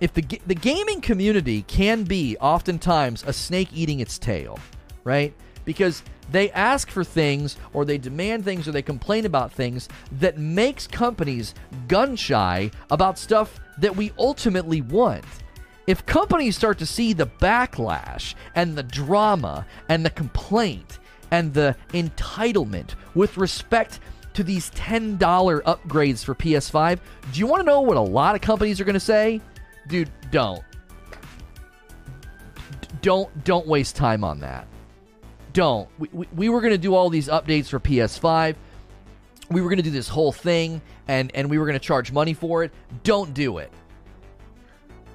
If the the gaming community can be oftentimes a snake eating its tail, right? Because they ask for things or they demand things or they complain about things that makes companies gun shy about stuff that we ultimately want. If companies start to see the backlash and the drama and the complaint and the entitlement with respect to these $10 upgrades for PS5, do you want to know what a lot of companies are going to say? Dude, don't. D- don't don't waste time on that. Don't. We, we, we were going to do all these updates for PS5. We were going to do this whole thing and and we were going to charge money for it. Don't do it.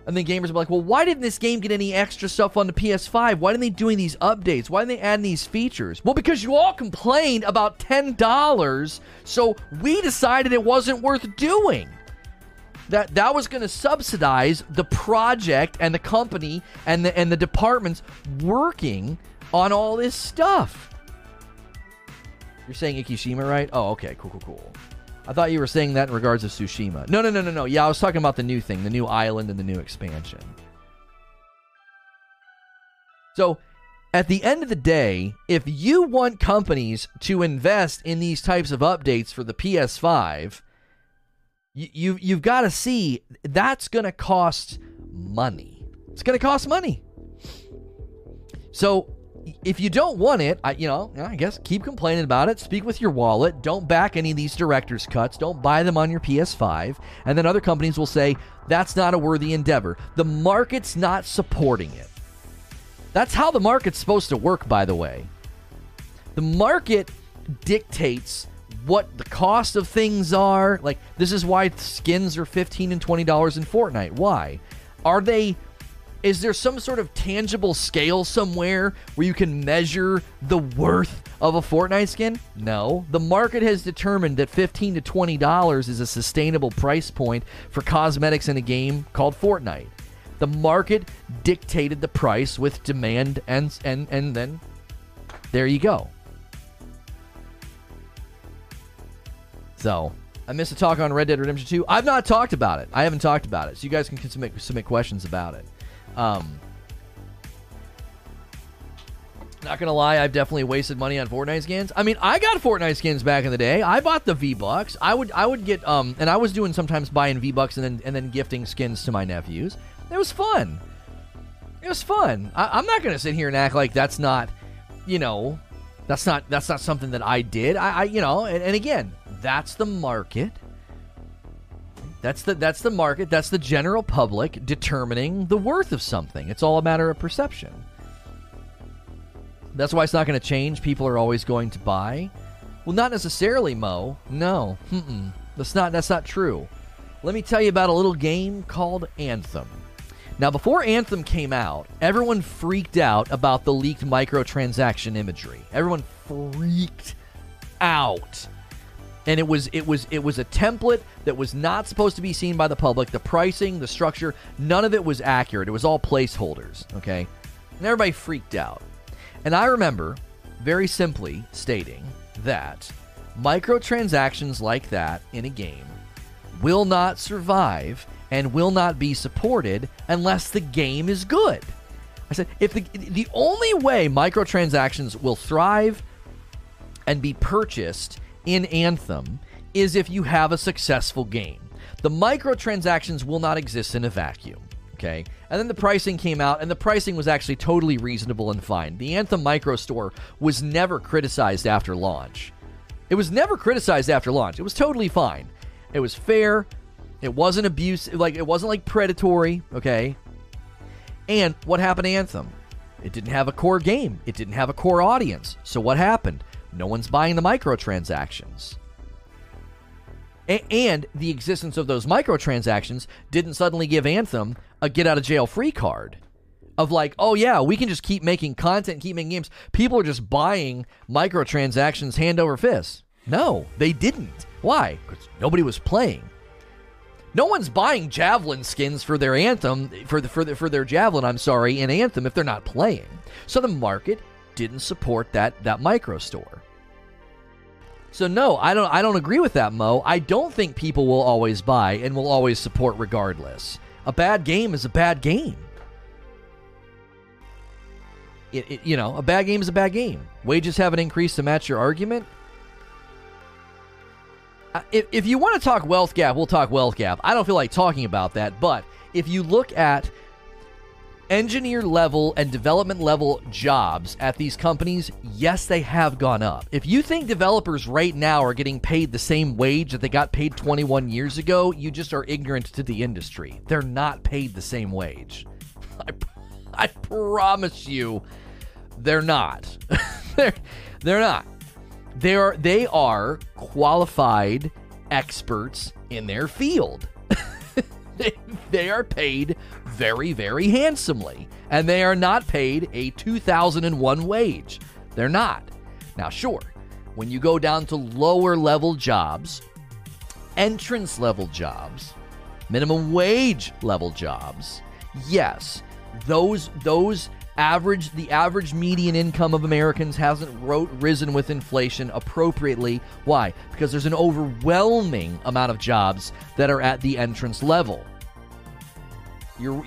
And then gamers are like, well, why didn't this game get any extra stuff on the PS5? Why didn't they doing these updates? Why didn't they add these features? Well, because you all complained about $10, so we decided it wasn't worth doing. That that was going to subsidize the project and the company and the and the departments working on all this stuff. You're saying Ikishima, right? Oh, okay, cool, cool, cool. I thought you were saying that in regards to Tsushima. No, no, no, no, no. Yeah, I was talking about the new thing, the new island and the new expansion. So, at the end of the day, if you want companies to invest in these types of updates for the PS5, you, you you've got to see that's going to cost money. It's going to cost money. So if you don't want it, I, you know, I guess keep complaining about it. Speak with your wallet. Don't back any of these director's cuts. Don't buy them on your PS5. And then other companies will say that's not a worthy endeavor. The market's not supporting it. That's how the market's supposed to work, by the way. The market dictates what the cost of things are. Like, this is why skins are $15 and $20 in Fortnite. Why? Are they is there some sort of tangible scale somewhere where you can measure the worth of a Fortnite skin? No. The market has determined that 15 to $20 is a sustainable price point for cosmetics in a game called Fortnite. The market dictated the price with demand and and and then there you go. So, I missed a talk on Red Dead Redemption 2. I've not talked about it. I haven't talked about it. So you guys can submit submit questions about it. Um, not gonna lie, I've definitely wasted money on Fortnite skins. I mean, I got Fortnite skins back in the day. I bought the V Bucks. I would I would get um, and I was doing sometimes buying V Bucks and then and then gifting skins to my nephews. It was fun. It was fun. I, I'm not gonna sit here and act like that's not, you know, that's not that's not something that I did. I, I you know, and, and again, that's the market. That's the that's the market. That's the general public determining the worth of something. It's all a matter of perception. That's why it's not going to change. People are always going to buy. Well, not necessarily, Mo. No, Mm-mm. that's not that's not true. Let me tell you about a little game called Anthem. Now, before Anthem came out, everyone freaked out about the leaked microtransaction imagery. Everyone freaked out. And it was it was it was a template that was not supposed to be seen by the public. The pricing, the structure, none of it was accurate. It was all placeholders. Okay, and everybody freaked out. And I remember very simply stating that microtransactions like that in a game will not survive and will not be supported unless the game is good. I said if the the only way microtransactions will thrive and be purchased in Anthem is if you have a successful game. The microtransactions will not exist in a vacuum. Okay. And then the pricing came out, and the pricing was actually totally reasonable and fine. The Anthem Micro Store was never criticized after launch. It was never criticized after launch. It was totally fine. It was fair. It wasn't abuse like it wasn't like predatory, okay? And what happened to Anthem? It didn't have a core game. It didn't have a core audience. So what happened? No one's buying the microtransactions. A- and the existence of those microtransactions didn't suddenly give Anthem a get out of jail free card of like, oh yeah, we can just keep making content, keep making games. People are just buying microtransactions hand over fist. No, they didn't. Why? Because nobody was playing. No one's buying javelin skins for their anthem for the, for the, for their javelin. I'm sorry, in anthem if they're not playing. So the market didn't support that that micro store. So no, I don't I don't agree with that, Mo. I don't think people will always buy and will always support regardless. A bad game is a bad game. It, it, you know, a bad game is a bad game. Wages haven't increased to match your argument. Uh, if, if you want to talk wealth gap, we'll talk wealth gap. I don't feel like talking about that, but if you look at engineer level and development level jobs at these companies, yes, they have gone up. If you think developers right now are getting paid the same wage that they got paid 21 years ago, you just are ignorant to the industry. They're not paid the same wage. <laughs> I, I promise you, they're not. <laughs> they're, they're not. They're, they are qualified experts in their field. <laughs> they are paid very, very handsomely. And they are not paid a 2001 wage. They're not. Now, sure, when you go down to lower level jobs, entrance level jobs, minimum wage level jobs, yes, those those average the average median income of Americans hasn't wrote, risen with inflation appropriately. Why? Because there's an overwhelming amount of jobs that are at the entrance level. You're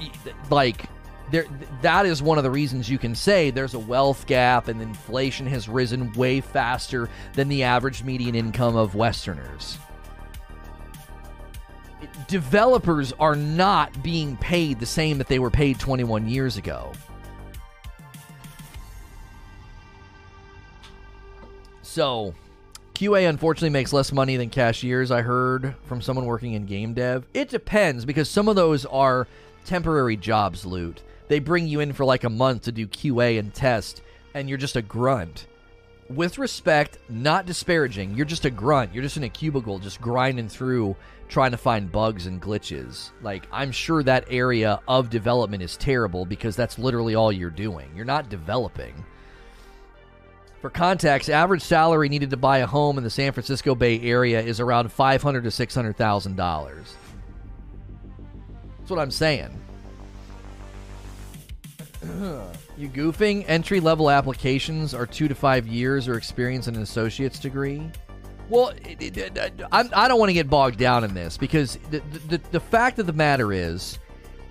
like there that is one of the reasons you can say there's a wealth gap and inflation has risen way faster than the average median income of westerners. Developers are not being paid the same that they were paid 21 years ago. So, QA unfortunately makes less money than cashiers, I heard from someone working in game dev. It depends because some of those are temporary jobs, loot. They bring you in for like a month to do QA and test, and you're just a grunt. With respect, not disparaging, you're just a grunt. You're just in a cubicle, just grinding through, trying to find bugs and glitches. Like, I'm sure that area of development is terrible because that's literally all you're doing. You're not developing. For context, average salary needed to buy a home in the San Francisco Bay Area is around five hundred to six hundred thousand dollars. That's what I'm saying. <clears throat> you goofing? Entry level applications are two to five years or experience in an associate's degree. Well, it, it, it, I, I don't want to get bogged down in this because the, the, the fact of the matter is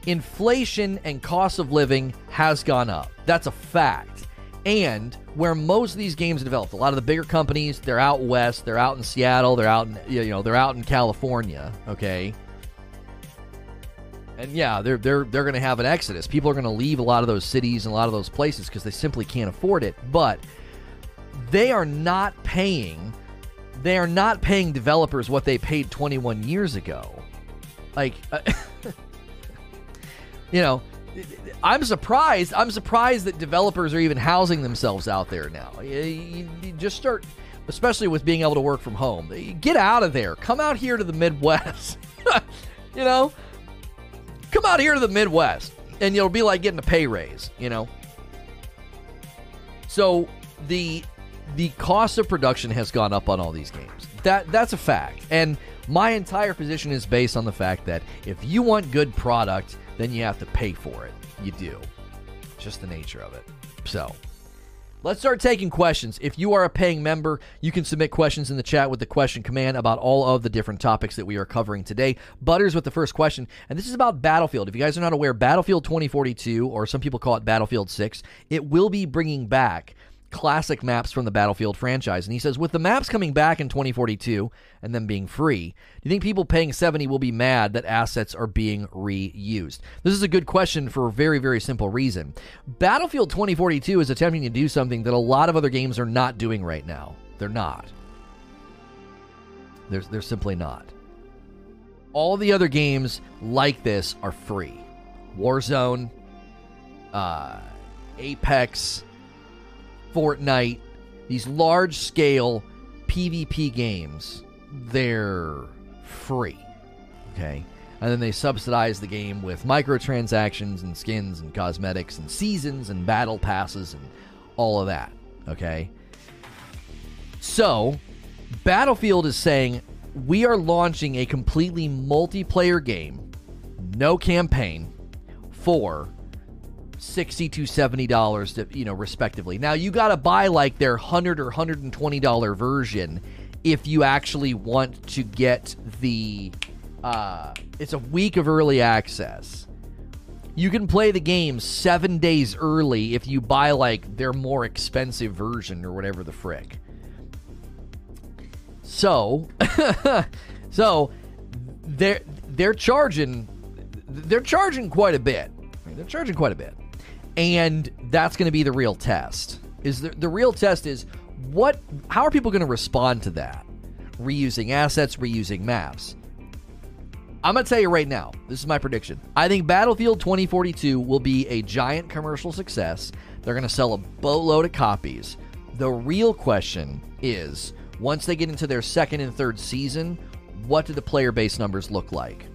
inflation and cost of living has gone up. That's a fact. And where most of these games developed, a lot of the bigger companies, they're out west, they're out in Seattle, they're out in you know, they're out in California, okay? And yeah, they're they're they're going to have an exodus. People are going to leave a lot of those cities and a lot of those places because they simply can't afford it. But they are not paying they are not paying developers what they paid 21 years ago. Like uh, <laughs> you know, I'm surprised. I'm surprised that developers are even housing themselves out there now. You, you just start, especially with being able to work from home. Get out of there. Come out here to the Midwest. <laughs> you know, come out here to the Midwest, and you'll be like getting a pay raise. You know. So the the cost of production has gone up on all these games. That that's a fact. And my entire position is based on the fact that if you want good product, then you have to pay for it. You do. It's just the nature of it. So, Let's start taking questions. If you are a paying member, you can submit questions in the chat with the question command about all of the different topics that we are covering today. Butters with the first question, and this is about Battlefield. If you guys are not aware, Battlefield 2042, or some people call it Battlefield 6, it will be bringing back classic maps from the Battlefield franchise. And he says, with the maps coming back in 2042 and them being free, do you think people paying 70 will be mad that assets are being reused? This is a good question for a very, very simple reason. Battlefield 2042 is attempting to do something that a lot of other games are not doing right now. They're not. They're, they're simply not. All the other games like this are free. Warzone, uh, Apex, Fortnite, these large scale PvP games, they're free. Okay? And then they subsidize the game with microtransactions and skins and cosmetics and seasons and battle passes and all of that. Okay? So, Battlefield is saying we are launching a completely multiplayer game, no campaign, for 60 to 70 dollars you know respectively. Now you got to buy like their 100 or 120 dollar version if you actually want to get the uh it's a week of early access. You can play the game seven days early if you buy like their more expensive version or whatever the frick. So <laughs> so they're they're charging they're charging quite a bit. They're charging quite a bit and that's going to be the real test. Is the, the real test is what how are people going to respond to that? Reusing assets, reusing maps. I'm going to tell you right now, this is my prediction. I think Battlefield 2042 will be a giant commercial success. They're going to sell a boatload of copies. The real question is once they get into their second and third season, what do the player base numbers look like?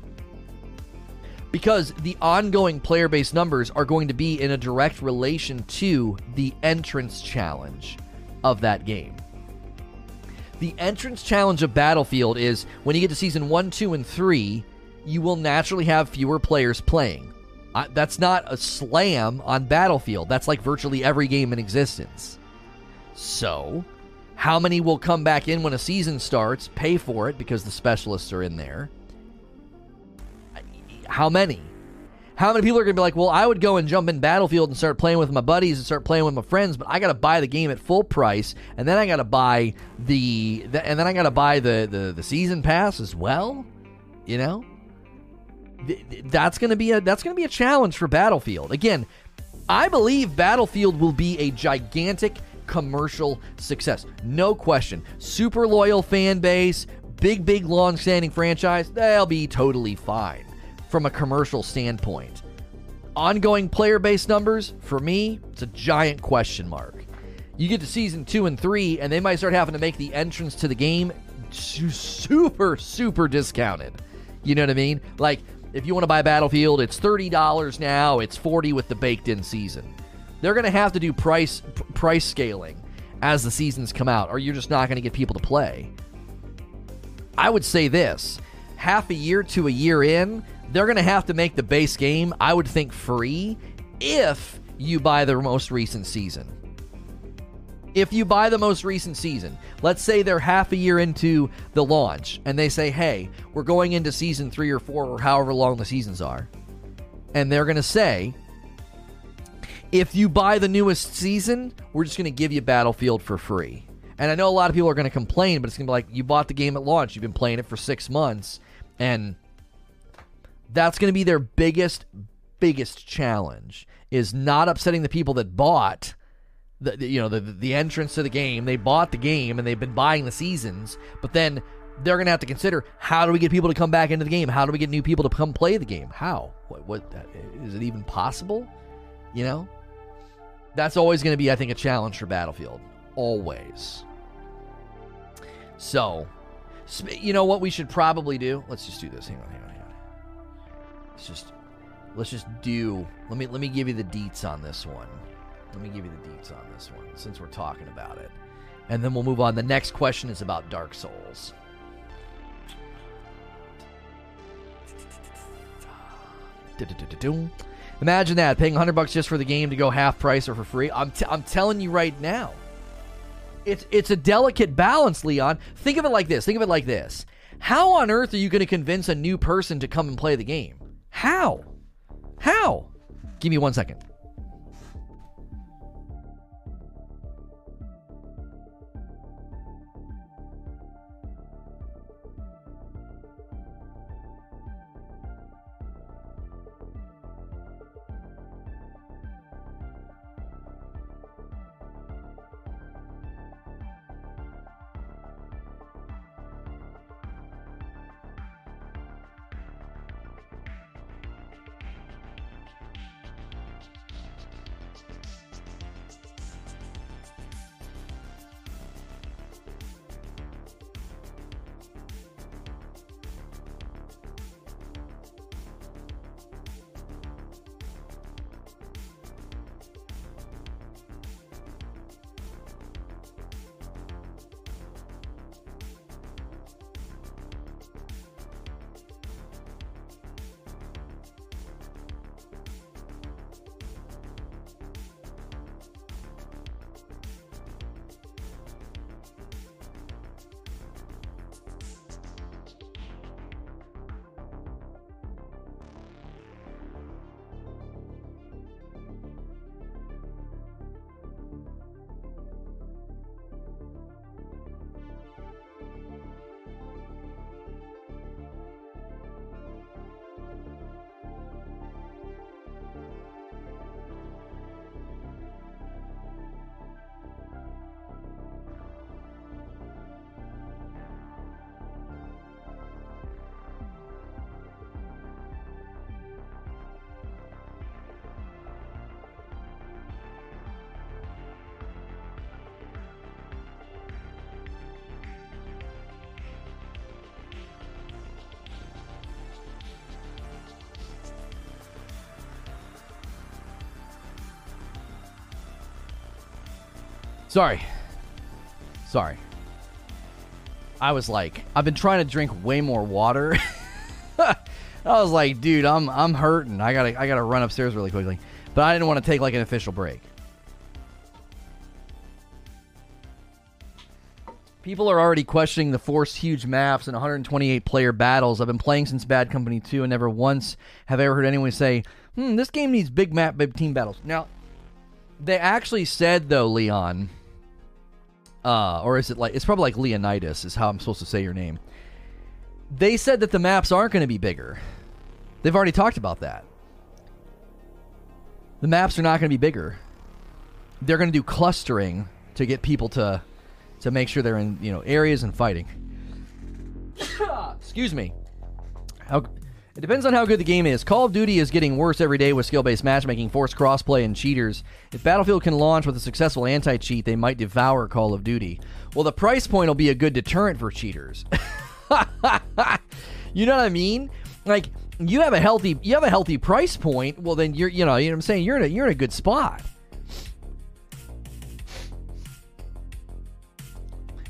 Because the ongoing player base numbers are going to be in a direct relation to the entrance challenge of that game. The entrance challenge of Battlefield is when you get to season 1, 2, and 3, you will naturally have fewer players playing. Uh, that's not a slam on Battlefield. That's like virtually every game in existence. So, how many will come back in when a season starts, pay for it because the specialists are in there? How many? How many people are going to be like, well, I would go and jump in Battlefield and start playing with my buddies and start playing with my friends, but I got to buy the game at full price, and then I got to buy the, the, and then I got to buy the, the the season pass as well. You know, that's to be a that's going to be a challenge for Battlefield. Again, I believe Battlefield will be a gigantic commercial success, no question. Super loyal fan base, big big long standing franchise. They'll be totally fine from a commercial standpoint. Ongoing player base numbers, for me, it's a giant question mark. You get to season two and three, and they might start having to make the entrance to the game super, super discounted. You know what I mean? Like, if you want to buy Battlefield, it's $30 now, it's 40 with the baked in season. They're going to have to do price price scaling as the seasons come out, or you're just not going to get people to play. I would say this half a year to a year in, they're going to have to make the base game, I would think, free if you buy the most recent season. If you buy the most recent season, let's say they're half a year into the launch and they say, hey, we're going into season three or four or however long the seasons are. And they're going to say, if you buy the newest season, we're just going to give you Battlefield for free. And I know a lot of people are going to complain, but it's going to be like, you bought the game at launch, you've been playing it for six months, and that's going to be their biggest biggest challenge is not upsetting the people that bought the, you know the the entrance to the game. They bought the game and they've been buying the seasons, but then they're going to have to consider how do we get people to come back into the game? How do we get new people to come play the game? How? What, what is it even possible? You know? That's always going to be I think a challenge for Battlefield. Always. So, you know what we should probably do? Let's just do this. Hang on, on. Let's just let's just do let me let me give you the deets on this one. Let me give you the deets on this one since we're talking about it. and then we'll move on. The next question is about Dark Souls. <sighs> Imagine that paying 100 bucks just for the game to go half price or for free. I'm, t- I'm telling you right now. It's it's a delicate balance, Leon. Think of it like this. Think of it like this. How on earth are you going to convince a new person to come and play the game? How? How? Give me one second. Sorry. Sorry. I was like, I've been trying to drink way more water. <laughs> I was like, dude, I'm I'm hurting. I gotta I gotta run upstairs really quickly. But I didn't want to take like an official break. People are already questioning the forced huge maps and 128 player battles. I've been playing since Bad Company 2 and never once have I ever heard anyone say, hmm, this game needs big map, big team battles. Now, they actually said, though, Leon, uh, or is it like, it's probably like Leonidas, is how I'm supposed to say your name. They said that the maps aren't going to be bigger. They've already talked about that. The maps are not going to be bigger. They're going to do clustering to get people to to make sure they're in you know areas and fighting. <coughs> Excuse me. How, it depends on how good the game is. Call of Duty is getting worse every day with skill-based matchmaking, forced crossplay, and cheaters. If Battlefield can launch with a successful anti-cheat, they might devour Call of Duty. Well, the price point will be a good deterrent for cheaters. <laughs> you know what I mean? Like you have a healthy you have a healthy price point. Well, then you're you know you know what I'm saying you're in a you're in a good spot.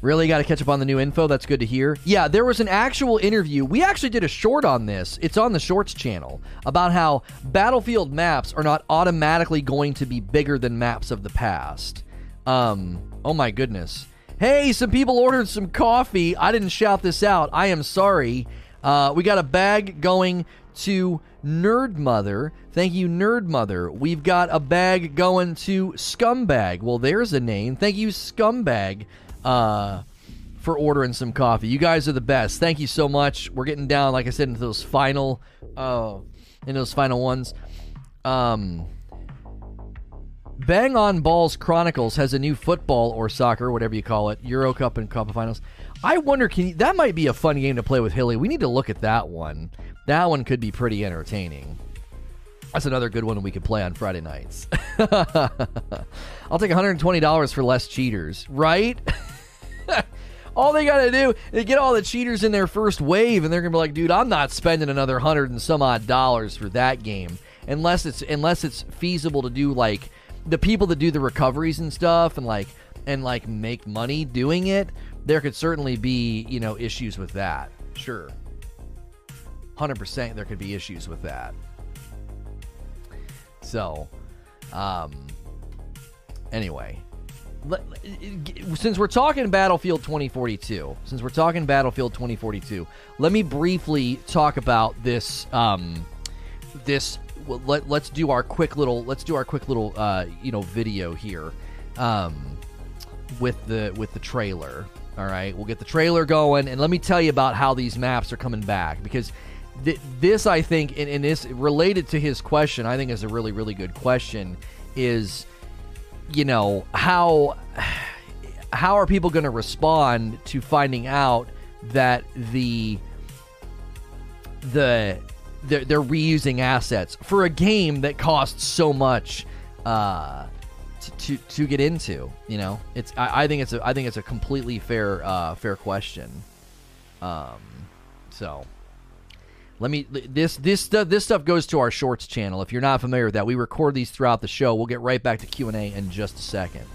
Really got to catch up on the new info. That's good to hear. Yeah, there was an actual interview. We actually did a short on this. It's on the Shorts channel about how Battlefield maps are not automatically going to be bigger than maps of the past. Um, oh my goodness. Hey, some people ordered some coffee. I didn't shout this out. I am sorry. Uh, we got a bag going to Nerd Mother. Thank you, Nerd Mother. We've got a bag going to Scumbag. Well, there's a name. Thank you, Scumbag uh, for ordering some coffee. You guys are the best. Thank you so much. We're getting down, like I said, into those final, uh, in those final ones. Um, Bang on Balls Chronicles has a new football or soccer, whatever you call it, Euro Cup and Cup of Finals. I wonder, can you, that might be a fun game to play with Hilly. We need to look at that one. That one could be pretty entertaining. That's another good one we could play on Friday nights. <laughs> I'll take $120 for less cheaters, right? <laughs> <laughs> all they got to do is get all the cheaters in their first wave, and they're gonna be like, "Dude, I'm not spending another hundred and some odd dollars for that game unless it's unless it's feasible to do like the people that do the recoveries and stuff, and like and like make money doing it, there could certainly be, you know, issues with that. Sure. 100% there could be issues with that. So, um anyway, since we're talking Battlefield 2042, since we're talking Battlefield 2042, let me briefly talk about this um this let, let's do our quick little let's do our quick little uh, you know video here um, with the with the trailer all right? We'll get the trailer going and let me tell you about how these maps are coming back because th- this i think and, and this related to his question i think is a really really good question is you know how how are people going to respond to finding out that the the they're, they're reusing assets for a game that costs so much uh, to, to, get into. You know, it's I, I, think it's a I think it's a completely fair uh, fair question. Um, so let me this this this stuff goes to our shorts channel. If you're not familiar with that, we record these throughout the show. We'll get right back to Q and A in just a second.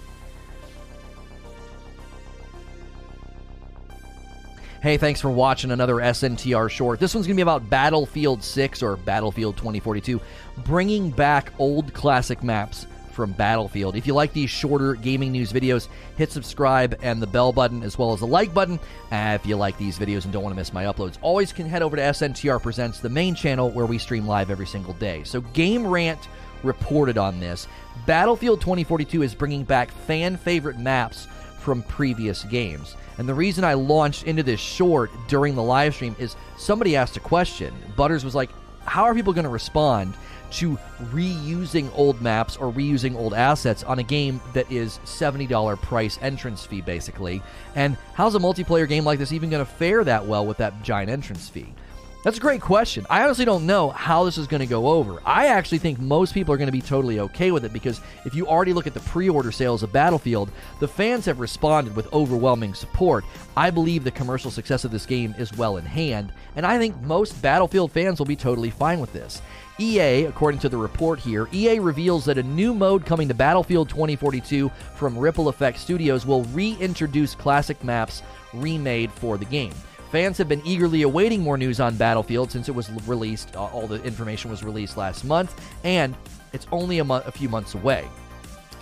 Hey, thanks for watching another SNTR short. This one's going to be about Battlefield 6 or Battlefield 2042, bringing back old classic maps from Battlefield. If you like these shorter gaming news videos, hit subscribe and the bell button as well as the like button. Uh, if you like these videos and don't want to miss my uploads, always can head over to SNTR Presents, the main channel where we stream live every single day. So, Game Rant reported on this. Battlefield 2042 is bringing back fan favorite maps from previous games. And the reason I launched into this short during the live stream is somebody asked a question. Butters was like, How are people going to respond to reusing old maps or reusing old assets on a game that is $70 price entrance fee, basically? And how's a multiplayer game like this even going to fare that well with that giant entrance fee? That's a great question. I honestly don't know how this is going to go over. I actually think most people are going to be totally okay with it because if you already look at the pre order sales of Battlefield, the fans have responded with overwhelming support. I believe the commercial success of this game is well in hand, and I think most Battlefield fans will be totally fine with this. EA, according to the report here, EA reveals that a new mode coming to Battlefield 2042 from Ripple Effect Studios will reintroduce classic maps remade for the game. Fans have been eagerly awaiting more news on Battlefield since it was released, uh, all the information was released last month, and it's only a, mo- a few months away.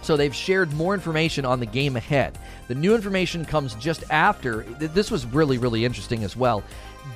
So they've shared more information on the game ahead. The new information comes just after. This was really, really interesting as well.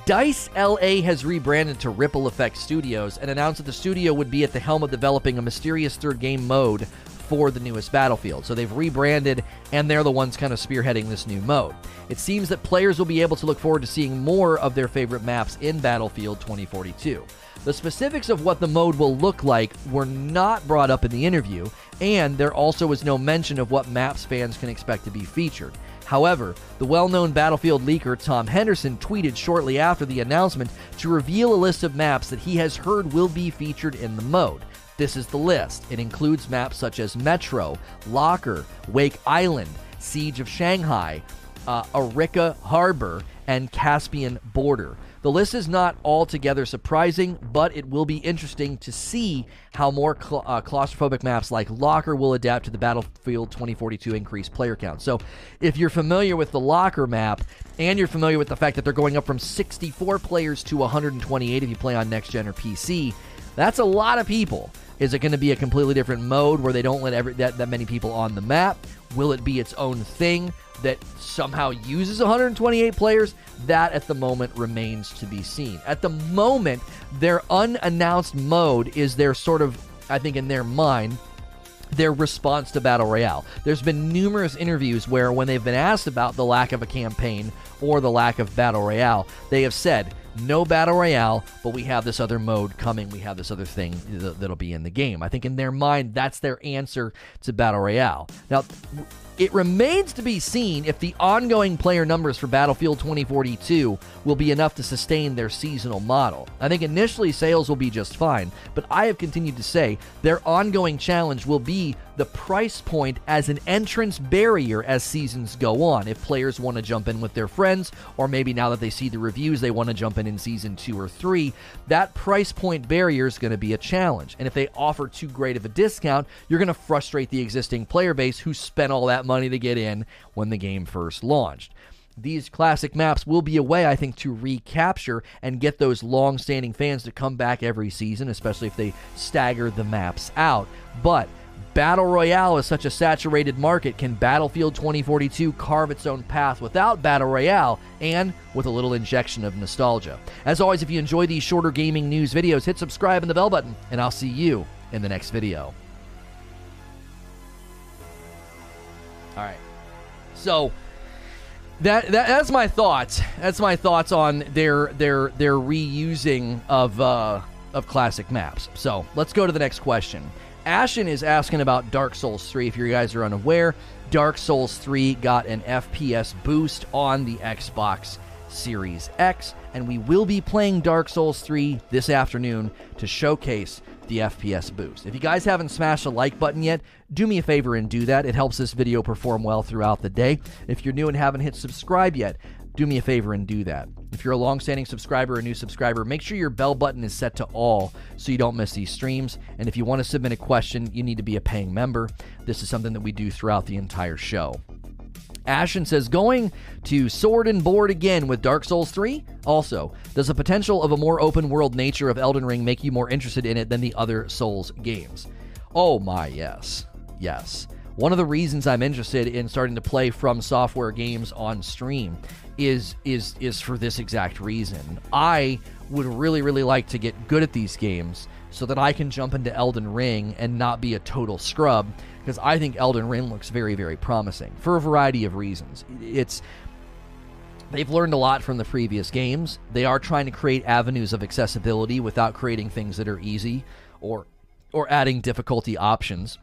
DICE LA has rebranded to Ripple Effect Studios and announced that the studio would be at the helm of developing a mysterious third game mode for the newest Battlefield. So they've rebranded, and they're the ones kind of spearheading this new mode. It seems that players will be able to look forward to seeing more of their favorite maps in Battlefield 2042. The specifics of what the mode will look like were not brought up in the interview, and there also was no mention of what maps fans can expect to be featured. However, the well known Battlefield leaker Tom Henderson tweeted shortly after the announcement to reveal a list of maps that he has heard will be featured in the mode. This is the list. It includes maps such as Metro, Locker, Wake Island, Siege of Shanghai, uh, Arica Harbor, and Caspian Border. The list is not altogether surprising, but it will be interesting to see how more uh, claustrophobic maps like Locker will adapt to the Battlefield 2042 increased player count. So, if you're familiar with the Locker map and you're familiar with the fact that they're going up from 64 players to 128 if you play on next gen or PC, that's a lot of people. Is it going to be a completely different mode where they don't let every, that, that many people on the map? Will it be its own thing that somehow uses 128 players? That at the moment remains to be seen. At the moment, their unannounced mode is their sort of, I think, in their mind, their response to Battle Royale. There's been numerous interviews where, when they've been asked about the lack of a campaign or the lack of Battle Royale, they have said, no battle royale, but we have this other mode coming. We have this other thing that'll be in the game. I think in their mind, that's their answer to battle royale. Now, it remains to be seen if the ongoing player numbers for Battlefield 2042 will be enough to sustain their seasonal model. I think initially sales will be just fine, but I have continued to say their ongoing challenge will be the price point as an entrance barrier as seasons go on. If players want to jump in with their friends, or maybe now that they see the reviews, they want to jump in in season two or three, that price point barrier is going to be a challenge. And if they offer too great of a discount, you're going to frustrate the existing player base who spent all that money to get in when the game first launched these classic maps will be a way, I think, to recapture and get those long standing fans to come back every season, especially if they stagger the maps out. But Battle Royale is such a saturated market. Can Battlefield 2042 carve its own path without Battle Royale and with a little injection of nostalgia? As always, if you enjoy these shorter gaming news videos, hit subscribe and the bell button, and I'll see you in the next video. So that, that that's my thoughts. That's my thoughts on their their their reusing of uh, of classic maps. So let's go to the next question. Ashen is asking about Dark Souls 3. If you guys are unaware, Dark Souls 3 got an FPS boost on the Xbox Series X, and we will be playing Dark Souls 3 this afternoon to showcase the FPS boost. If you guys haven't smashed the like button yet, do me a favor and do that. It helps this video perform well throughout the day. If you're new and haven't hit subscribe yet, do me a favor and do that. If you're a long-standing subscriber or a new subscriber, make sure your bell button is set to all so you don't miss these streams. And if you want to submit a question, you need to be a paying member. This is something that we do throughout the entire show. Ashen says, going to sword and board again with Dark Souls 3? Also, does the potential of a more open world nature of Elden Ring make you more interested in it than the other Souls games? Oh my, yes. Yes. One of the reasons I'm interested in starting to play from software games on stream is is is for this exact reason. I would really really like to get good at these games so that I can jump into Elden Ring and not be a total scrub because I think Elden Ring looks very, very promising for a variety of reasons. It's they've learned a lot from the previous games. They are trying to create avenues of accessibility without creating things that are easy or or adding difficulty options.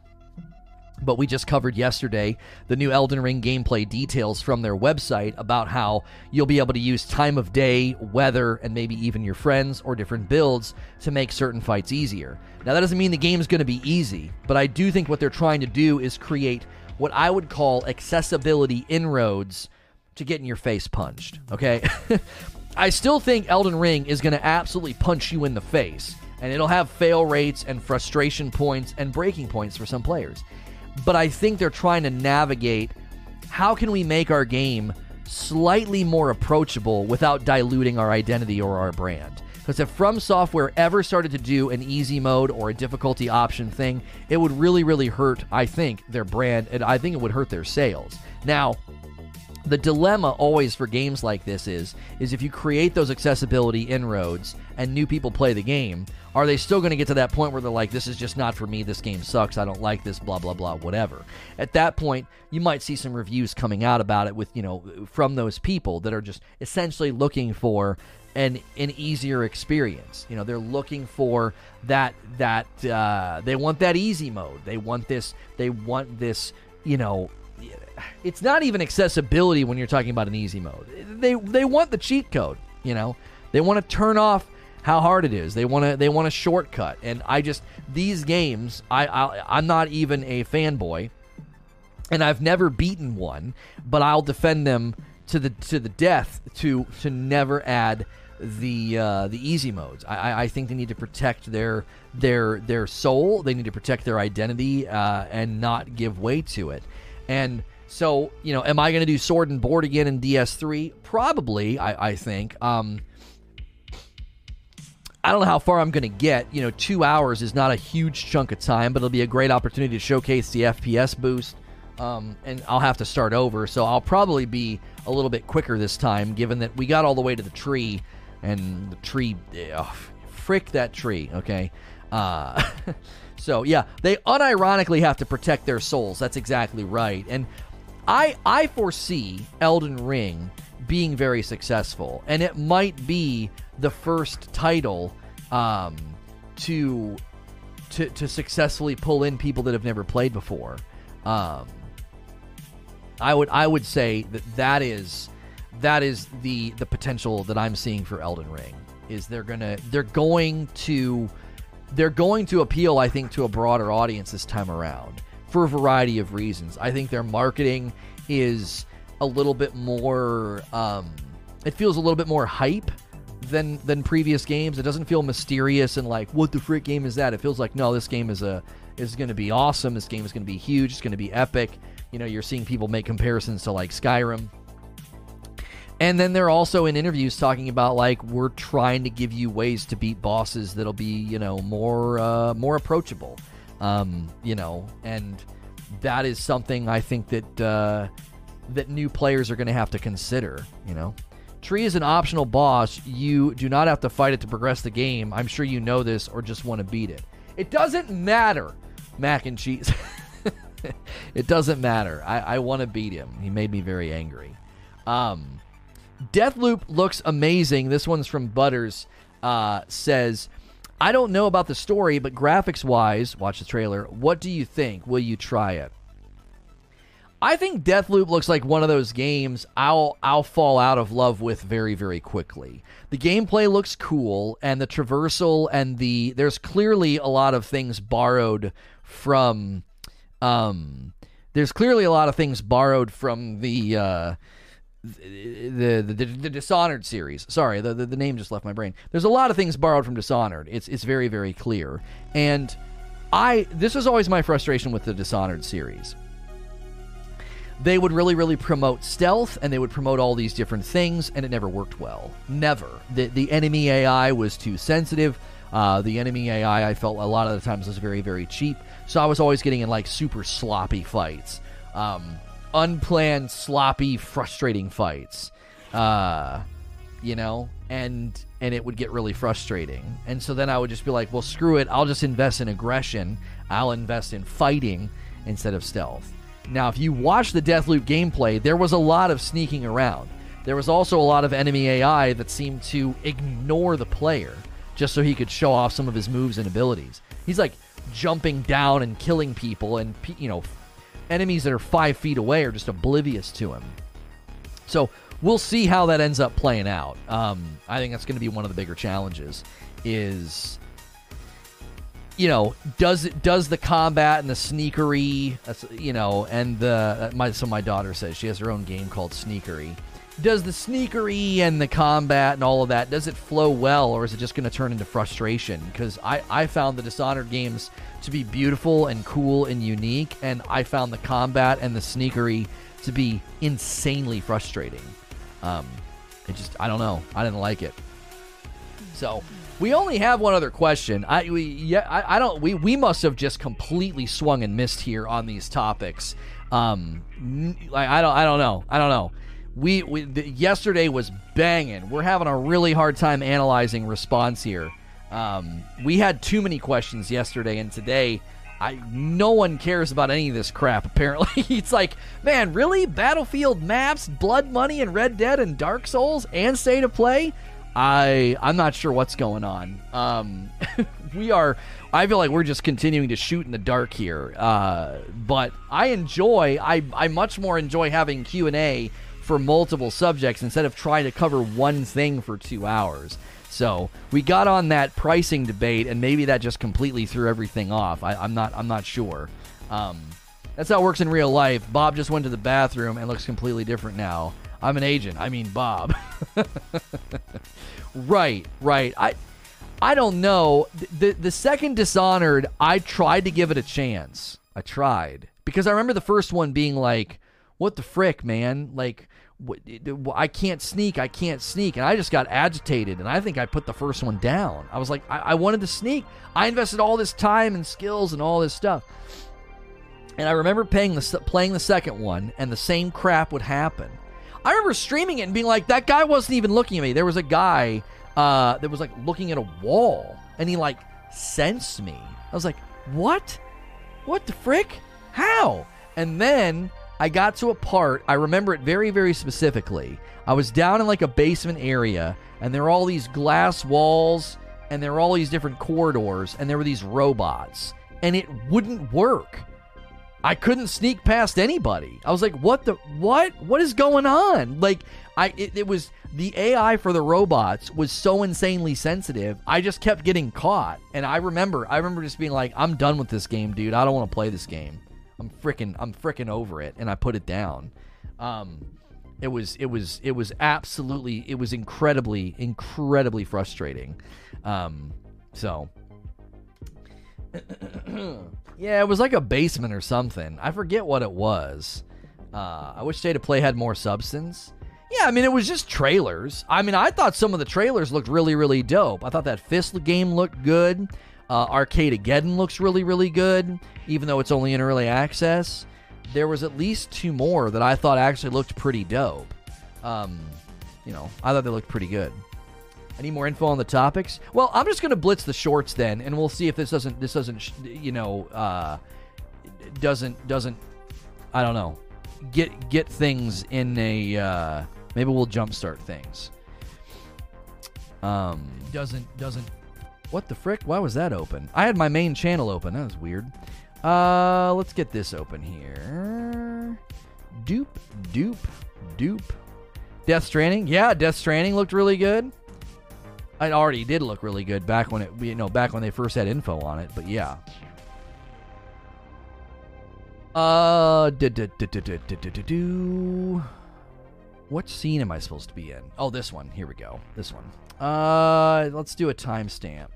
But we just covered yesterday the new Elden Ring gameplay details from their website about how you'll be able to use time of day, weather, and maybe even your friends or different builds to make certain fights easier. Now, that doesn't mean the game's going to be easy, but I do think what they're trying to do is create what I would call accessibility inroads to getting your face punched, okay? <laughs> I still think Elden Ring is going to absolutely punch you in the face, and it'll have fail rates and frustration points and breaking points for some players but I think they're trying to navigate how can we make our game slightly more approachable without diluting our identity or our brand. Because if From Software ever started to do an easy mode or a difficulty option thing, it would really, really hurt, I think, their brand, and I think it would hurt their sales. Now, the dilemma always for games like this is is if you create those accessibility inroads and new people play the game are they still going to get to that point where they're like this is just not for me this game sucks i don't like this blah blah blah whatever at that point you might see some reviews coming out about it with you know from those people that are just essentially looking for an an easier experience you know they're looking for that that uh, they want that easy mode they want this they want this you know it's not even accessibility when you're talking about an easy mode. They they want the cheat code, you know. They want to turn off how hard it is. They want to they want a shortcut. And I just these games, I, I I'm not even a fanboy, and I've never beaten one, but I'll defend them to the to the death to to never add the uh, the easy modes. I, I think they need to protect their their their soul. They need to protect their identity uh, and not give way to it. And so, you know, am I going to do Sword and Board again in DS3? Probably, I, I think. Um, I don't know how far I'm going to get. You know, two hours is not a huge chunk of time, but it'll be a great opportunity to showcase the FPS boost. Um, and I'll have to start over, so I'll probably be a little bit quicker this time, given that we got all the way to the tree, and the tree, oh, frick that tree, okay? Uh, <laughs> so yeah, they unironically have to protect their souls. That's exactly right, and I I foresee Elden Ring being very successful, and it might be the first title um, to to to successfully pull in people that have never played before. Um, I would I would say that that is that is the the potential that I'm seeing for Elden Ring. Is they're gonna they're going to they're going to appeal, I think, to a broader audience this time around for a variety of reasons. I think their marketing is a little bit more, um, it feels a little bit more hype than than previous games. It doesn't feel mysterious and like what the frick game is that? It feels like no, this game is a is going to be awesome. This game is going to be huge. It's going to be epic. You know, you're seeing people make comparisons to like Skyrim. And then they're also in interviews talking about like we're trying to give you ways to beat bosses that'll be you know more uh, more approachable, um, you know, and that is something I think that uh, that new players are going to have to consider. You know, Tree is an optional boss. You do not have to fight it to progress the game. I'm sure you know this or just want to beat it. It doesn't matter, mac and cheese. <laughs> it doesn't matter. I, I want to beat him. He made me very angry. Um, Deathloop looks amazing. This one's from Butters. Uh, says, I don't know about the story, but graphics wise, watch the trailer. What do you think? Will you try it? I think Deathloop looks like one of those games I'll I'll fall out of love with very very quickly. The gameplay looks cool and the traversal and the there's clearly a lot of things borrowed from um there's clearly a lot of things borrowed from the uh the, the, the Dishonored series. Sorry, the, the, the name just left my brain. There's a lot of things borrowed from Dishonored. It's it's very very clear. And I this was always my frustration with the Dishonored series. They would really really promote stealth and they would promote all these different things and it never worked well. Never. The the enemy AI was too sensitive. Uh, the enemy AI I felt a lot of the times was very very cheap. So I was always getting in like super sloppy fights. Um, unplanned, sloppy, frustrating fights. Uh, you know, and and it would get really frustrating. And so then I would just be like, well, screw it. I'll just invest in aggression. I'll invest in fighting instead of stealth. Now, if you watch the Deathloop gameplay, there was a lot of sneaking around. There was also a lot of enemy AI that seemed to ignore the player just so he could show off some of his moves and abilities. He's like jumping down and killing people, and you know, enemies that are five feet away are just oblivious to him. So we'll see how that ends up playing out. Um, I think that's going to be one of the bigger challenges. Is you know does it does the combat and the sneakery you know and the my so my daughter says she has her own game called sneakery. Does the sneakery and the combat and all of that does it flow well or is it just going to turn into frustration? Because I, I found the dishonored games to be beautiful and cool and unique and i found the combat and the sneakery to be insanely frustrating. Um, it just i don't know. I didn't like it. So we only have one other question. I we yeah I, I don't we we must have just completely swung and missed here on these topics. Um, like I don't I don't know I don't know. We, we the, yesterday was banging. We're having a really hard time analyzing response here. Um, we had too many questions yesterday, and today, I no one cares about any of this crap. <laughs> Apparently, it's like, man, really? Battlefield maps, Blood Money, and Red Dead, and Dark Souls, and State of Play. I I'm not sure what's going on. Um, <laughs> we are. I feel like we're just continuing to shoot in the dark here. Uh, but I enjoy. I I much more enjoy having Q and A for multiple subjects instead of trying to cover one thing for two hours. So we got on that pricing debate, and maybe that just completely threw everything off. I, am not. I'm not sure. Um, that's how it works in real life. Bob just went to the bathroom and looks completely different now. I'm an agent. I mean Bob. <laughs> right, right. I I don't know. The the second Dishonored, I tried to give it a chance. I tried. Because I remember the first one being like, what the frick, man? Like I can't sneak, I can't sneak. And I just got agitated, and I think I put the first one down. I was like, I, I wanted to sneak. I invested all this time and skills and all this stuff. And I remember paying the, playing the second one, and the same crap would happen. I remember streaming it and being like, that guy wasn't even looking at me. There was a guy uh, that was like looking at a wall, and he like sensed me. I was like, what? What the frick? How? And then I got to a part, I remember it very, very specifically. I was down in like a basement area, and there were all these glass walls, and there were all these different corridors, and there were these robots, and it wouldn't work. I couldn't sneak past anybody. I was like, "What the what? What is going on?" Like, I it, it, was the AI for the robots was so insanely sensitive. I just kept getting caught, and I remember, I remember just being like, "I'm done with this game, dude. I don't want to play this game. I'm freaking, I'm freaking over it," and I put it down. Um, it was it was it was absolutely it was incredibly incredibly frustrating. Um, so <clears throat> yeah, it was like a basement or something. I forget what it was. Uh, I wish State of Play had more substance. Yeah, I mean, it was just trailers. I mean, I thought some of the trailers looked really, really dope. I thought that Fist game looked good. Uh, Arcadegeddon looks really, really good, even though it's only in early access. There was at least two more that I thought actually looked pretty dope. Um, you know, I thought they looked pretty good. Any more info on the topics? Well, I'm just going to blitz the shorts then, and we'll see if this doesn't this doesn't you know uh, doesn't doesn't I don't know get get things in a uh, maybe we'll jumpstart things. Um, doesn't doesn't what the frick? Why was that open? I had my main channel open. That was weird. Uh, let's get this open here. Doop, doop, doop. Death Stranding. Yeah, Death Stranding looked really good. It already did look really good back when it, you know, back when they first had info on it. But yeah. Uh, do what scene am I supposed to be in? Oh, this one. Here we go. This one. Uh, let's do a timestamp.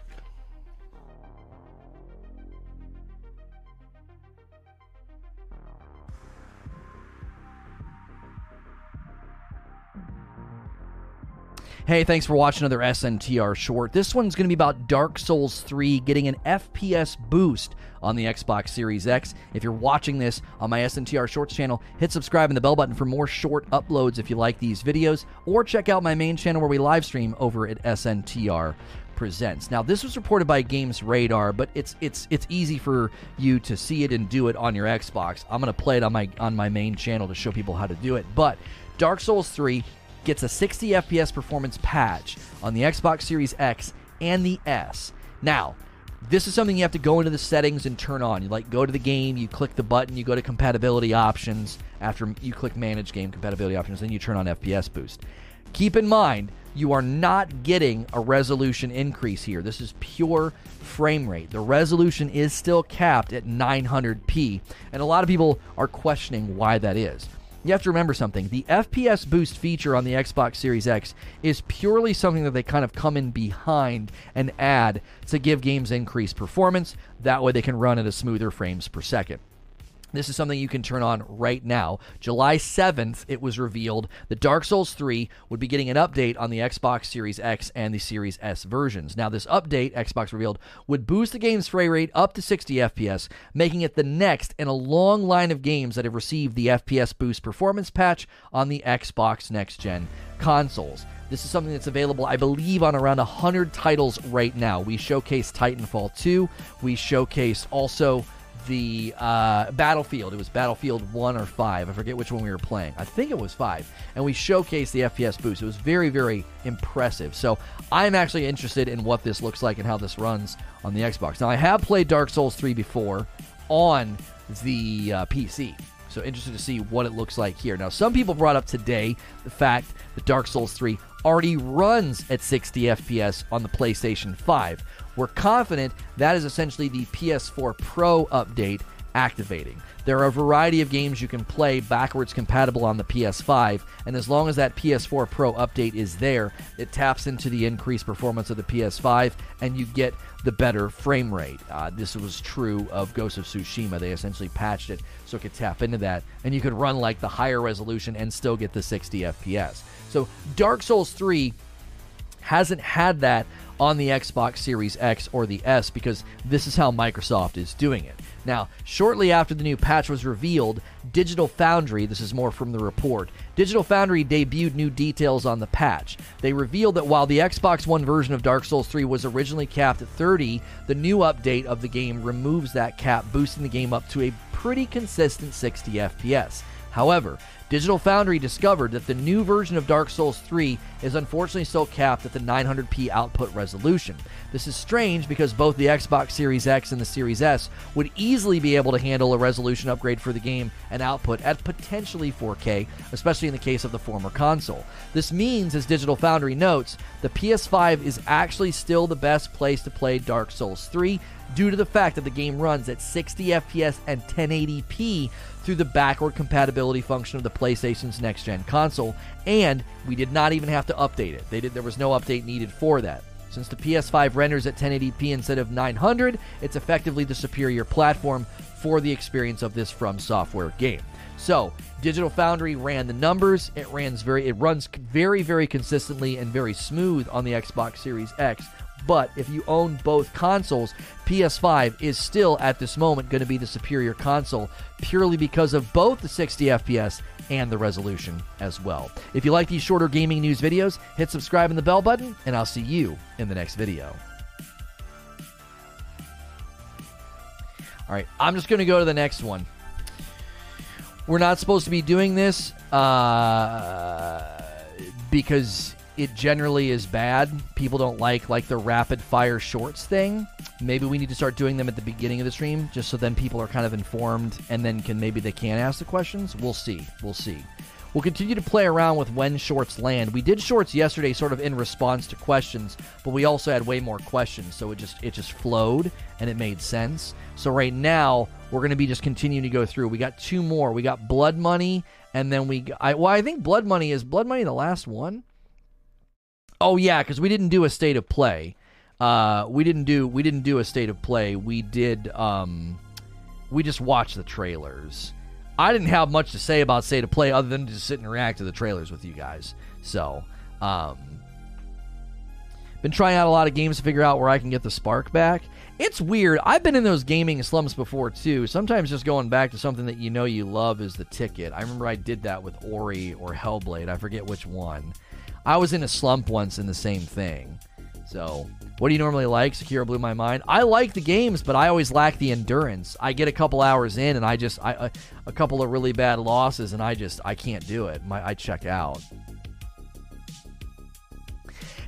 Hey, thanks for watching another SNTR short. This one's going to be about Dark Souls 3 getting an FPS boost on the Xbox Series X. If you're watching this on my SNTR Shorts channel, hit subscribe and the bell button for more short uploads if you like these videos, or check out my main channel where we live stream over at SNTR presents. Now, this was reported by Games Radar, but it's it's it's easy for you to see it and do it on your Xbox. I'm going to play it on my on my main channel to show people how to do it. But Dark Souls 3 gets a 60 FPS performance patch on the Xbox Series X and the S. Now, this is something you have to go into the settings and turn on. You like go to the game, you click the button, you go to compatibility options. After you click manage game compatibility options, then you turn on FPS boost. Keep in mind, you are not getting a resolution increase here. This is pure frame rate. The resolution is still capped at 900p, and a lot of people are questioning why that is you have to remember something. The FPS boost feature on the Xbox Series X is purely something that they kind of come in behind and add to give games increased performance. That way they can run at a smoother frames per second. This is something you can turn on right now. July 7th, it was revealed that Dark Souls 3 would be getting an update on the Xbox Series X and the Series S versions. Now, this update, Xbox revealed, would boost the game's frame rate up to 60 FPS, making it the next in a long line of games that have received the FPS boost performance patch on the Xbox next gen consoles. This is something that's available, I believe, on around 100 titles right now. We showcased Titanfall 2. We showcased also the uh, Battlefield. It was Battlefield 1 or 5. I forget which one we were playing. I think it was 5. And we showcased the FPS boost. It was very, very impressive. So I'm actually interested in what this looks like and how this runs on the Xbox. Now, I have played Dark Souls 3 before on the uh, PC. So interested to see what it looks like here. Now, some people brought up today the fact that Dark Souls 3 already runs at 60 FPS on the PlayStation 5. We're confident that is essentially the PS4 Pro update activating. There are a variety of games you can play backwards compatible on the PS5, and as long as that PS4 Pro update is there, it taps into the increased performance of the PS5 and you get the better frame rate. Uh, this was true of Ghost of Tsushima. They essentially patched it so it could tap into that, and you could run like the higher resolution and still get the 60 FPS. So Dark Souls 3 hasn't had that on the Xbox Series X or the S because this is how Microsoft is doing it. Now, shortly after the new patch was revealed, Digital Foundry, this is more from the report, Digital Foundry debuted new details on the patch. They revealed that while the Xbox One version of Dark Souls 3 was originally capped at 30, the new update of the game removes that cap, boosting the game up to a pretty consistent 60 FPS. However, Digital Foundry discovered that the new version of Dark Souls 3 is unfortunately still capped at the 900p output resolution. This is strange because both the Xbox Series X and the Series S would easily be able to handle a resolution upgrade for the game and output at potentially 4K, especially in the case of the former console. This means, as Digital Foundry notes, the PS5 is actually still the best place to play Dark Souls 3 due to the fact that the game runs at 60 FPS and 1080p through the backward compatibility function of the PlayStation's next gen console, and we did not even have to update it. They did there was no update needed for that. Since the PS5 renders at 1080p instead of 900, it's effectively the superior platform for the experience of this From Software game. So, Digital Foundry ran the numbers. It runs very it runs very very consistently and very smooth on the Xbox Series X. But if you own both consoles, PS5 is still at this moment going to be the superior console purely because of both the 60 FPS and the resolution as well. If you like these shorter gaming news videos, hit subscribe and the bell button, and I'll see you in the next video. All right, I'm just going to go to the next one. We're not supposed to be doing this uh, because it generally is bad. People don't like like the rapid fire shorts thing. Maybe we need to start doing them at the beginning of the stream just so then people are kind of informed and then can maybe they can ask the questions. We'll see. We'll see. We'll continue to play around with when shorts land. We did shorts yesterday sort of in response to questions, but we also had way more questions, so it just it just flowed and it made sense. So right now, we're going to be just continuing to go through. We got two more. We got Blood Money and then we I well, I think Blood Money is Blood Money the last one? Oh yeah, cuz we didn't do a state of play. Uh, we didn't do we didn't do a state of play. We did um, we just watched the trailers. I didn't have much to say about state of play other than just sit and react to the trailers with you guys. So, um, been trying out a lot of games to figure out where I can get the spark back. It's weird. I've been in those gaming slumps before too. Sometimes just going back to something that you know you love is the ticket. I remember I did that with Ori or Hellblade. I forget which one. I was in a slump once in the same thing. So, what do you normally like? Sekiro blew my mind. I like the games, but I always lack the endurance. I get a couple hours in, and I just I, a, a couple of really bad losses, and I just I can't do it. My I check out.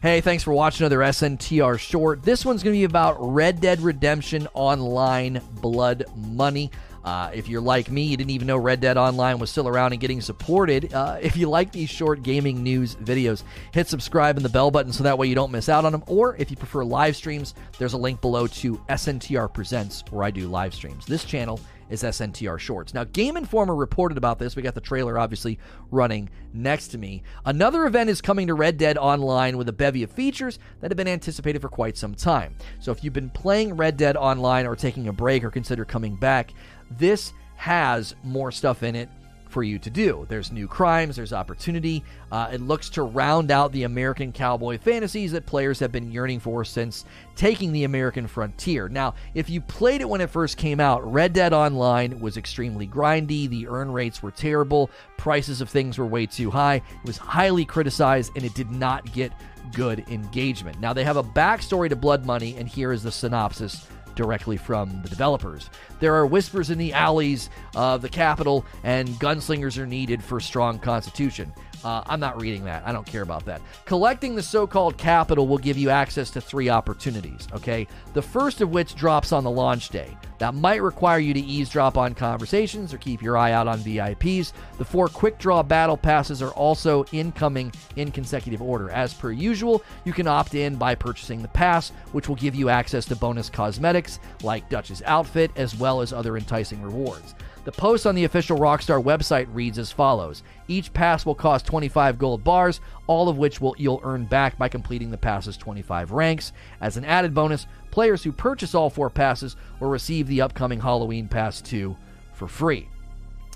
Hey, thanks for watching another SNTR short. This one's going to be about Red Dead Redemption Online Blood Money. Uh, if you're like me, you didn't even know Red Dead Online was still around and getting supported. Uh, if you like these short gaming news videos, hit subscribe and the bell button so that way you don't miss out on them. Or if you prefer live streams, there's a link below to SNTR Presents where I do live streams. This channel is SNTR Shorts. Now, Game Informer reported about this. We got the trailer obviously running next to me. Another event is coming to Red Dead Online with a bevy of features that have been anticipated for quite some time. So, if you've been playing Red Dead Online or taking a break or consider coming back, this has more stuff in it for you to do. There's new crimes, there's opportunity. Uh, it looks to round out the American cowboy fantasies that players have been yearning for since taking the American frontier. Now, if you played it when it first came out, Red Dead Online was extremely grindy, the earn rates were terrible, prices of things were way too high, it was highly criticized, and it did not get good engagement. Now, they have a backstory to Blood Money, and here is the synopsis directly from the developers. There are whispers in the alleys of the capital, and gunslingers are needed for strong constitution. Uh, I'm not reading that. I don't care about that. Collecting the so called capital will give you access to three opportunities, okay? The first of which drops on the launch day. That might require you to eavesdrop on conversations or keep your eye out on VIPs. The four quick draw battle passes are also incoming in consecutive order. As per usual, you can opt in by purchasing the pass, which will give you access to bonus cosmetics like Dutch's outfit, as well as other enticing rewards. The post on the official Rockstar website reads as follows Each pass will cost 25 gold bars, all of which will, you'll earn back by completing the pass's 25 ranks. As an added bonus, players who purchase all four passes will receive the upcoming Halloween Pass 2 for free.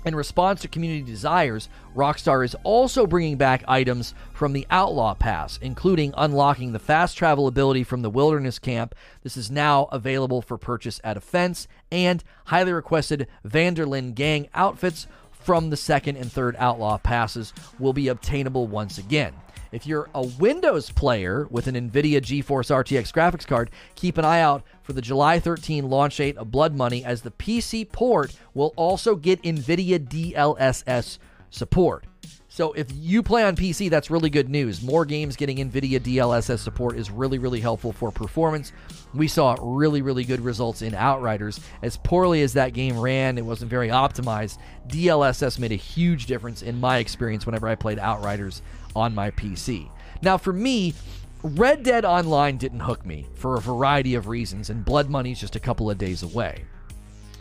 In response to community desires, Rockstar is also bringing back items from the Outlaw Pass, including unlocking the fast travel ability from the Wilderness Camp. This is now available for purchase at a fence, and highly requested Van der Linde gang outfits from the second and third Outlaw Passes will be obtainable once again. If you're a Windows player with an NVIDIA GeForce RTX graphics card, keep an eye out for the July 13 launch date of Blood Money, as the PC port will also get NVIDIA DLSS support. So if you play on PC, that's really good news. More games getting NVIDIA DLSS support is really, really helpful for performance. We saw really, really good results in Outriders. As poorly as that game ran, it wasn't very optimized. DLSS made a huge difference in my experience whenever I played Outriders on my PC. Now, for me, Red Dead Online didn't hook me for a variety of reasons, and Blood Money's just a couple of days away.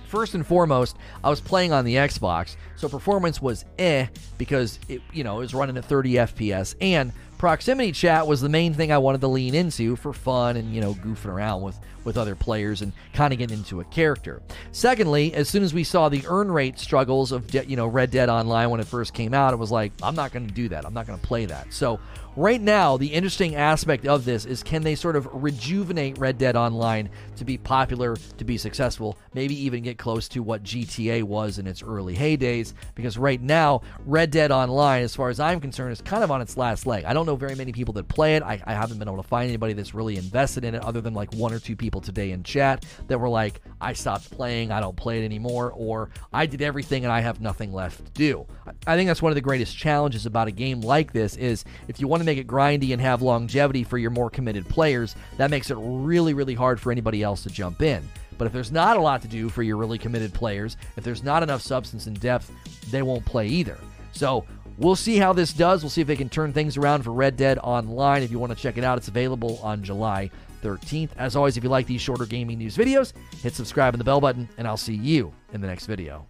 first and foremost, I was playing on the Xbox, so performance was eh because it, you know, it was running at 30 FPS, and proximity chat was the main thing I wanted to lean into for fun and you know goofing around with with other players and kind of getting into a character. Secondly, as soon as we saw the earn rate struggles of you know Red Dead Online when it first came out, it was like I'm not going to do that. I'm not going to play that. So right now, the interesting aspect of this is can they sort of rejuvenate Red Dead Online to be popular, to be successful, maybe even get close to what GTA was in its early heydays? Because right now, Red Dead Online, as far as I'm concerned, is kind of on its last leg. I don't know very many people that play it. I, I haven't been able to find anybody that's really invested in it other than like one or two people today in chat that were like, I stopped playing, I don't play it anymore, or I did everything and I have nothing left to do. I think that's one of the greatest challenges about a game like this is if you want to make it grindy and have longevity for your more committed players, that makes it really, really hard for anybody else to jump in. But if there's not a lot to do for your really committed players, if there's not enough substance and depth, they won't play either. So we'll see how this does. We'll see if they can turn things around for Red Dead Online. If you want to check it out, it's available on July 13th. As always, if you like these shorter gaming news videos, hit subscribe and the bell button, and I'll see you in the next video.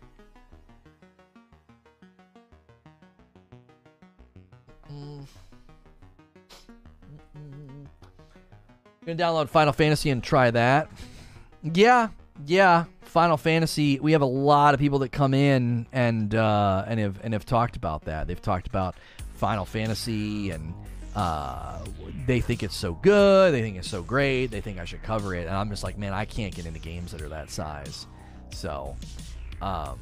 Gonna download Final Fantasy and try that. Yeah, yeah. Final Fantasy. We have a lot of people that come in and uh, and have and have talked about that. They've talked about Final Fantasy and uh, they think it's so good. They think it's so great. They think I should cover it. And I'm just like, man, I can't get into games that are that size. So, um,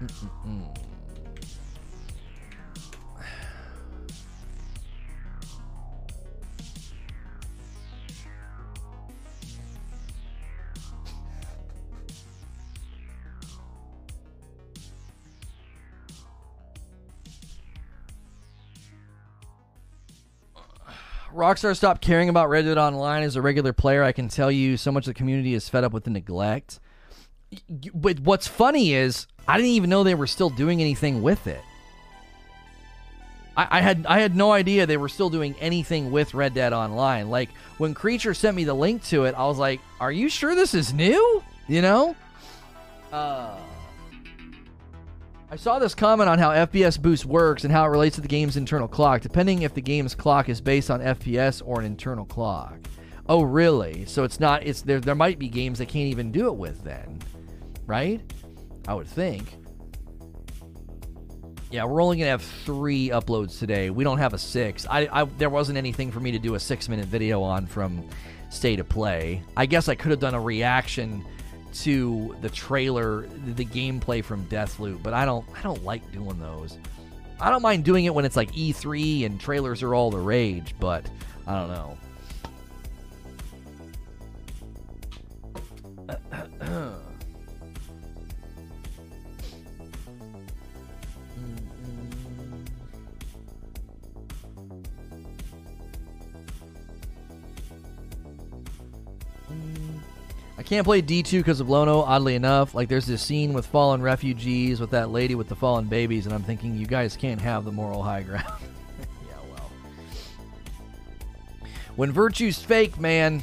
mm-mm-mm. Rockstar stopped caring about Red Dead Online as a regular player. I can tell you so much of the community is fed up with the neglect. But what's funny is I didn't even know they were still doing anything with it. I, I had I had no idea they were still doing anything with Red Dead Online. Like when Creature sent me the link to it, I was like, "Are you sure this is new?" You know. Uh. I saw this comment on how FPS boost works and how it relates to the game's internal clock, depending if the game's clock is based on FPS or an internal clock. Oh, really? So it's not. It's there. There might be games that can't even do it with then, right? I would think. Yeah, we're only gonna have three uploads today. We don't have a six. I, I there wasn't anything for me to do a six minute video on from State of Play. I guess I could have done a reaction to the trailer, the gameplay from Deathloop, but I don't I don't like doing those. I don't mind doing it when it's like E3 and trailers are all the rage, but I don't know. <clears throat> can't play D2 because of Lono, oddly enough. Like, there's this scene with fallen refugees with that lady with the fallen babies, and I'm thinking, you guys can't have the moral high ground. <laughs> yeah, well. When virtue's fake, man,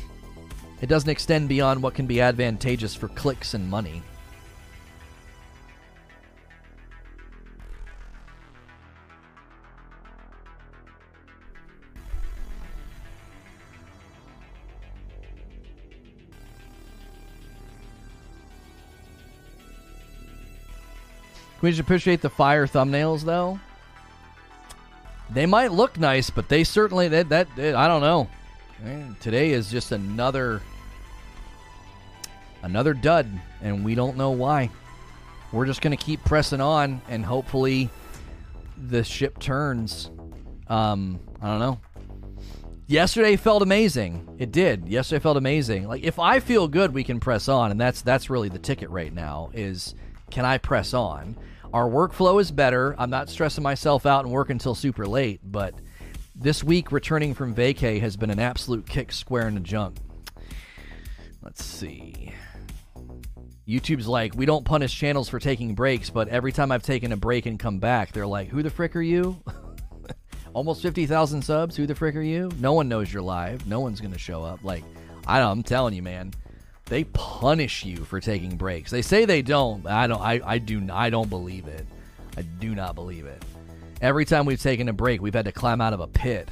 it doesn't extend beyond what can be advantageous for clicks and money. Can we just appreciate the fire thumbnails though? They might look nice, but they certainly that that, I don't know. Today is just another another dud, and we don't know why. We're just gonna keep pressing on, and hopefully the ship turns. Um, I don't know. Yesterday felt amazing. It did. Yesterday felt amazing. Like if I feel good, we can press on, and that's that's really the ticket right now. Is can I press on? Our workflow is better. I'm not stressing myself out and working until super late, but this week returning from vacay has been an absolute kick square in the junk. Let's see. YouTube's like, we don't punish channels for taking breaks, but every time I've taken a break and come back, they're like, who the frick are you? <laughs> Almost 50,000 subs. Who the frick are you? No one knows you're live. No one's going to show up. Like, I I'm telling you, man. They punish you for taking breaks. They say they don't, but I don't. I, I do. I don't believe it. I do not believe it. Every time we've taken a break, we've had to climb out of a pit.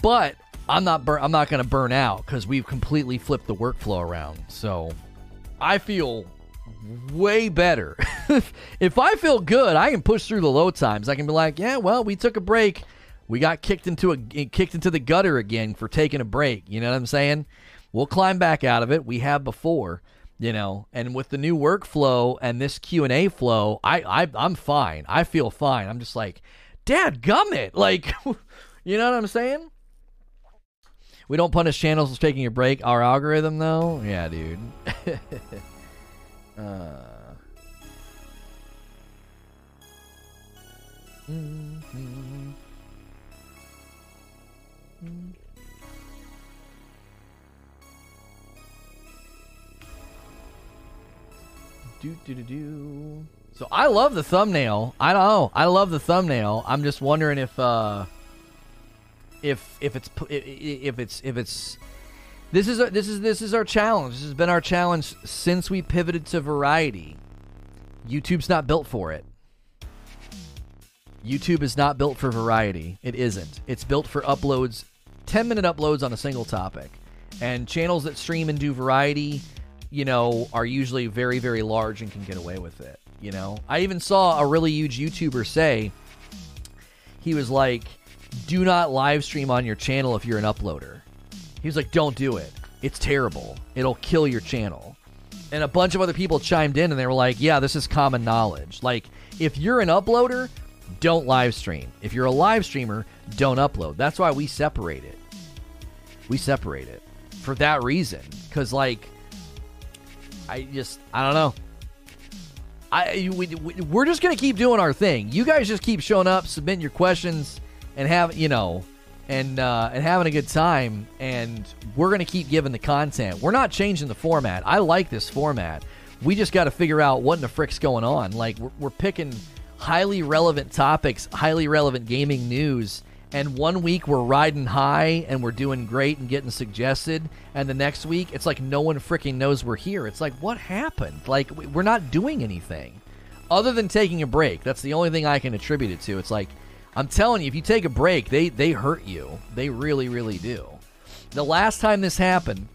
But I'm not bur- I'm not going to burn out because we've completely flipped the workflow around. So I feel way better. <laughs> if I feel good, I can push through the low times. I can be like, yeah, well, we took a break. We got kicked into a kicked into the gutter again for taking a break. You know what I'm saying? We'll climb back out of it. We have before, you know. And with the new workflow and this Q and A flow, I, I I'm fine. I feel fine. I'm just like, Dad, gummit, <laughs> like, you know what I'm saying? We don't punish channels for taking a break. Our algorithm, though, yeah, dude. <laughs> uh. Mm-hmm. Do do do do. So I love the thumbnail. I don't know. I love the thumbnail. I'm just wondering if uh if if it's if it's if it's this is this is this is our challenge. This has been our challenge since we pivoted to variety. YouTube's not built for it. YouTube is not built for variety. It isn't. It's built for uploads, 10 minute uploads on a single topic. And channels that stream and do variety, you know, are usually very, very large and can get away with it. You know, I even saw a really huge YouTuber say, he was like, do not live stream on your channel if you're an uploader. He was like, don't do it. It's terrible. It'll kill your channel. And a bunch of other people chimed in and they were like, yeah, this is common knowledge. Like, if you're an uploader, don't live stream. If you're a live streamer, don't upload. That's why we separate it. We separate it for that reason. Because, like, I just, I don't know. I we, we're just gonna keep doing our thing. You guys just keep showing up, submitting your questions, and have you know, and uh, and having a good time. And we're gonna keep giving the content. We're not changing the format. I like this format. We just got to figure out what in the frick's going on. Like we're, we're picking highly relevant topics, highly relevant gaming news. And one week we're riding high and we're doing great and getting suggested. And the next week it's like no one freaking knows we're here. It's like, what happened? Like, we're not doing anything other than taking a break. That's the only thing I can attribute it to. It's like, I'm telling you, if you take a break, they, they hurt you. They really, really do. The last time this happened,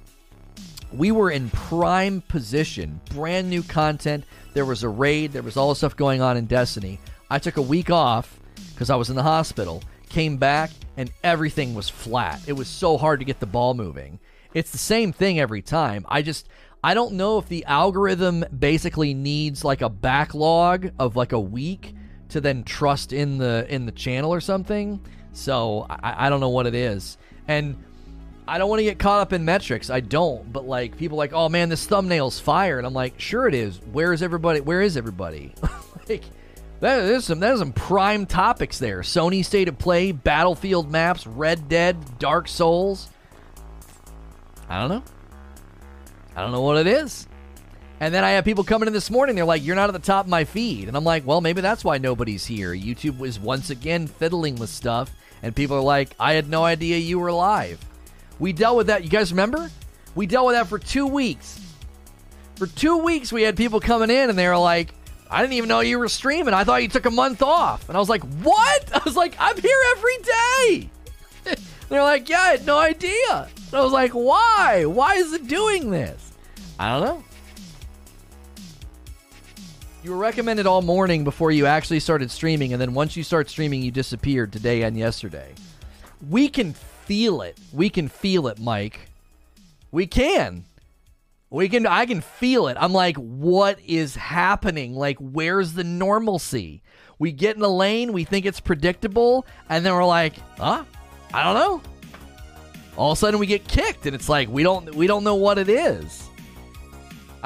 we were in prime position, brand new content. There was a raid, there was all the stuff going on in Destiny. I took a week off because I was in the hospital, came back, and everything was flat. It was so hard to get the ball moving. It's the same thing every time. I just I don't know if the algorithm basically needs like a backlog of like a week to then trust in the in the channel or something. So I, I don't know what it is. And I don't want to get caught up in metrics. I don't. But like people like, oh man, this thumbnail's fire, and I'm like, sure it is. Where is everybody? Where is everybody? <laughs> like that is some that is some prime topics there. Sony State of Play, Battlefield maps, Red Dead, Dark Souls. I don't know. I don't know what it is. And then I have people coming in this morning. They're like, "You're not at the top of my feed," and I'm like, "Well, maybe that's why nobody's here." YouTube was once again fiddling with stuff, and people are like, "I had no idea you were live." We dealt with that. You guys remember? We dealt with that for two weeks. For two weeks, we had people coming in, and they were like, "I didn't even know you were streaming. I thought you took a month off." And I was like, "What?" <laughs> I was like, "I'm here every day." <laughs> They're like, "Yeah, I had no idea." And I was like, "Why? Why is it doing this?" I don't know. You were recommended all morning before you actually started streaming, and then once you start streaming, you disappeared today and yesterday. We can feel it. We can feel it, Mike. We can. We can I can feel it. I'm like, what is happening? Like, where's the normalcy? We get in a lane, we think it's predictable, and then we're like, huh? I don't know. All of a sudden we get kicked, and it's like we don't we don't know what it is.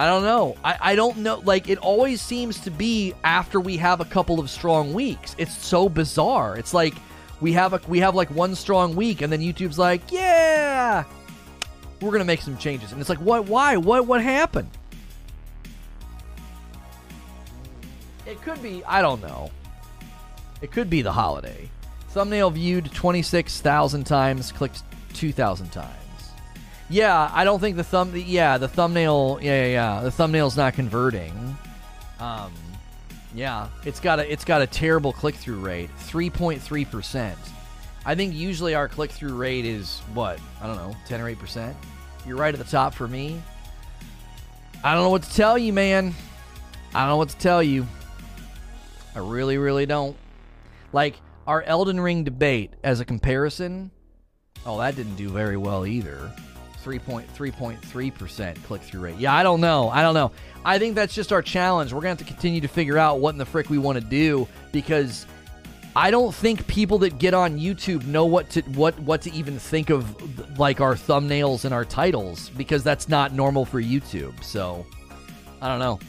I don't know. I, I don't know. Like, it always seems to be after we have a couple of strong weeks. It's so bizarre. It's like we have a we have like one strong week, and then YouTube's like, yeah, we're gonna make some changes, and it's like, what? Why? What? What happened? It could be. I don't know. It could be the holiday. Thumbnail viewed 26,000 times, clicked 2,000 times. Yeah, I don't think the thumb. Yeah, the thumbnail. Yeah, yeah, yeah. The thumbnail's not converting. Um, yeah, it's got a it's got a terrible click through rate, 3.3 percent. I think usually our click through rate is what I don't know, 10 or 8 percent. You're right at the top for me. I don't know what to tell you, man. I don't know what to tell you. I really, really don't. Like our Elden Ring debate as a comparison. Oh, that didn't do very well either. 3.3.3% click through rate. Yeah, I don't know. I don't know. I think that's just our challenge. We're going to have to continue to figure out what in the frick we want to do because I don't think people that get on YouTube know what to what what to even think of like our thumbnails and our titles because that's not normal for YouTube. So, I don't know.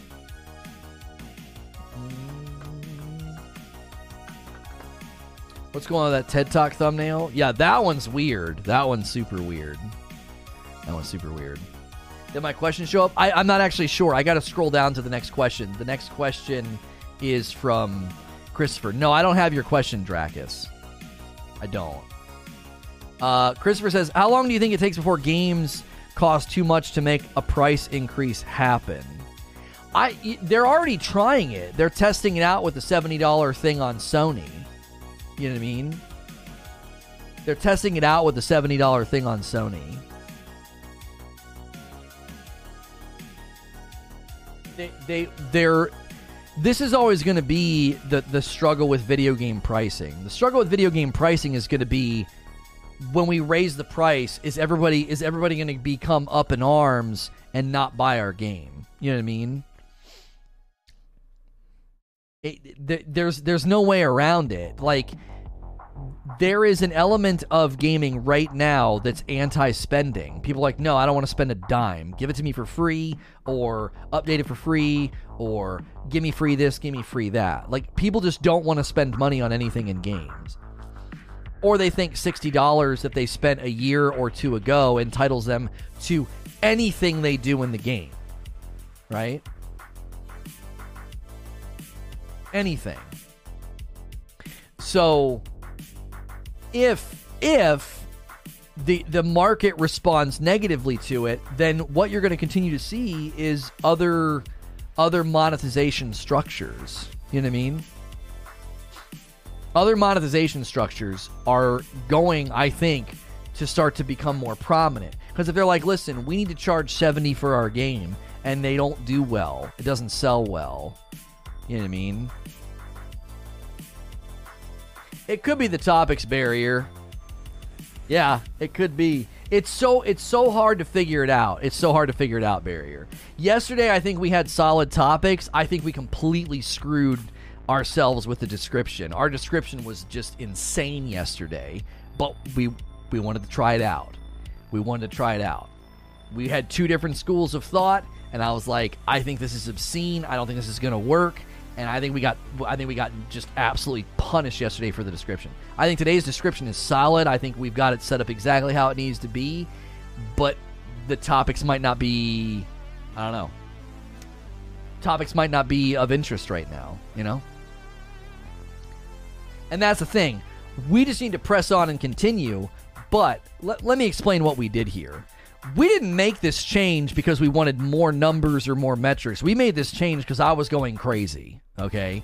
What's going on with that TED Talk thumbnail? Yeah, that one's weird. That one's super weird. That was super weird. Did my question show up? I, I'm not actually sure. I got to scroll down to the next question. The next question is from Christopher. No, I don't have your question, Dracus. I don't. Uh, Christopher says, How long do you think it takes before games cost too much to make a price increase happen? I they're already trying it. They're testing it out with the $70 thing on Sony. You know what I mean? They're testing it out with the $70 thing on Sony. They they they're this is always going to be the the struggle with video game pricing. The struggle with video game pricing is going to be when we raise the price is everybody is everybody going to become up in arms and not buy our game. You know what I mean? It, th- there's there's no way around it. Like there is an element of gaming right now that's anti-spending. People like, no, I don't want to spend a dime. Give it to me for free, or update it for free, or give me free this, give me free that. Like people just don't want to spend money on anything in games. Or they think $60 that they spent a year or two ago entitles them to anything they do in the game. Right? Anything. So if if the the market responds negatively to it, then what you're going to continue to see is other other monetization structures. You know what I mean? Other monetization structures are going, I think, to start to become more prominent. Because if they're like, listen, we need to charge 70 for our game, and they don't do well, it doesn't sell well. You know what I mean? It could be the topics barrier. Yeah, it could be. It's so it's so hard to figure it out. It's so hard to figure it out, barrier. Yesterday I think we had solid topics. I think we completely screwed ourselves with the description. Our description was just insane yesterday, but we we wanted to try it out. We wanted to try it out. We had two different schools of thought and I was like, I think this is obscene. I don't think this is going to work and I think we got I think we got just absolutely punished yesterday for the description. I think today's description is solid. I think we've got it set up exactly how it needs to be, but the topics might not be I don't know. Topics might not be of interest right now, you know? And that's the thing. We just need to press on and continue, but let, let me explain what we did here we didn't make this change because we wanted more numbers or more metrics. We made this change because I was going crazy. Okay.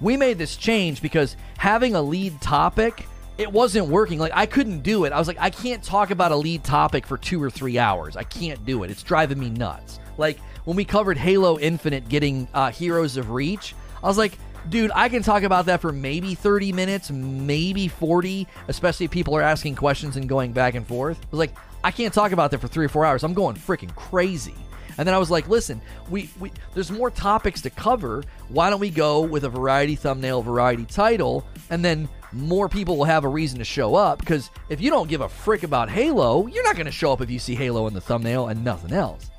We made this change because having a lead topic, it wasn't working. Like, I couldn't do it. I was like, I can't talk about a lead topic for two or three hours. I can't do it. It's driving me nuts. Like, when we covered Halo Infinite getting uh, Heroes of Reach, I was like, dude, I can talk about that for maybe 30 minutes, maybe 40, especially if people are asking questions and going back and forth. I was like, I can't talk about that for three or four hours. I'm going freaking crazy. And then I was like, listen, we, we there's more topics to cover. Why don't we go with a variety thumbnail, variety title, and then more people will have a reason to show up because if you don't give a frick about Halo, you're not going to show up if you see Halo in the thumbnail and nothing else.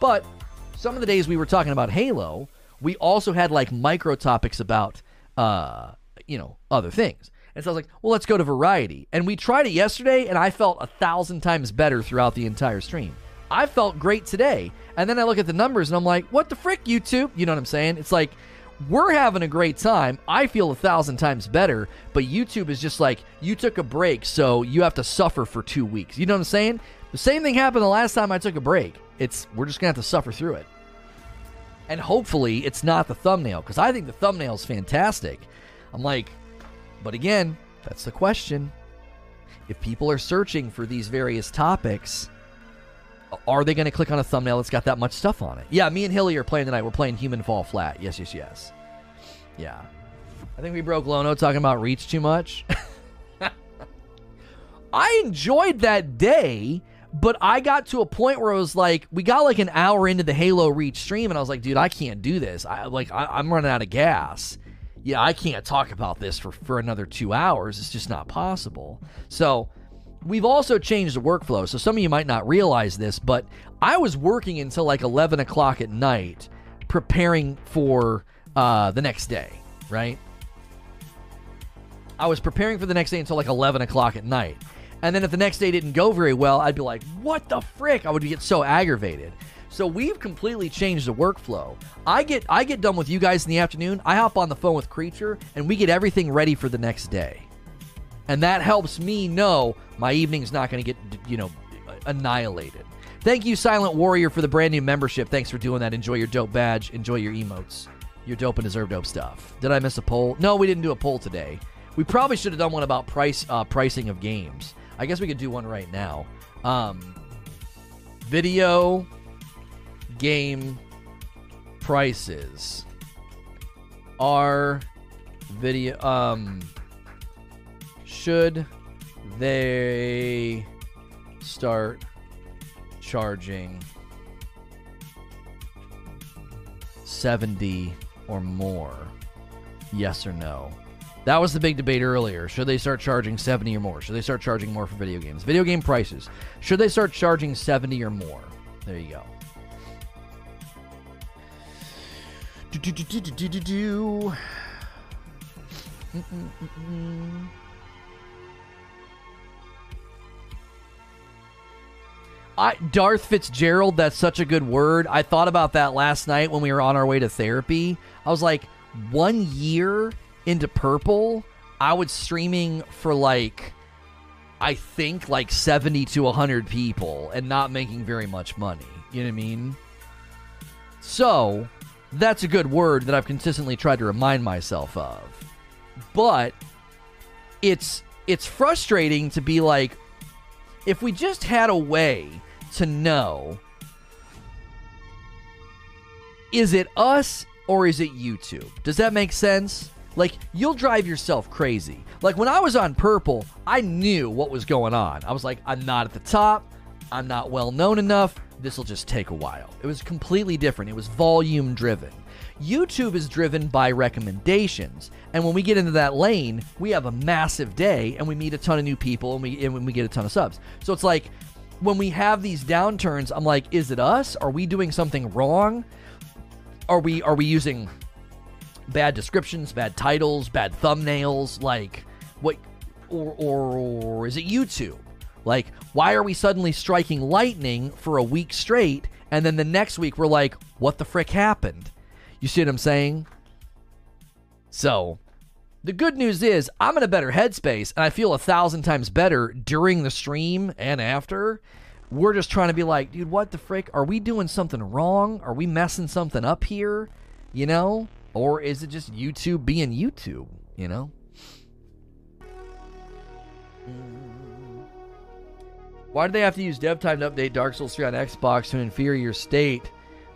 But some of the days we were talking about Halo, we also had like micro topics about uh, you know, other things. And so I was like, well, let's go to variety. And we tried it yesterday, and I felt a thousand times better throughout the entire stream. I felt great today. And then I look at the numbers and I'm like, what the frick, YouTube? You know what I'm saying? It's like we're having a great time. I feel a thousand times better, but YouTube is just like, you took a break, so you have to suffer for two weeks. You know what I'm saying? The same thing happened the last time I took a break. It's we're just gonna have to suffer through it. And hopefully it's not the thumbnail, because I think the thumbnail is fantastic. I'm like, but again, that's the question. If people are searching for these various topics, are they going to click on a thumbnail that's got that much stuff on it? Yeah, me and Hilly are playing tonight. We're playing Human Fall Flat. Yes, yes, yes. Yeah. I think we broke Lono talking about Reach too much. <laughs> I enjoyed that day, but I got to a point where I was like, we got like an hour into the Halo Reach stream, and I was like, dude, I can't do this. I like, I, I'm running out of gas. Yeah, I can't talk about this for for another two hours. It's just not possible. So We've also changed the workflow, so some of you might not realize this, but I was working until like 11 o'clock at night preparing for uh, the next day, right? I was preparing for the next day until like 11 o'clock at night. And then if the next day didn't go very well, I'd be like, what the frick? I would get so aggravated. So we've completely changed the workflow. I get I get done with you guys in the afternoon. I hop on the phone with Creature and we get everything ready for the next day. And that helps me know my evening's not going to get, you know, annihilated. Thank you, Silent Warrior, for the brand new membership. Thanks for doing that. Enjoy your dope badge. Enjoy your emotes. You're dope and deserve dope stuff. Did I miss a poll? No, we didn't do a poll today. We probably should have done one about price uh, pricing of games. I guess we could do one right now. Um, video game prices are video um should they start charging 70 or more? Yes or no? That was the big debate earlier. Should they start charging 70 or more? Should they start charging more for video games? Video game prices. Should they start charging 70 or more? There you go. Do, do, do. I, Darth Fitzgerald, that's such a good word. I thought about that last night when we were on our way to therapy. I was like, one year into Purple, I was streaming for like, I think like 70 to 100 people and not making very much money. You know what I mean? So, that's a good word that I've consistently tried to remind myself of. But it's it's frustrating to be like if we just had a way to know is it us or is it YouTube? Does that make sense? Like, you'll drive yourself crazy. Like, when I was on Purple, I knew what was going on. I was like, I'm not at the top. I'm not well known enough. This will just take a while. It was completely different. It was volume driven. YouTube is driven by recommendations. And when we get into that lane, we have a massive day and we meet a ton of new people and we, and we get a ton of subs. So it's like, when we have these downturns, I'm like, is it us? Are we doing something wrong? Are we are we using bad descriptions, bad titles, bad thumbnails? Like what or or, or is it YouTube? Like, why are we suddenly striking lightning for a week straight and then the next week we're like, what the frick happened? You see what I'm saying? So, the good news is I'm in a better headspace and I feel a thousand times better during the stream and after. We're just trying to be like, dude, what the frick? Are we doing something wrong? Are we messing something up here? You know? Or is it just YouTube being YouTube? You know? Why do they have to use dev time to update Dark Souls 3 on Xbox to an inferior state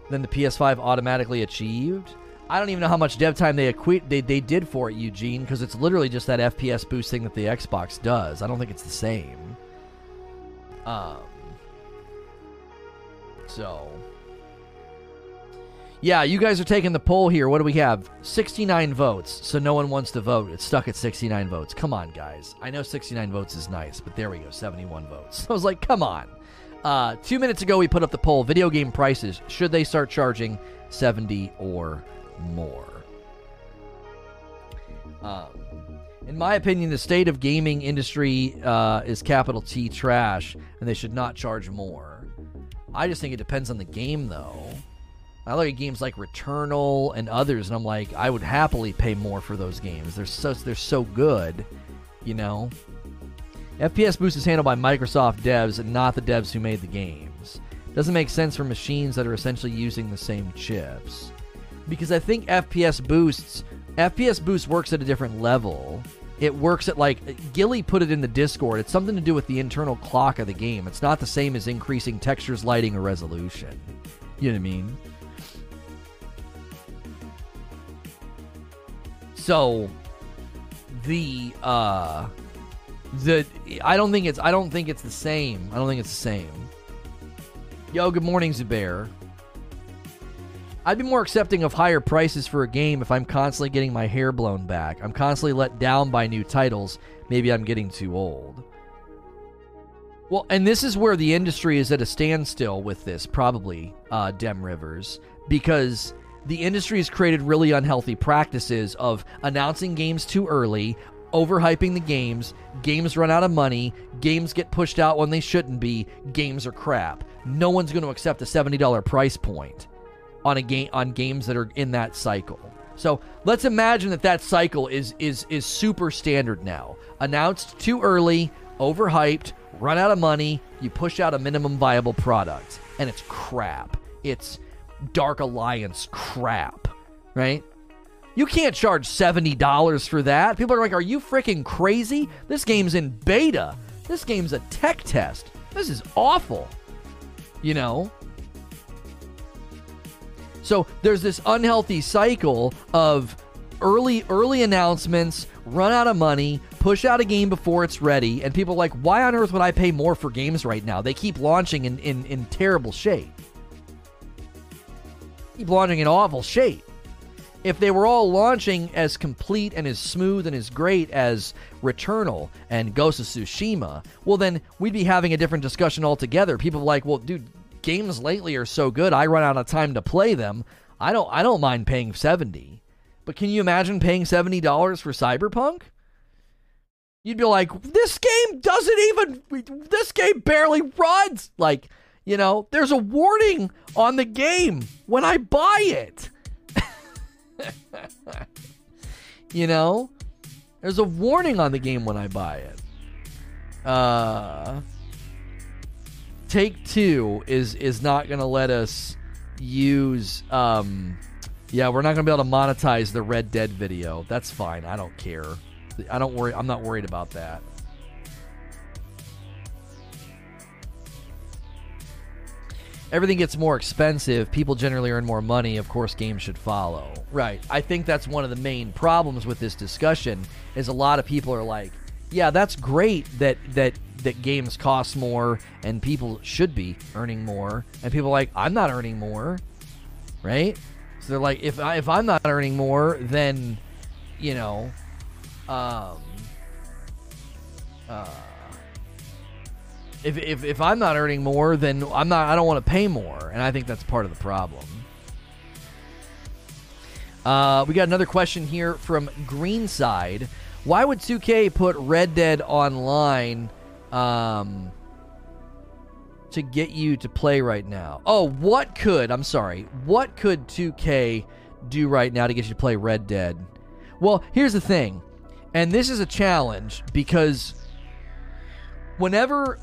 than the PS5 automatically achieved? I don't even know how much dev time they equi- they, they did for it, Eugene, because it's literally just that FPS boost thing that the Xbox does. I don't think it's the same. Um. So. Yeah, you guys are taking the poll here. What do we have? 69 votes. So no one wants to vote. It's stuck at 69 votes. Come on, guys. I know 69 votes is nice, but there we go. 71 votes. <laughs> I was like, come on. Uh, two minutes ago, we put up the poll video game prices. Should they start charging 70 or more. Um, in my opinion, the state of gaming industry uh, is capital T trash, and they should not charge more. I just think it depends on the game, though. I look at games like Returnal and others, and I'm like, I would happily pay more for those games. They're so they're so good, you know. FPS Boost is handled by Microsoft devs and not the devs who made the games. Doesn't make sense for machines that are essentially using the same chips. Because I think FPS Boosts FPS Boost works at a different level. It works at like Gilly put it in the Discord. It's something to do with the internal clock of the game. It's not the same as increasing textures, lighting, or resolution. You know what I mean? So the uh the I don't think it's I don't think it's the same. I don't think it's the same. Yo, good morning, Zubair. I'd be more accepting of higher prices for a game if I'm constantly getting my hair blown back. I'm constantly let down by new titles. Maybe I'm getting too old. Well, and this is where the industry is at a standstill with this, probably, uh, Dem Rivers, because the industry has created really unhealthy practices of announcing games too early, overhyping the games, games run out of money, games get pushed out when they shouldn't be, games are crap. No one's going to accept a $70 price point on a game on games that are in that cycle. So let's imagine that that cycle is is is super standard now. Announced too early, overhyped, run out of money, you push out a minimum viable product, and it's crap. It's Dark Alliance crap, right? You can't charge $70 for that. People are like, are you freaking crazy? This game's in beta. This game's a tech test. This is awful. You know? So there's this unhealthy cycle of early early announcements, run out of money, push out a game before it's ready, and people are like, why on earth would I pay more for games right now? They keep launching in, in, in terrible shape. Launching in awful shape. If they were all launching as complete and as smooth and as great as Returnal and Ghost of Tsushima, well then we'd be having a different discussion altogether. People like, well, dude, games lately are so good, I run out of time to play them. I don't I don't mind paying 70. But can you imagine paying $70 for Cyberpunk? You'd be like, "This game doesn't even this game barely runs." Like, you know, there's a warning on the game when I buy it. <laughs> you know? There's a warning on the game when I buy it. Uh Take Two is is not going to let us use. Um, yeah, we're not going to be able to monetize the Red Dead video. That's fine. I don't care. I don't worry. I'm not worried about that. Everything gets more expensive. People generally earn more money. Of course, games should follow. Right. I think that's one of the main problems with this discussion. Is a lot of people are like, "Yeah, that's great that that that games cost more and people should be earning more and people are like i'm not earning more right so they're like if, I, if i'm not earning more then you know um uh if, if, if i'm not earning more then i'm not i don't want to pay more and i think that's part of the problem uh, we got another question here from greenside why would 2k put red dead online um, to get you to play right now. Oh, what could, I'm sorry, what could 2K do right now to get you to play Red Dead? Well, here's the thing, and this is a challenge because whenever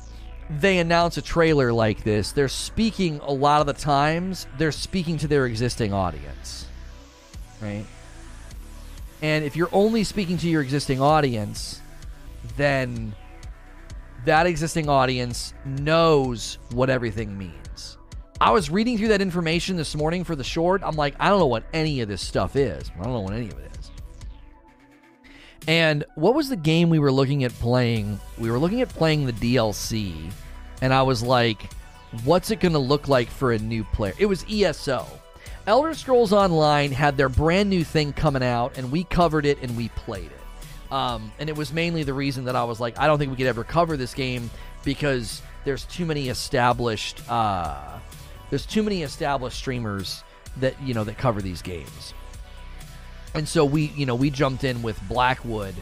they announce a trailer like this, they're speaking a lot of the times, they're speaking to their existing audience. Right? And if you're only speaking to your existing audience, then that existing audience knows what everything means. I was reading through that information this morning for the short. I'm like, I don't know what any of this stuff is. I don't know what any of it is. And what was the game we were looking at playing? We were looking at playing the DLC, and I was like, what's it going to look like for a new player? It was ESO. Elder Scrolls Online had their brand new thing coming out, and we covered it and we played it. Um, and it was mainly the reason that I was like, I don't think we could ever cover this game because there's too many established uh, there's too many established streamers that you know that cover these games. And so we you know we jumped in with Blackwood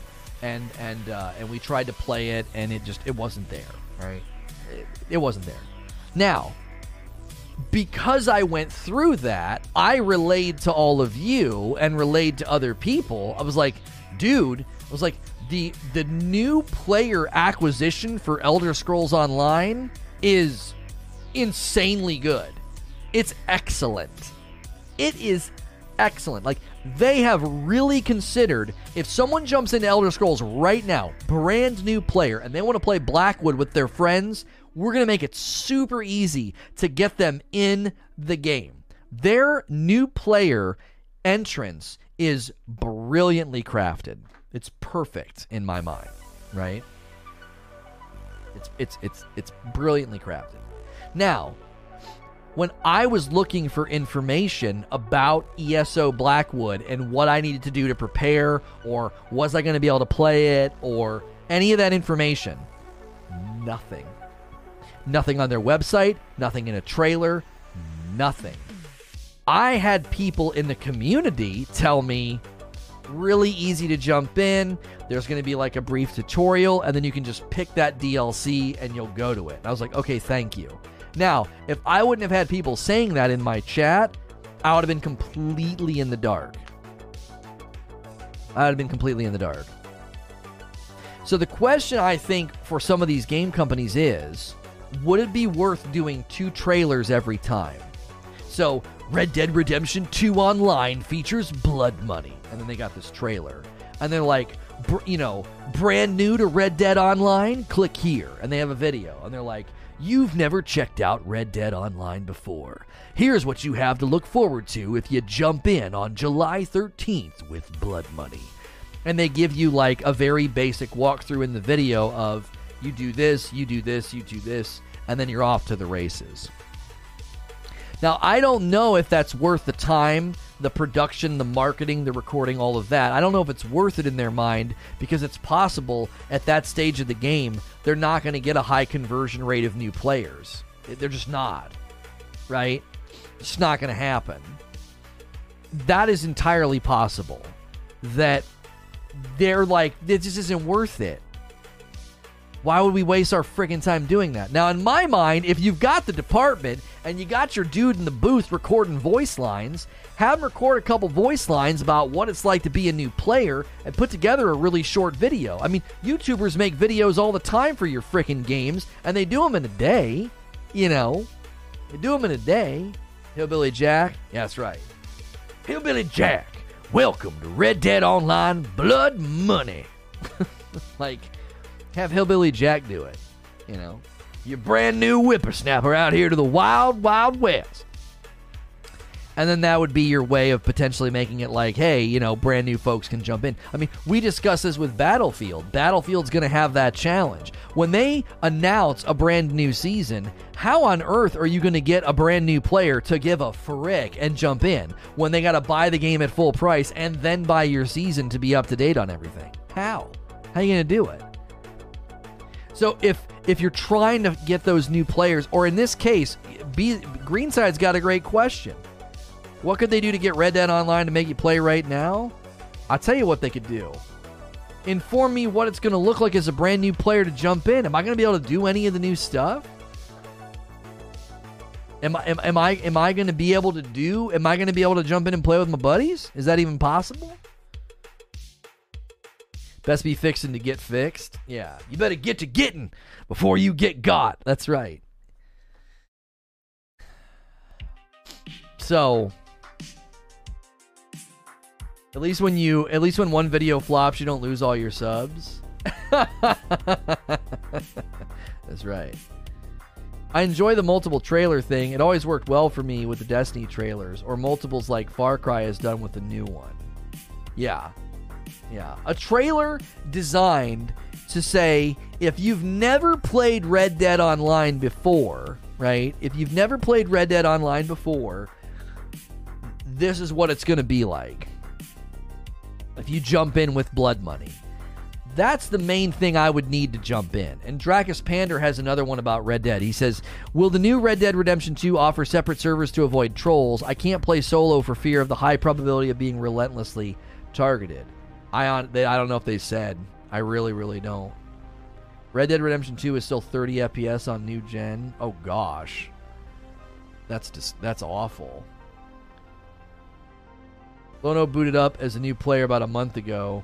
and and uh, and we tried to play it and it just it wasn't there right it, wasn't there now because I went through that, I relayed to all of you and relayed to other people. I was like, dude, I was like, the the new player acquisition for Elder Scrolls Online is insanely good. It's excellent. It is excellent. Like they have really considered if someone jumps into Elder Scrolls right now, brand new player, and they want to play Blackwood with their friends, we're going to make it super easy to get them in the game. Their new player entrance is brilliantly crafted. It's perfect in my mind, right? It's it's it's it's brilliantly crafted. Now, when I was looking for information about ESO Blackwood and what I needed to do to prepare, or was I going to be able to play it, or any of that information, nothing. Nothing on their website, nothing in a trailer, nothing. I had people in the community tell me really easy to jump in. There's going to be like a brief tutorial, and then you can just pick that DLC and you'll go to it. And I was like, okay, thank you. Now, if I wouldn't have had people saying that in my chat, I would have been completely in the dark. I would have been completely in the dark. So the question I think for some of these game companies is would it be worth doing two trailers every time? So, Red Dead Redemption 2 Online features blood money. And then they got this trailer. And they're like, br- you know, brand new to Red Dead Online? Click here. And they have a video. And they're like, You've never checked out Red Dead Online before. Here's what you have to look forward to if you jump in on July 13th with Blood Money. And they give you like a very basic walkthrough in the video of you do this, you do this, you do this, and then you're off to the races. Now, I don't know if that's worth the time, the production, the marketing, the recording, all of that. I don't know if it's worth it in their mind because it's possible at that stage of the game they're not going to get a high conversion rate of new players. They're just not. Right? It's not going to happen. That is entirely possible. That they're like, this isn't worth it. Why would we waste our freaking time doing that? Now, in my mind, if you've got the department and you got your dude in the booth recording voice lines, have him record a couple voice lines about what it's like to be a new player and put together a really short video. I mean, YouTubers make videos all the time for your freaking games, and they do them in a day. You know, they do them in a day. Hillbilly Jack, yeah, that's right. Hillbilly Jack, welcome to Red Dead Online Blood Money. <laughs> like, have Hillbilly Jack do it. You know, your brand new whippersnapper out here to the wild, wild west. And then that would be your way of potentially making it like, hey, you know, brand new folks can jump in. I mean, we discussed this with Battlefield. Battlefield's going to have that challenge. When they announce a brand new season, how on earth are you going to get a brand new player to give a frick and jump in when they got to buy the game at full price and then buy your season to be up to date on everything? How? How are you going to do it? So if if you're trying to get those new players, or in this case, Greenside's got a great question. What could they do to get Red Dead Online to make you play right now? I'll tell you what they could do. Inform me what it's going to look like as a brand new player to jump in. Am I going to be able to do any of the new stuff? Am I am, am I am I going to be able to do? Am I going to be able to jump in and play with my buddies? Is that even possible? Best be fixing to get fixed. Yeah, you better get to getting before you get got. That's right. So, at least when you, at least when one video flops, you don't lose all your subs. <laughs> That's right. I enjoy the multiple trailer thing. It always worked well for me with the Destiny trailers, or multiples like Far Cry has done with the new one. Yeah. Yeah. A trailer designed to say if you've never played Red Dead Online before, right? If you've never played Red Dead Online before, this is what it's going to be like. If you jump in with blood money. That's the main thing I would need to jump in. And Dracus Pander has another one about Red Dead. He says, Will the new Red Dead Redemption 2 offer separate servers to avoid trolls? I can't play solo for fear of the high probability of being relentlessly targeted. I, on, they, I don't know if they said. I really, really don't. Red Dead Redemption 2 is still 30 FPS on new gen. Oh, gosh. That's just that's awful. Lono booted up as a new player about a month ago.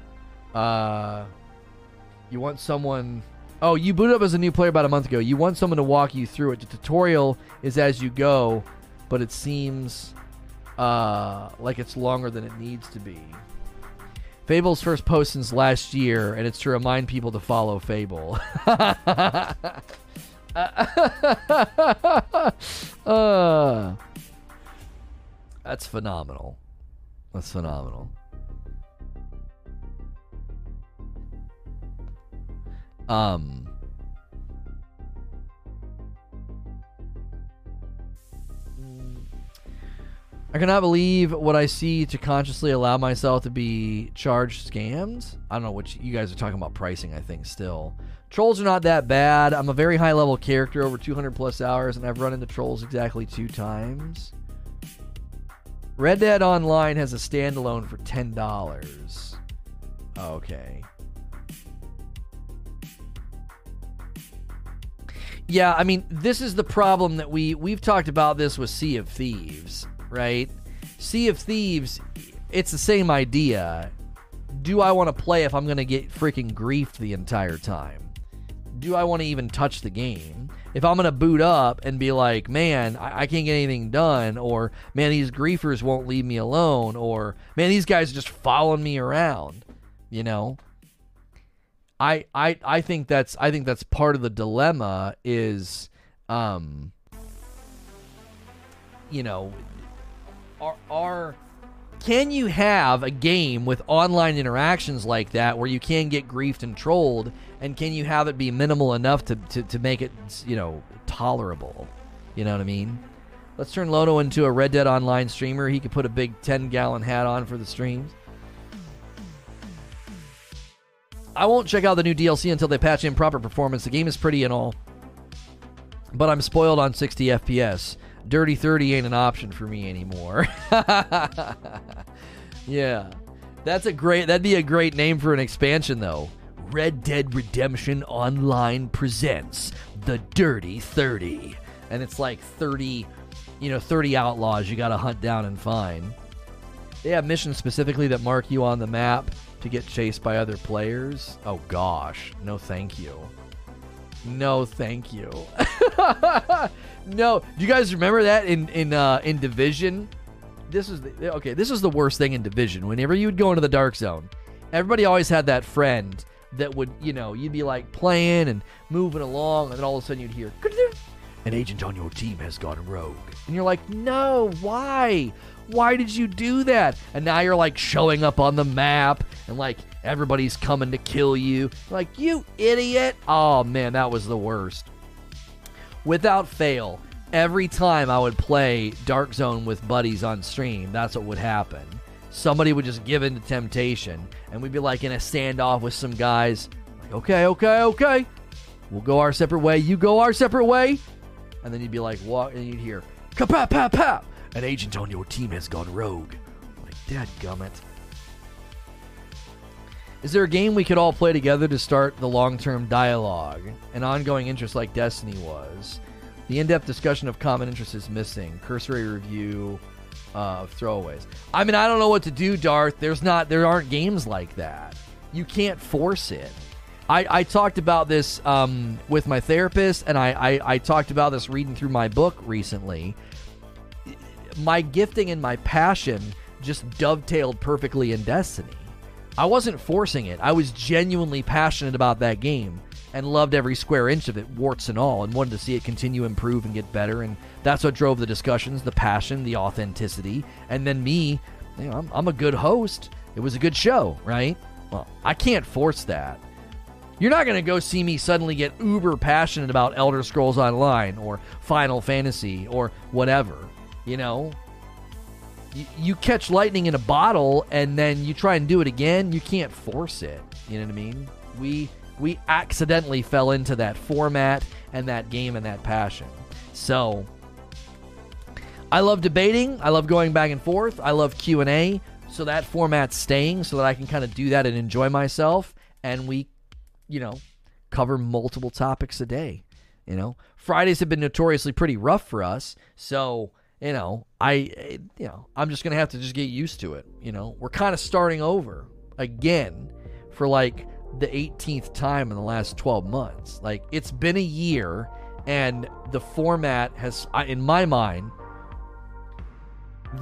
Uh, you want someone. Oh, you booted up as a new player about a month ago. You want someone to walk you through it. The tutorial is as you go, but it seems uh, like it's longer than it needs to be. Fable's first post since last year, and it's to remind people to follow Fable. <laughs> uh, that's phenomenal. That's phenomenal. Um. I cannot believe what I see to consciously allow myself to be charged scammed. I don't know what you, guys are talking about pricing, I think, still. Trolls are not that bad. I'm a very high level character, over 200 plus hours, and I've run into trolls exactly two times. Red Dead Online has a standalone for $10. Okay. Yeah, I mean, this is the problem that we we've talked about this with Sea of Thieves, right? Sea of Thieves, it's the same idea. Do I want to play if I'm going to get freaking griefed the entire time? Do I want to even touch the game? If I'm going to boot up and be like, man, I-, I can't get anything done, or man, these griefers won't leave me alone, or man, these guys are just following me around, you know? I, I I think that's I think that's part of the dilemma is um you know are are can you have a game with online interactions like that where you can get griefed and trolled and can you have it be minimal enough to, to, to make it you know tolerable you know what i mean let's turn lono into a red dead online streamer he could put a big 10 gallon hat on for the streams I won't check out the new DLC until they patch in proper performance. The game is pretty and all, but I'm spoiled on 60 FPS. Dirty 30 ain't an option for me anymore. <laughs> yeah. That's a great that'd be a great name for an expansion though. Red Dead Redemption Online presents The Dirty 30. And it's like 30, you know, 30 outlaws you got to hunt down and find. They have missions specifically that mark you on the map to get chased by other players? Oh gosh, no thank you. No thank you. <laughs> no, do you guys remember that in in uh, in Division? This is the, okay. This is the worst thing in Division. Whenever you would go into the dark zone, everybody always had that friend that would you know you'd be like playing and moving along, and then all of a sudden you'd hear an agent on your team has gone rogue, and you're like, no, why? Why did you do that? And now you're like showing up on the map and like everybody's coming to kill you. Like, you idiot. Oh man, that was the worst. Without fail, every time I would play Dark Zone with buddies on stream, that's what would happen. Somebody would just give in to temptation, and we'd be like in a standoff with some guys. Like, okay, okay, okay. We'll go our separate way. You go our separate way. And then you'd be like, what? And you'd hear, kapap, pap, pap. An agent on your team has gone rogue. Like, dad gummit. Is there a game we could all play together to start the long term dialogue? An ongoing interest like Destiny was. The in depth discussion of common interests is missing. Cursory review of throwaways. I mean, I don't know what to do, Darth. There's not, there aren't games like that. You can't force it. I, I talked about this um, with my therapist, and I, I, I talked about this reading through my book recently. My gifting and my passion just dovetailed perfectly in Destiny. I wasn't forcing it. I was genuinely passionate about that game and loved every square inch of it, warts and all, and wanted to see it continue improve and get better. And that's what drove the discussions, the passion, the authenticity. And then me, you know, I'm, I'm a good host. It was a good show, right? Well, I can't force that. You're not going to go see me suddenly get uber passionate about Elder Scrolls Online or Final Fantasy or whatever. You know, you, you catch lightning in a bottle and then you try and do it again. You can't force it. You know what I mean? We we accidentally fell into that format and that game and that passion. So I love debating. I love going back and forth. I love Q and A. So that format's staying, so that I can kind of do that and enjoy myself. And we, you know, cover multiple topics a day. You know, Fridays have been notoriously pretty rough for us, so you know, I eh, you know, I'm just gonna have to just get used to it. You know, we're kind of starting over again for like the 18th time in the last 12 months. Like it's been a year, and the format has, in my mind,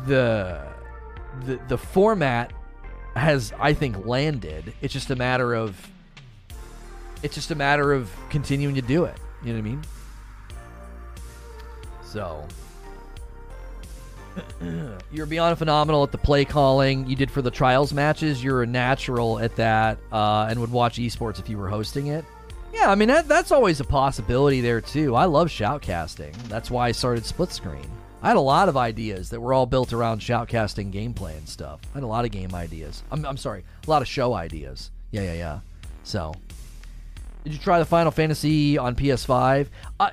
the the the format has I think landed. It's just a matter of it's just a matter of continuing to do it. You know what I mean? So you're beyond phenomenal at the play calling you did for the trials matches. You're a natural at that, uh, and would watch esports if you were hosting it. Yeah, I mean that, that's always a possibility there too. I love shoutcasting. That's why I started split screen. I had a lot of ideas that were all built around shoutcasting gameplay and stuff. I had a lot of game ideas. I'm, I'm sorry, a lot of show ideas. Yeah, yeah, yeah. So, did you try the Final Fantasy on PS5? Uh,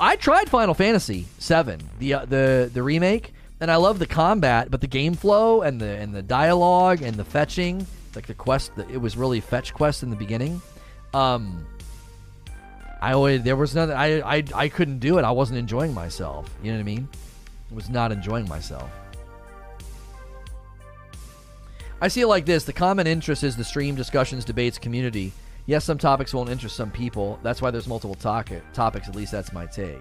I tried Final Fantasy 7, the uh, the the remake, and I love the combat, but the game flow and the and the dialogue and the fetching, like the quest, it was really fetch quest in the beginning. Um, I always there was nothing. I I I couldn't do it. I wasn't enjoying myself. You know what I mean? was not enjoying myself. I see it like this the common interest is the stream, discussions, debates, community. Yes, some topics won't interest some people. That's why there's multiple to- topics. At least that's my take.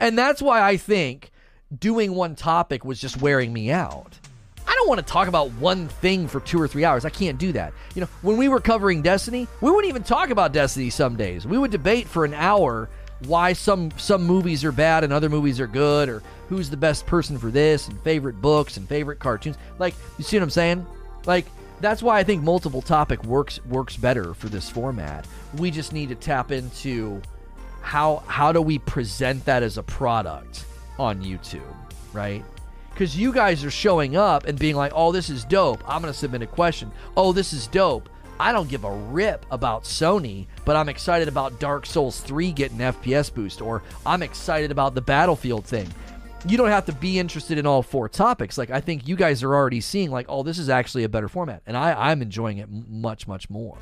And that's why I think doing one topic was just wearing me out. I don't want to talk about one thing for two or three hours. I can't do that. You know, when we were covering Destiny, we wouldn't even talk about Destiny some days. We would debate for an hour why some some movies are bad and other movies are good or who's the best person for this and favorite books and favorite cartoons. Like, you see what I'm saying? Like, that's why I think multiple topic works works better for this format. We just need to tap into how how do we present that as a product on YouTube, right? Because you guys are showing up and being like, "Oh, this is dope. I'm gonna submit a question. Oh, this is dope. I don't give a rip about Sony, but I'm excited about Dark Souls 3 getting FPS boost, or I'm excited about the Battlefield thing. You don't have to be interested in all four topics. Like I think you guys are already seeing, like, oh, this is actually a better format, and I, I'm enjoying it much, much more.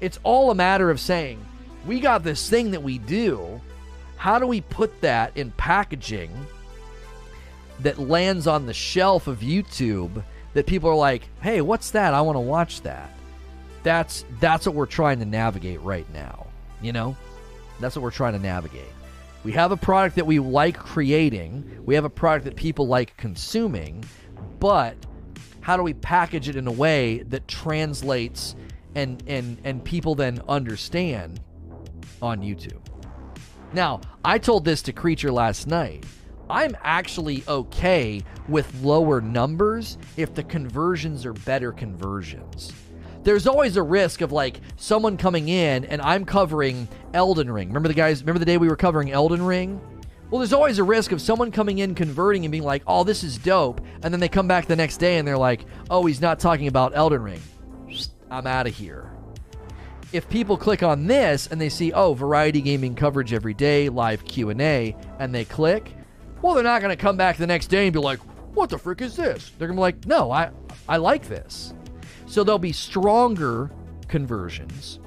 It's all a matter of saying, we got this thing that we do. How do we put that in packaging that lands on the shelf of YouTube that people are like, hey, what's that? I want to watch that that's that's what we're trying to navigate right now. You know, that's what we're trying to navigate. We have a product that we like creating. We have a product that people like consuming, but how do we package it in a way that translates and and and people then understand on YouTube? Now, I told this to Creature last night. I'm actually okay with lower numbers if the conversions are better conversions there's always a risk of like someone coming in and I'm covering Elden Ring. Remember the guys, remember the day we were covering Elden Ring? Well, there's always a risk of someone coming in, converting, and being like, oh, this is dope. And then they come back the next day and they're like, oh, he's not talking about Elden Ring. I'm out of here. If people click on this and they see, oh, variety gaming coverage every day, live Q&A, and they click, well, they're not going to come back the next day and be like, what the frick is this? They're going to be like, no, I, I like this. So there'll be stronger conversions,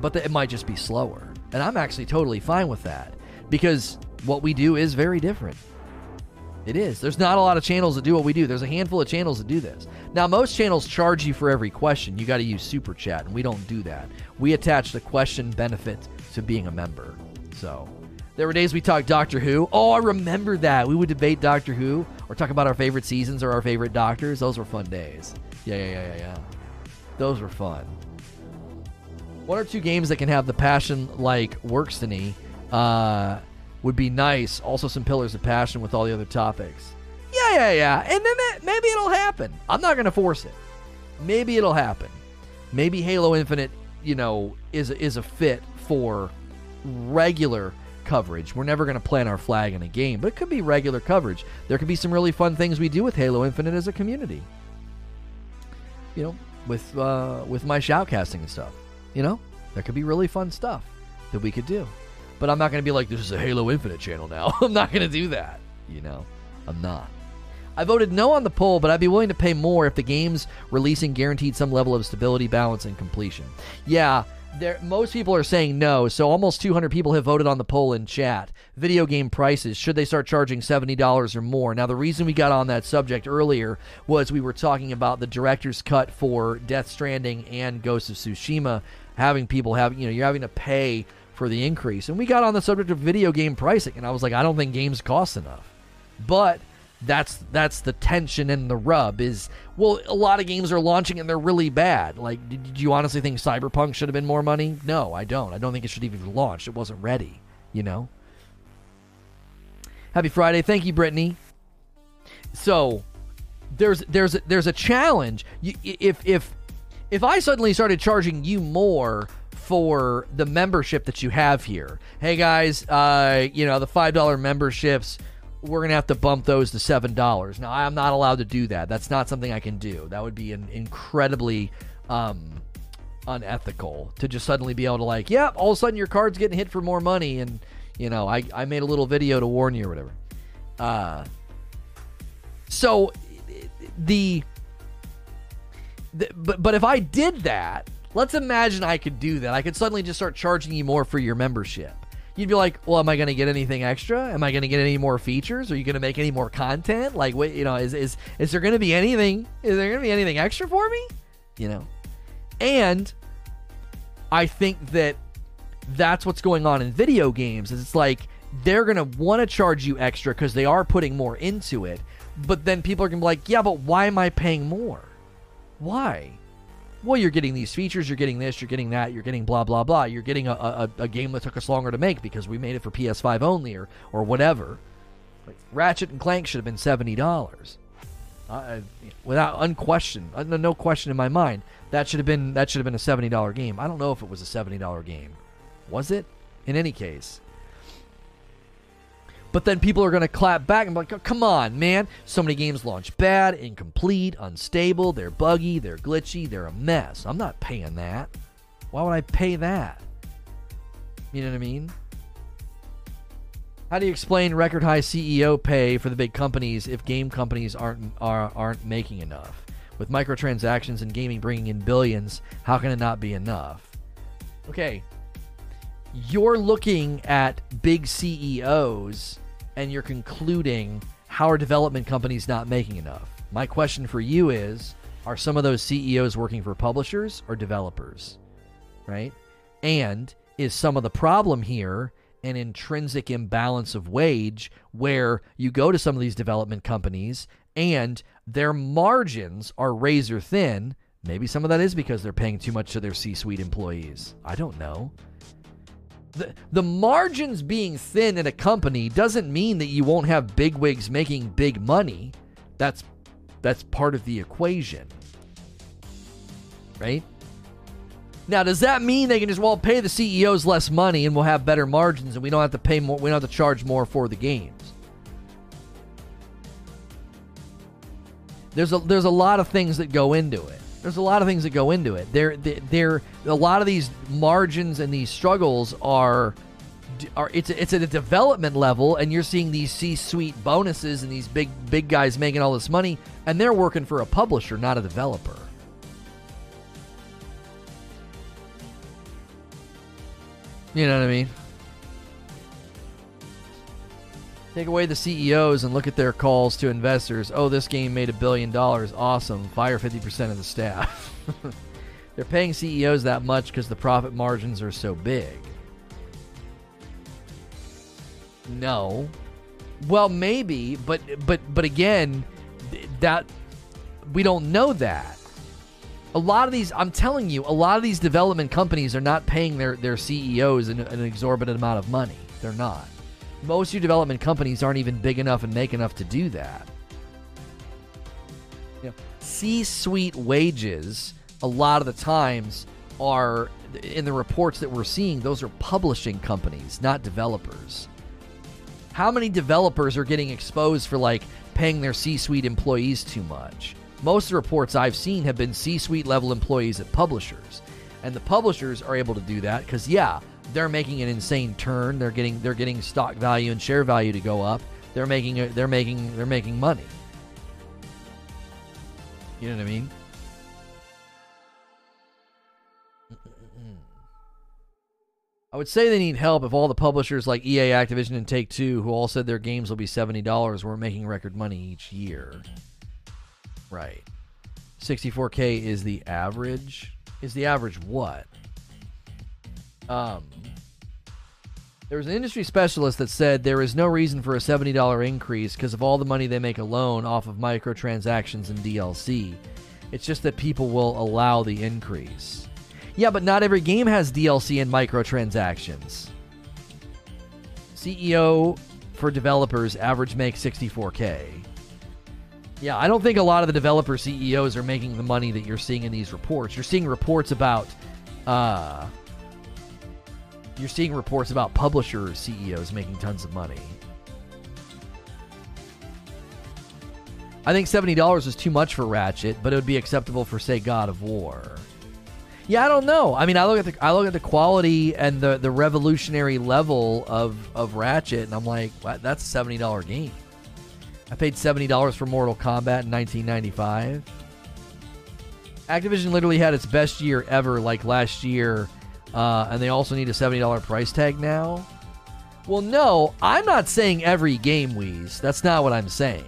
but it might just be slower. And I'm actually totally fine with that because what we do is very different. It is. There's not a lot of channels that do what we do. There's a handful of channels that do this. Now, most channels charge you for every question. You got to use Super Chat, and we don't do that. We attach the question benefit to being a member. So, there were days we talked Doctor Who. Oh, I remember that. We would debate Doctor Who or talk about our favorite seasons or our favorite doctors. Those were fun days. Yeah, yeah, yeah, yeah, yeah. Those were fun. One or two games that can have the passion like Workstony uh, would be nice. Also, some pillars of passion with all the other topics. Yeah, yeah, yeah. And then that, maybe it'll happen. I'm not going to force it. Maybe it'll happen. Maybe Halo Infinite, you know, is is a fit for regular coverage. We're never going to plant our flag in a game, but it could be regular coverage. There could be some really fun things we do with Halo Infinite as a community you know, with uh, with my shoutcasting and stuff. You know, there could be really fun stuff that we could do. But I'm not going to be like, this is a Halo Infinite channel now. <laughs> I'm not going to do that. You know, I'm not. I voted no on the poll, but I'd be willing to pay more if the game's releasing guaranteed some level of stability, balance, and completion. Yeah, there most people are saying no so almost 200 people have voted on the poll in chat video game prices should they start charging $70 or more now the reason we got on that subject earlier was we were talking about the director's cut for death stranding and ghost of tsushima having people have you know you're having to pay for the increase. And we got on the subject of video game pricing and i was like i don't think games cost enough. But that's that's the tension and the rub is well a lot of games are launching and they're really bad. Like did, did you honestly think cyberpunk should have been more money? No i don't. I don't think it should even launch it wasn't ready you know? Happy friday. Thank you brittany. So there's there's there's a challenge. You, if if if i suddenly started charging you more for the membership that you have here hey guys uh you know the five dollar memberships we're going to have to bump those to $7. Now, I'm not allowed to do that. That's not something I can do. That would be an incredibly um, unethical to just suddenly be able to, like, yeah, all of a sudden your card's getting hit for more money. And, you know, I, I made a little video to warn you or whatever. Uh, so the, the but, but if I did that, let's imagine I could do that. I could suddenly just start charging you more for your membership you'd be like, well, am I going to get anything extra? Am I going to get any more features? Are you going to make any more content? Like, what you know, is is is there going to be anything? Is there going to be anything extra for me? You know, and I think that that's what's going on in video games. Is it's like they're going to want to charge you extra because they are putting more into it, but then people are going to be like, yeah, but why am I paying more? Why? Well, you're getting these features, you're getting this, you're getting that, you're getting blah blah blah. You're getting a, a, a game that took us longer to make because we made it for PS5 only or or whatever. Like Ratchet and Clank should have been seventy dollars, uh, without unquestioned, uh, no question in my mind. That should have been that should have been a seventy dollar game. I don't know if it was a seventy dollar game. Was it? In any case, but then people are going to clap back and be like, oh, come on, man. So many games launch bad, incomplete, unstable, they're buggy, they're glitchy, they're a mess. I'm not paying that. Why would I pay that? You know what I mean? How do you explain record high CEO pay for the big companies if game companies aren't are, aren't making enough? With microtransactions and gaming bringing in billions, how can it not be enough? Okay, you're looking at big CEOs and you're concluding how are development companies not making enough? My question for you is are some of those CEOs working for publishers or developers? Right? And is some of the problem here an intrinsic imbalance of wage where you go to some of these development companies and their margins are razor thin? Maybe some of that is because they're paying too much to their C suite employees. I don't know the, the margins being thin in a company doesn't mean that you won't have bigwigs making big money. That's that's part of the equation. Right? Now, does that mean they can just well pay the CEOs less money and we'll have better margins and we don't have to pay more we don't have to charge more for the games? There's a there's a lot of things that go into it. There's a lot of things that go into it. There, there, a lot of these margins and these struggles are, are it's it's at a development level, and you're seeing these C-suite bonuses and these big big guys making all this money, and they're working for a publisher, not a developer. You know what I mean? Take away the CEOs and look at their calls to investors. Oh, this game made a billion dollars. Awesome. Fire 50% of the staff. <laughs> They're paying CEOs that much because the profit margins are so big. No. Well, maybe, but but but again, that we don't know that. A lot of these, I'm telling you, a lot of these development companies are not paying their their CEOs an, an exorbitant amount of money. They're not. Most of your development companies aren't even big enough and make enough to do that. You know, C-suite wages a lot of the times are in the reports that we're seeing those are publishing companies not developers. How many developers are getting exposed for like paying their c-suite employees too much? Most of the reports i've seen have been c-suite level employees at publishers. And the publishers are able to do that because yeah they're making an insane turn. They're getting they're getting stock value and share value to go up. They're making they're making they're making money. You know what I mean? <clears throat> I would say they need help if all the publishers like EA, Activision, and Take Two, who all said their games will be $70, were making record money each year. Right. 64K is the average. Is the average what? Um, there was an industry specialist that said there is no reason for a $70 increase because of all the money they make alone off of microtransactions and DLC. It's just that people will allow the increase. Yeah, but not every game has DLC and microtransactions. CEO for developers average make 64k. Yeah, I don't think a lot of the developer CEOs are making the money that you're seeing in these reports. You're seeing reports about uh you're seeing reports about publisher CEOs making tons of money. I think $70 is too much for Ratchet, but it would be acceptable for say God of War. Yeah, I don't know. I mean, I look at the I look at the quality and the the revolutionary level of of Ratchet, and I'm like, that's a seventy dollar game. I paid seventy dollars for Mortal Kombat in 1995. Activision literally had its best year ever, like last year, uh, and they also need a seventy dollar price tag now. Well, no, I'm not saying every game, Weez. That's not what I'm saying.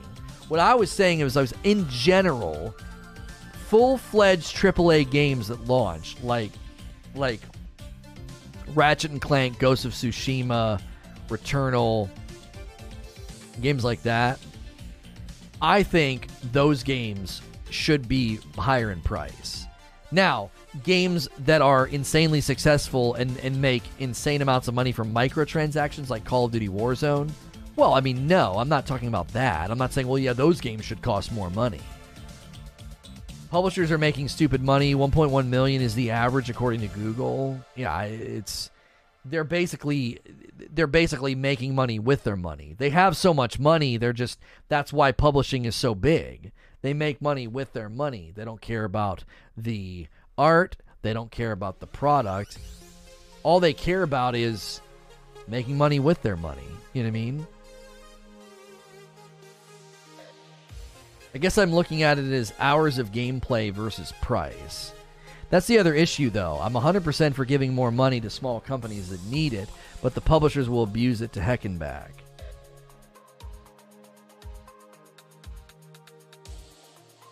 What I was saying is, I was in general full-fledged AAA games that launch, like like Ratchet and Clank, Ghost of Tsushima, Returnal, games like that. I think those games should be higher in price. Now, games that are insanely successful and, and make insane amounts of money from microtransactions like Call of Duty Warzone, well, I mean, no, I'm not talking about that. I'm not saying, well, yeah, those games should cost more money. Publishers are making stupid money. 1.1 million is the average according to Google. Yeah, it's they're basically they're basically making money with their money. They have so much money, they're just that's why publishing is so big. They make money with their money. They don't care about the art, they don't care about the product. All they care about is making money with their money. You know what I mean? I guess I'm looking at it as hours of gameplay versus price. That's the other issue, though. I'm 100% for giving more money to small companies that need it, but the publishers will abuse it to heck and back.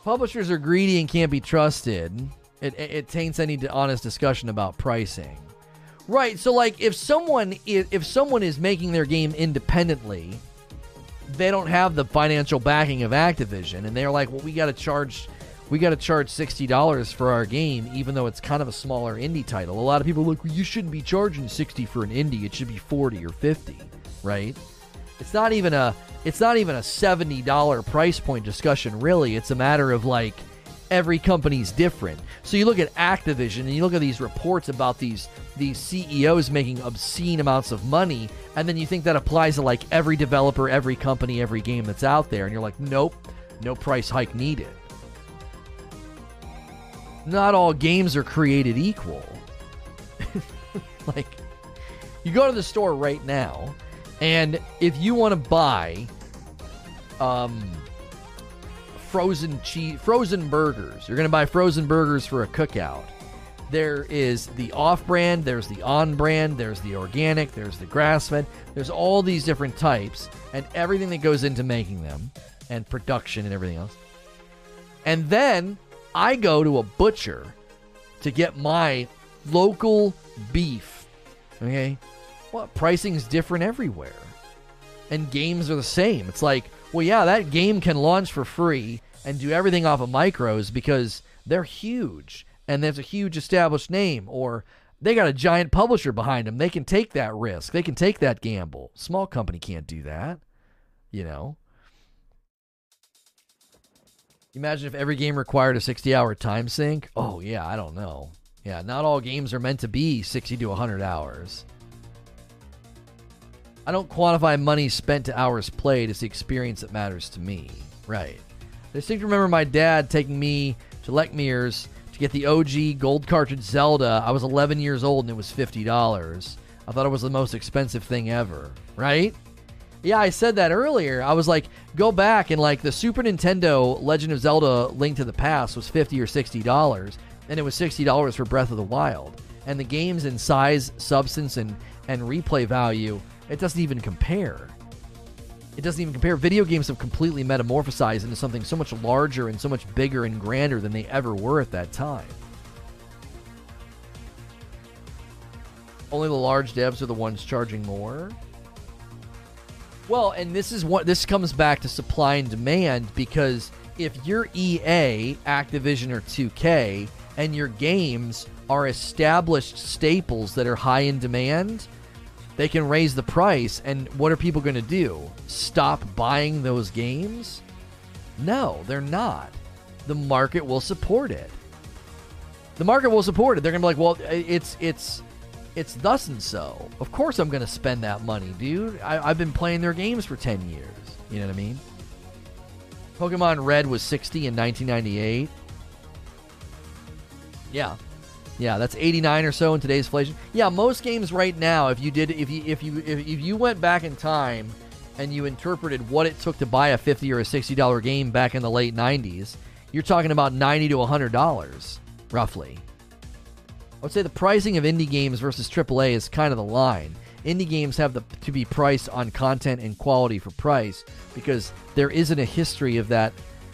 Publishers are greedy and can't be trusted. It, it, it taints any honest discussion about pricing. Right. So, like, if someone if someone is making their game independently, they don't have the financial backing of Activision, and they're like, well, we got to charge, we got to charge sixty dollars for our game, even though it's kind of a smaller indie title. A lot of people look, like, you shouldn't be charging sixty for an indie; it should be forty or fifty, right? It's not even a, it's not even a seventy dollar price point discussion, really. It's a matter of like every company's different. So you look at Activision and you look at these reports about these these CEOs making obscene amounts of money, and then you think that applies to like every developer, every company, every game that's out there, and you're like, nope, no price hike needed. Not all games are created equal. <laughs> like, you go to the store right now, and if you want to buy, um, frozen cheese, frozen burgers. You're going to buy frozen burgers for a cookout. There is the off brand, there's the on brand, there's the organic, there's the grass fed. There's all these different types and everything that goes into making them and production and everything else. And then I go to a butcher to get my local beef. Okay? Well, pricing's different everywhere. And games are the same. It's like, well, yeah, that game can launch for free and do everything off of micros because they're huge and there's a huge established name or they got a giant publisher behind them. They can take that risk. They can take that gamble. Small company can't do that. You know. Imagine if every game required a 60-hour time sink. Oh yeah, I don't know. Yeah, not all games are meant to be 60 to 100 hours. I don't quantify money spent to hours played. It's the experience that matters to me. Right. I distinctly remember my dad taking me to Lechmere's to get the OG gold cartridge Zelda. I was 11 years old and it was $50. I thought it was the most expensive thing ever, right? Yeah, I said that earlier. I was like, go back and like the Super Nintendo Legend of Zelda Link to the Past was 50 or $60 and it was $60 for Breath of the Wild. And the games in size, substance, and, and replay value, it doesn't even compare. It doesn't even compare. Video games have completely metamorphosized into something so much larger and so much bigger and grander than they ever were at that time. Only the large devs are the ones charging more. Well, and this is what this comes back to supply and demand because if you're EA, Activision, or 2K, and your games are established staples that are high in demand, they can raise the price. And what are people going to do? Stop buying those games? No, they're not. The market will support it. The market will support it. They're going to be like, well, it's it's it's thus and so. Of course, I'm going to spend that money, dude. I, I've been playing their games for 10 years. You know what I mean? Pokemon Red was 60 in 1998. Yeah. Yeah, that's 89 or so in today's inflation. Yeah, most games right now if you did if you if you if, if you went back in time and you interpreted what it took to buy a 50 or a 60 dollar game back in the late 90s, you're talking about 90 to 100 dollars roughly. I would say the pricing of indie games versus AAA is kind of the line. Indie games have the, to be priced on content and quality for price because there isn't a history of that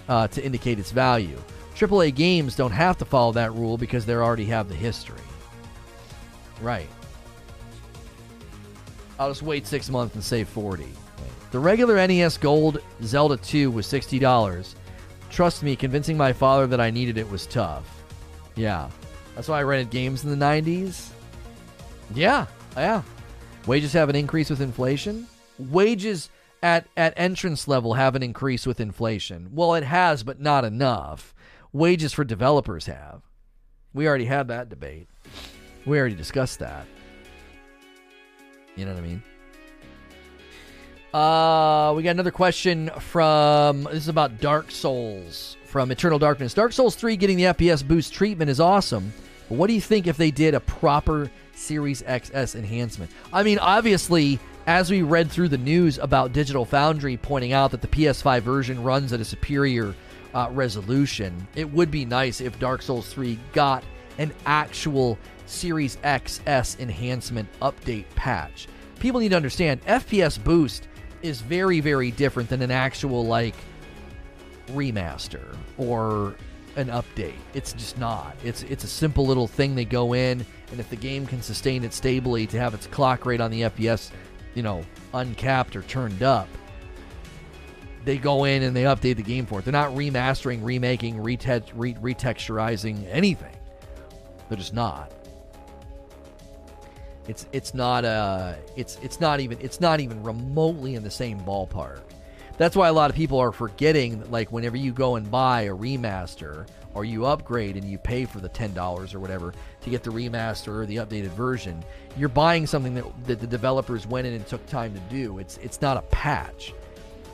uh, to indicate its value. AAA games don't have to follow that rule because they already have the history. Right. I'll just wait six months and save 40. The regular NES Gold Zelda 2 was $60. Trust me, convincing my father that I needed it was tough. Yeah. That's why I rented games in the 90s. Yeah, yeah. Wages have an increase with inflation. Wages at, at entrance level have an increase with inflation. Well, it has, but not enough. Wages for developers have. We already had that debate. We already discussed that. You know what I mean? Uh, we got another question from this is about Dark Souls from Eternal Darkness. Dark Souls 3 getting the FPS boost treatment is awesome. But what do you think if they did a proper Series XS enhancement? I mean, obviously, as we read through the news about Digital Foundry pointing out that the PS5 version runs at a superior uh, resolution, it would be nice if Dark Souls 3 got an actual Series XS enhancement update patch. People need to understand FPS boost is very, very different than an actual, like, remaster or an update. It's just not. It's it's a simple little thing they go in, and if the game can sustain it stably to have its clock rate on the FPS, you know, uncapped or turned up, they go in and they update the game for it. They're not remastering, remaking, rete- re- retexturizing anything. They're just not. It's it's not uh it's it's not even it's not even remotely in the same ballpark. That's why a lot of people are forgetting that, like, whenever you go and buy a remaster or you upgrade and you pay for the $10 or whatever to get the remaster or the updated version, you're buying something that, that the developers went in and took time to do. It's, it's not a patch.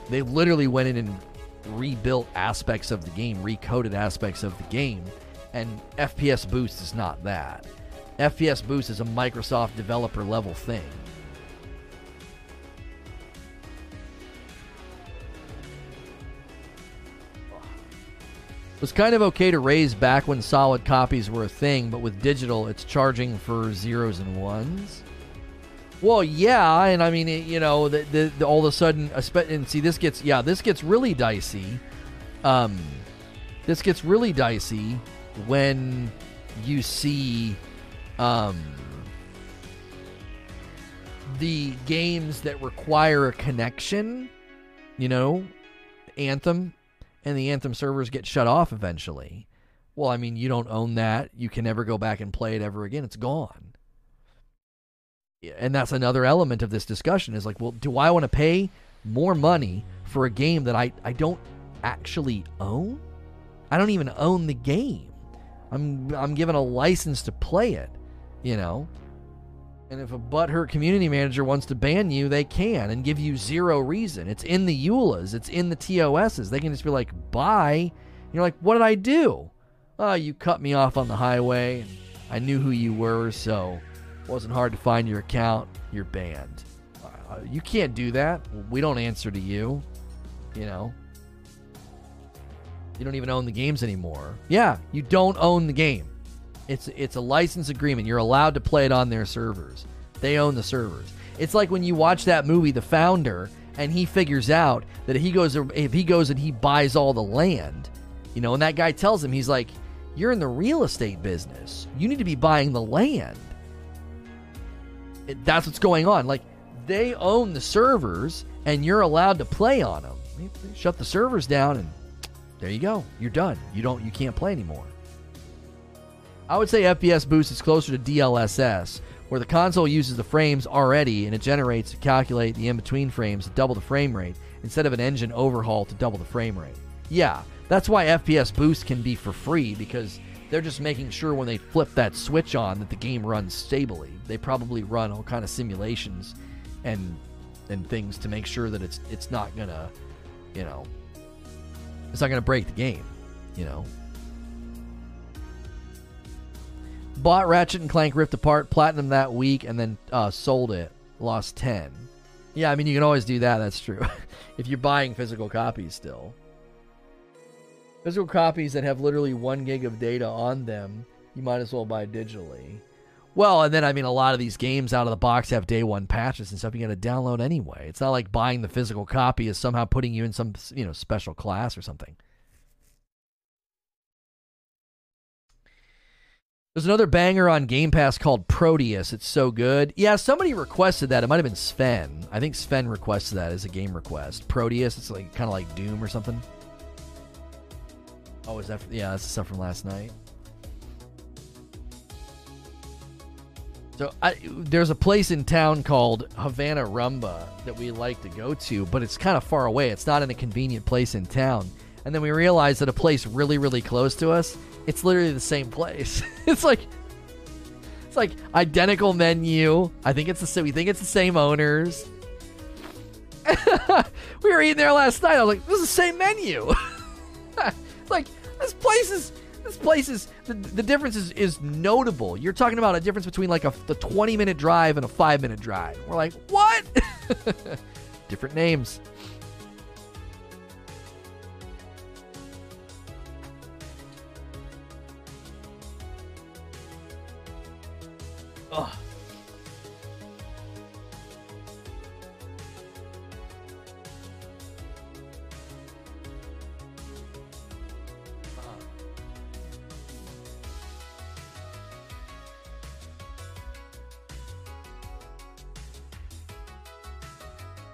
They literally went in and rebuilt aspects of the game, recoded aspects of the game, and FPS Boost is not that. FPS Boost is a Microsoft developer level thing. It was kind of okay to raise back when solid copies were a thing, but with digital, it's charging for zeros and ones. Well, yeah, and I mean, it, you know, the, the, the, all of a sudden, and see, this gets, yeah, this gets really dicey. Um, this gets really dicey when you see, um, the games that require a connection. You know, Anthem and the Anthem servers get shut off eventually. Well, I mean, you don't own that. You can never go back and play it ever again. It's gone. And that's another element of this discussion is like, well, do I want to pay more money for a game that I, I don't actually own? I don't even own the game. I'm I'm given a license to play it, you know. And if a butthurt community manager wants to ban you, they can and give you zero reason. It's in the EULAs, it's in the TOSs. They can just be like, bye. And you're like, what did I do? Oh, you cut me off on the highway. I knew who you were, so wasn't hard to find your account. You're banned. Uh, you can't do that. We don't answer to you. You know. You don't even own the games anymore. Yeah, you don't own the game. It's it's a license agreement. You're allowed to play it on their servers. They own the servers. It's like when you watch that movie, The Founder, and he figures out that if he goes if he goes and he buys all the land, you know, and that guy tells him he's like, "You're in the real estate business. You need to be buying the land." That's what's going on. Like they own the servers, and you're allowed to play on them. Shut the servers down, and there you go. You're done. You don't. You can't play anymore. I would say FPS Boost is closer to DLSS, where the console uses the frames already and it generates to calculate the in between frames to double the frame rate instead of an engine overhaul to double the frame rate. Yeah, that's why FPS Boost can be for free because they're just making sure when they flip that switch on that the game runs stably. They probably run all kind of simulations and and things to make sure that it's it's not gonna, you know, it's not gonna break the game, you know. Bought Ratchet and Clank Rift Apart, platinum that week, and then uh, sold it. Lost 10. Yeah, I mean, you can always do that. That's true. <laughs> if you're buying physical copies still. Physical copies that have literally one gig of data on them, you might as well buy digitally. Well, and then, I mean, a lot of these games out of the box have day one patches and stuff you got to download anyway. It's not like buying the physical copy is somehow putting you in some, you know, special class or something. There's another banger on Game Pass called Prodeus. It's so good. Yeah, somebody requested that. It might have been Sven. I think Sven requested that as a game request. Prodeus. It's like kind of like Doom or something. Oh, is that? Yeah, that's the stuff from last night. So I, there's a place in town called Havana Rumba that we like to go to, but it's kind of far away. It's not in a convenient place in town. And then we realized that a place really, really close to us it's literally the same place. <laughs> it's like it's like identical menu. I think it's the same. We think it's the same owners. <laughs> we were eating there last night. I was like, "This is the same menu." <laughs> like this place is this place is the, the difference is, is notable. You're talking about a difference between like a the 20 minute drive and a five minute drive. We're like, what? <laughs> Different names.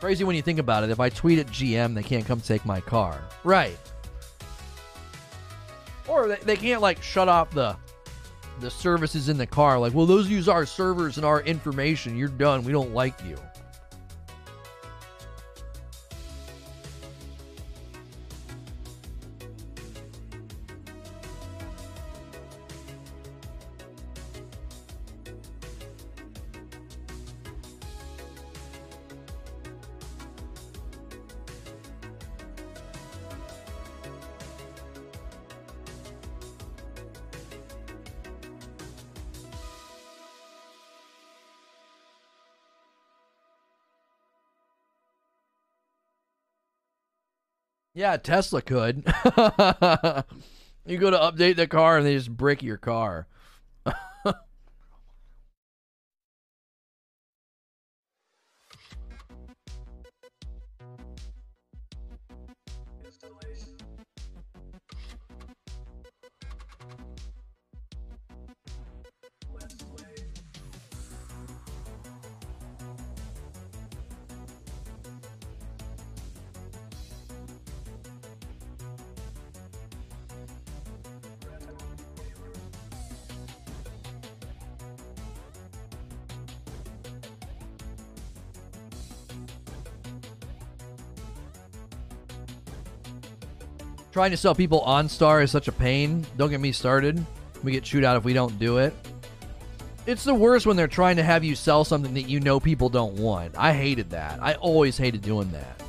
Crazy when you think about it. If I tweet at GM, they can't come take my car. Right. Or they, they can't, like, shut off the the services in the car. Like, well, those use our servers and our information. You're done. We don't like you. Yeah, Tesla could. <laughs> you go to update the car and they just brick your car. Trying to sell people OnStar is such a pain. Don't get me started. We get chewed out if we don't do it. It's the worst when they're trying to have you sell something that you know people don't want. I hated that. I always hated doing that.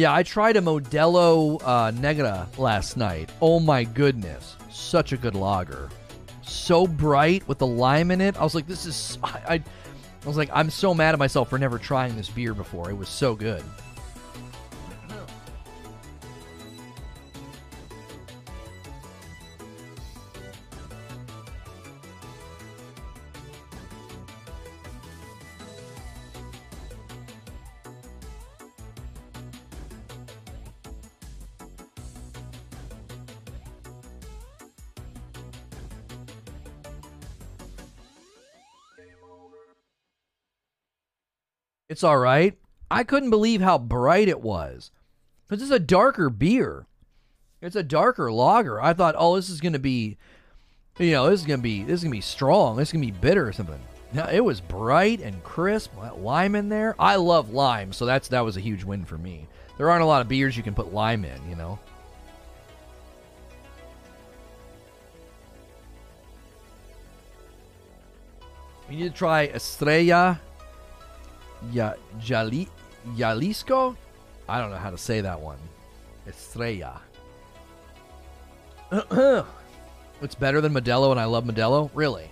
Yeah, I tried a Modelo uh, Negra last night. Oh my goodness, such a good lager, so bright with the lime in it. I was like, this is. <laughs> I, I, I was like, I'm so mad at myself for never trying this beer before. It was so good. It's all right. I couldn't believe how bright it was. Because it's a darker beer. It's a darker lager. I thought, oh, this is to be, you know, this is to be, this is to be strong. This is to be bitter or something. No, it was bright and crisp. Lime in there. I love lime, so that's that was a huge win for me. There aren't a lot of beers you can put lime in, you know. We need to try Estrella Ya, Jali, Jalisco? I don't know how to say that one. Estrella. <clears throat> it's better than Modelo, and I love Modelo? Really?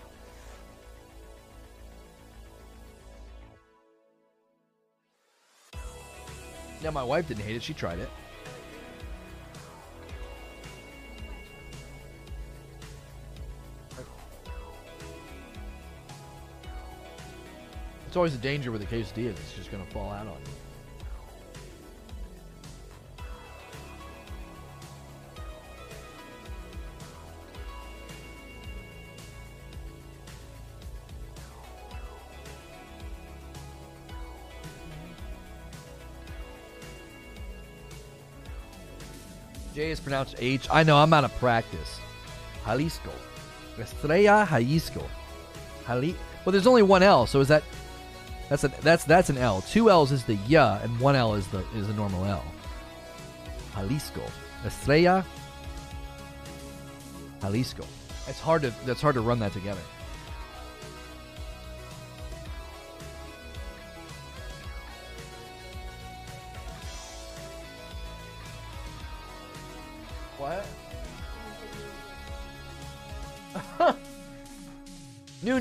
Now, my wife didn't hate it. She tried it. It's always a danger with the quesadillas. It's just going to fall out on you. J is pronounced H. I know, I'm out of practice. Jalisco. Estrella Jalisco. Jali- well, there's only one L, so is that that's a that's that's an L. Two L's is the ya, and one L is the is the normal L. Jalisco, Estrella, Jalisco. It's hard to that's hard to run that together.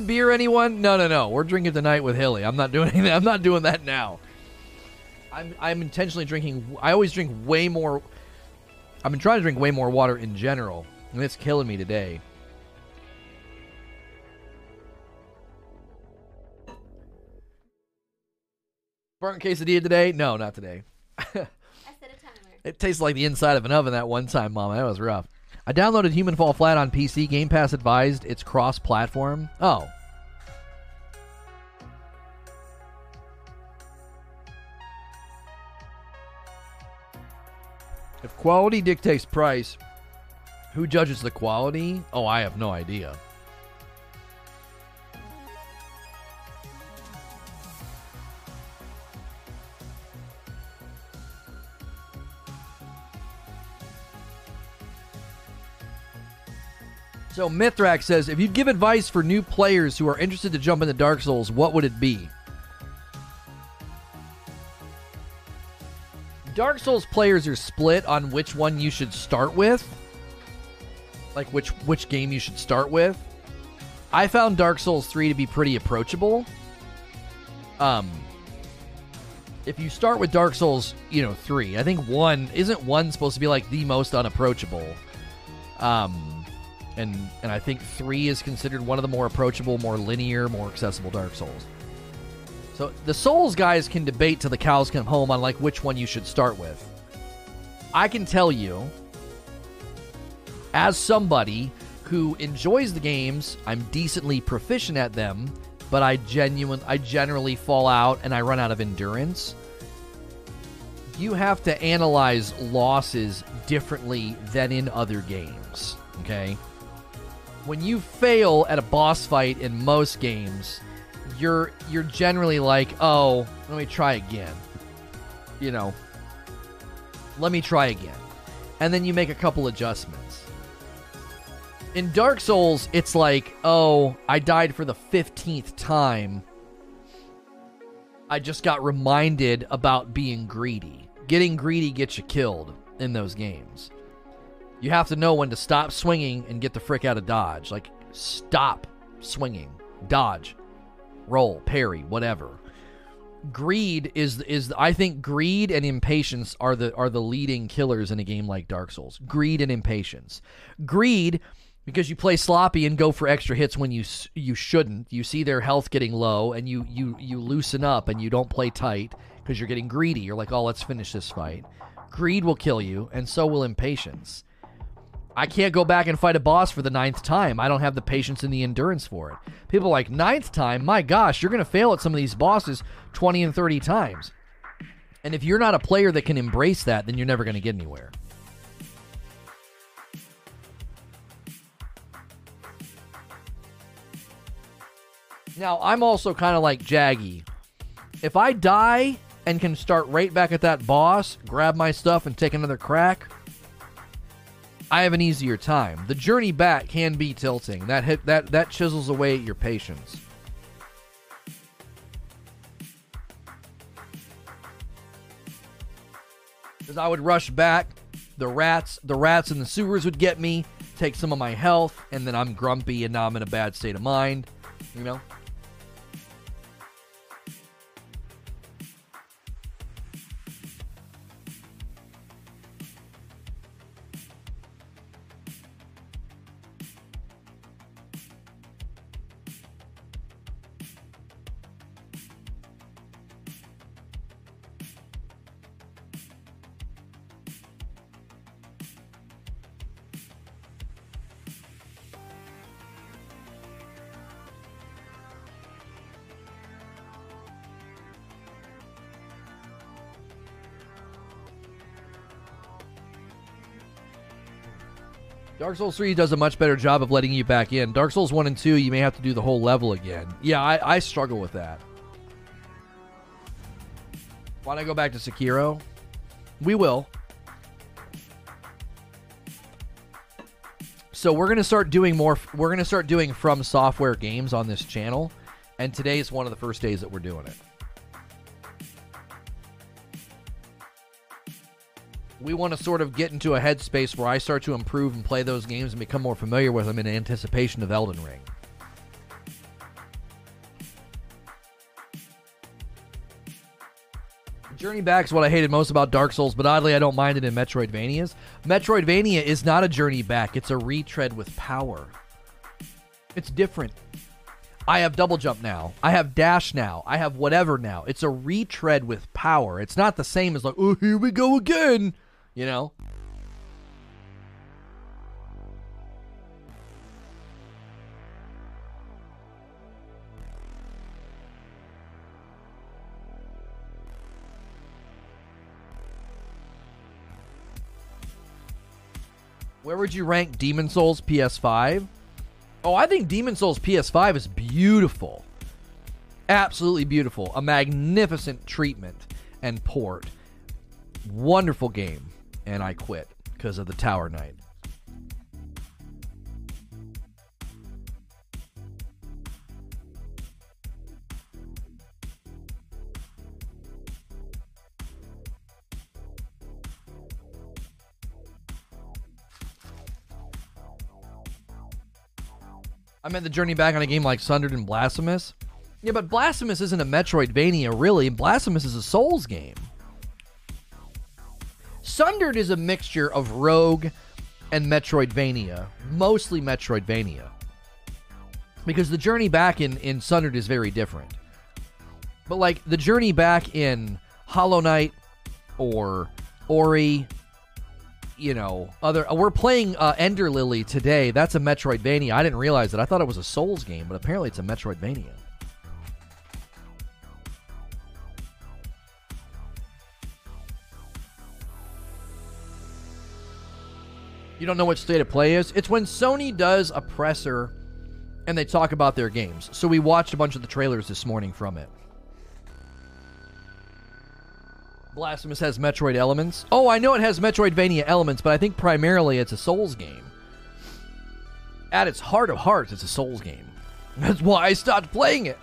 Beer, anyone? No, no, no. We're drinking tonight with Hilly. I'm not doing <laughs> anything. I'm not doing that now. I'm I'm intentionally drinking. I always drink way more. I've been trying to drink way more water in general, and it's killing me today. Burnt quesadilla today? No, not today. I set a timer. <laughs> It tastes like the inside of an oven that one time, Mama. That was rough. I downloaded Human Fall Flat on PC. Game Pass advised it's cross platform. Oh. If quality dictates price, who judges the quality? Oh, I have no idea. So Mithrak says, if you'd give advice for new players who are interested to jump into Dark Souls, what would it be? Dark Souls players are split on which one you should start with. Like which which game you should start with. I found Dark Souls 3 to be pretty approachable. Um if you start with Dark Souls, you know, 3, I think 1 isn't 1 supposed to be like the most unapproachable. Um and and I think three is considered one of the more approachable, more linear, more accessible Dark Souls. So the Souls guys can debate till the cows come home on like which one you should start with. I can tell you, as somebody who enjoys the games, I'm decently proficient at them, but I genuine I generally fall out and I run out of endurance. You have to analyze losses differently than in other games. Okay when you fail at a boss fight in most games, you're you're generally like, "Oh, let me try again." You know, let me try again. And then you make a couple adjustments. In Dark Souls, it's like, "Oh, I died for the 15th time. I just got reminded about being greedy." getting greedy gets you killed in those games. You have to know when to stop swinging and get the frick out of dodge. Like, stop swinging, dodge, roll, parry, whatever. Greed is is I think greed and impatience are the are the leading killers in a game like Dark Souls. Greed and impatience. Greed because you play sloppy and go for extra hits when you you shouldn't. You see their health getting low and you you you loosen up and you don't play tight because you're getting greedy. You're like, "Oh, let's finish this fight." Greed will kill you and so will impatience. I can't go back and fight a boss for the ninth time. I don't have the patience and the endurance for it. People like, ninth time? My gosh, you're going to fail at some of these bosses 20 and 30 times. And if you're not a player that can embrace that, then you're never going to get anywhere. Now, I'm also kind of like Jaggy. If I die and can start right back at that boss, grab my stuff, and take another crack, I have an easier time. The journey back can be tilting. That hit, that that chisels away at your patience. Because I would rush back, the rats, the rats in the sewers would get me, take some of my health, and then I'm grumpy and now I'm in a bad state of mind. You know. Souls 3 does a much better job of letting you back in. Dark Souls 1 and 2, you may have to do the whole level again. Yeah, I, I struggle with that. Why don't I go back to Sekiro? We will. So we're gonna start doing more. We're gonna start doing FromSoftware games on this channel, and today is one of the first days that we're doing it. We want to sort of get into a headspace where I start to improve and play those games and become more familiar with them in anticipation of Elden Ring. Journey back is what I hated most about Dark Souls, but oddly I don't mind it in Metroidvanias. Metroidvania is not a journey back, it's a retread with power. It's different. I have double jump now. I have dash now. I have whatever now. It's a retread with power. It's not the same as like, oh, here we go again. You know? Where would you rank Demon Souls PS5? Oh, I think Demon Souls PS5 is beautiful. Absolutely beautiful. A magnificent treatment and port. Wonderful game and I quit because of the Tower Knight. I meant the journey back on a game like Sundered and Blasphemous. Yeah, but Blasphemous isn't a Metroidvania, really. Blasphemous is a Souls game. Sundered is a mixture of Rogue and Metroidvania, mostly Metroidvania. Because the journey back in, in Sundered is very different. But like the journey back in Hollow Knight or Ori, you know, other we're playing uh, Ender Lily today. That's a Metroidvania. I didn't realize that. I thought it was a Souls game, but apparently it's a Metroidvania. You don't know what state of play is? It's when Sony does a presser and they talk about their games. So we watched a bunch of the trailers this morning from it. Blasphemous has Metroid elements. Oh, I know it has Metroidvania elements, but I think primarily it's a Souls game. At its heart of hearts, it's a Souls game. <laughs> That's why I stopped playing it.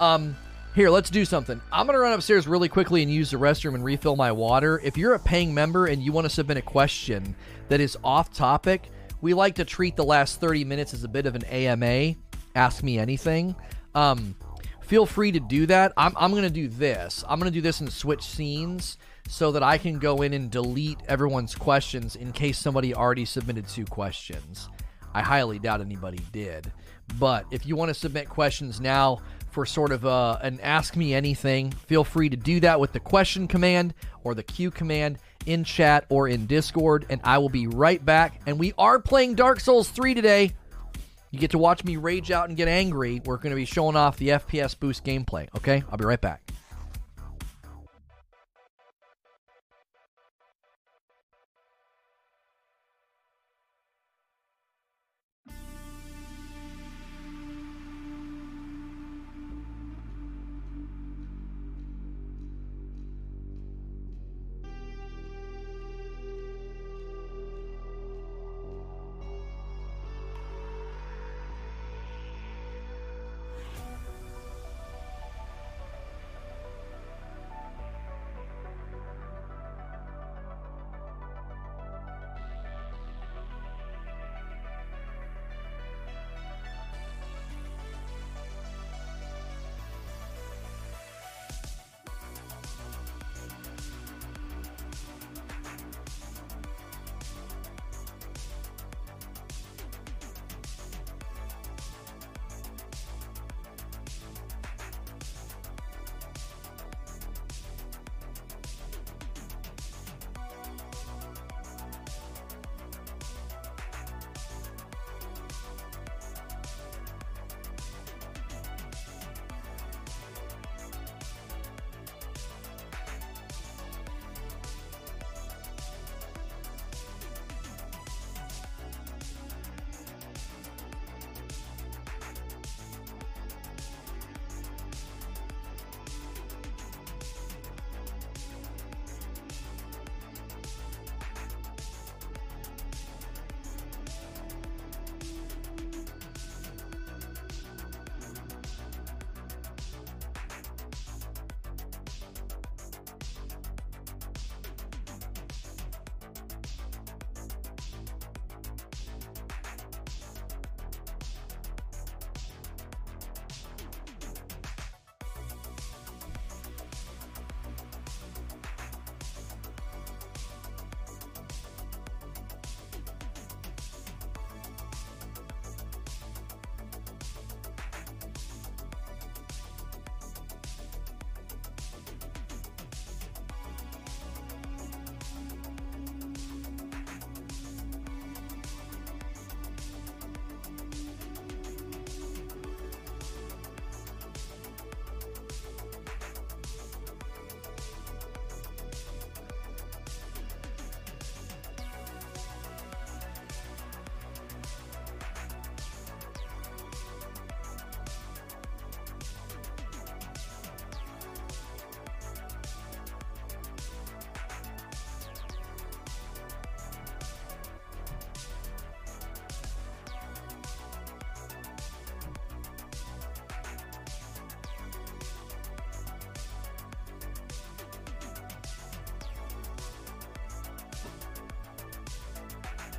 Um, Here, let's do something. I'm going to run upstairs really quickly and use the restroom and refill my water. If you're a paying member and you want to submit a question that is off topic, we like to treat the last 30 minutes as a bit of an AMA. Ask me anything. Um, feel free to do that. I'm, I'm going to do this. I'm going to do this and switch scenes so that I can go in and delete everyone's questions in case somebody already submitted two questions. I highly doubt anybody did. But if you want to submit questions now for sort of a, an ask me anything, feel free to do that with the question command or the Q command in chat or in Discord, and I will be right back. And we are playing Dark Souls 3 today. You get to watch me rage out and get angry. We're going to be showing off the FPS boost gameplay, okay? I'll be right back.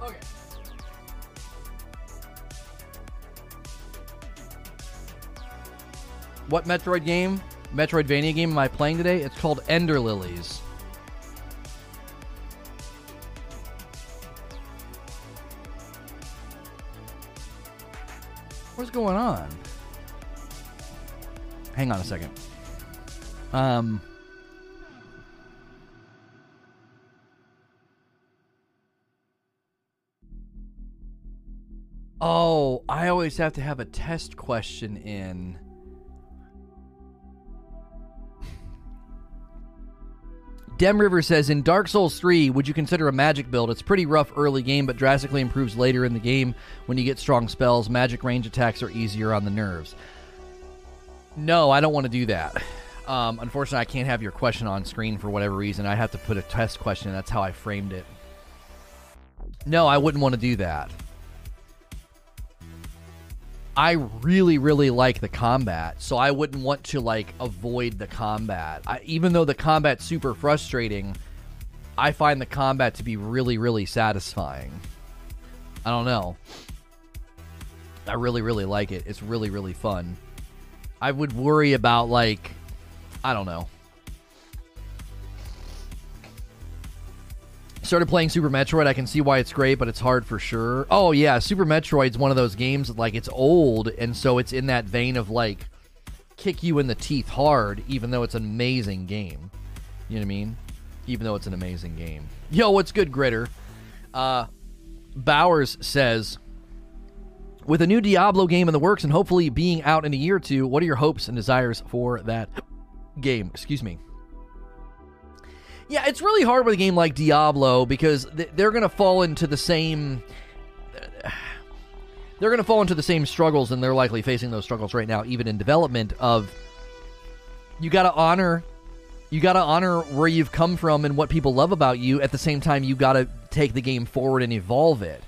Okay. What Metroid game, Metroidvania game am I playing today? It's called Ender Lilies. What's going on? Hang on a second. Um. I always have to have a test question in. Dem River says in Dark Souls 3, would you consider a magic build? It's pretty rough early game, but drastically improves later in the game when you get strong spells. Magic range attacks are easier on the nerves. No, I don't want to do that. Um, unfortunately, I can't have your question on screen for whatever reason. I have to put a test question. That's how I framed it. No, I wouldn't want to do that. I really, really like the combat, so I wouldn't want to like avoid the combat. I, even though the combat's super frustrating, I find the combat to be really, really satisfying. I don't know. I really, really like it. It's really, really fun. I would worry about like, I don't know. Started playing Super Metroid. I can see why it's great, but it's hard for sure. Oh yeah, Super Metroid's one of those games like it's old, and so it's in that vein of like kick you in the teeth hard, even though it's an amazing game. You know what I mean? Even though it's an amazing game. Yo, what's good, Gritter? Uh, Bowers says, with a new Diablo game in the works and hopefully being out in a year or two, what are your hopes and desires for that game? Excuse me. Yeah, it's really hard with a game like Diablo because they're going to fall into the same. They're going to fall into the same struggles, and they're likely facing those struggles right now, even in development. Of you got to honor, you got to honor where you've come from and what people love about you. At the same time, you got to take the game forward and evolve it.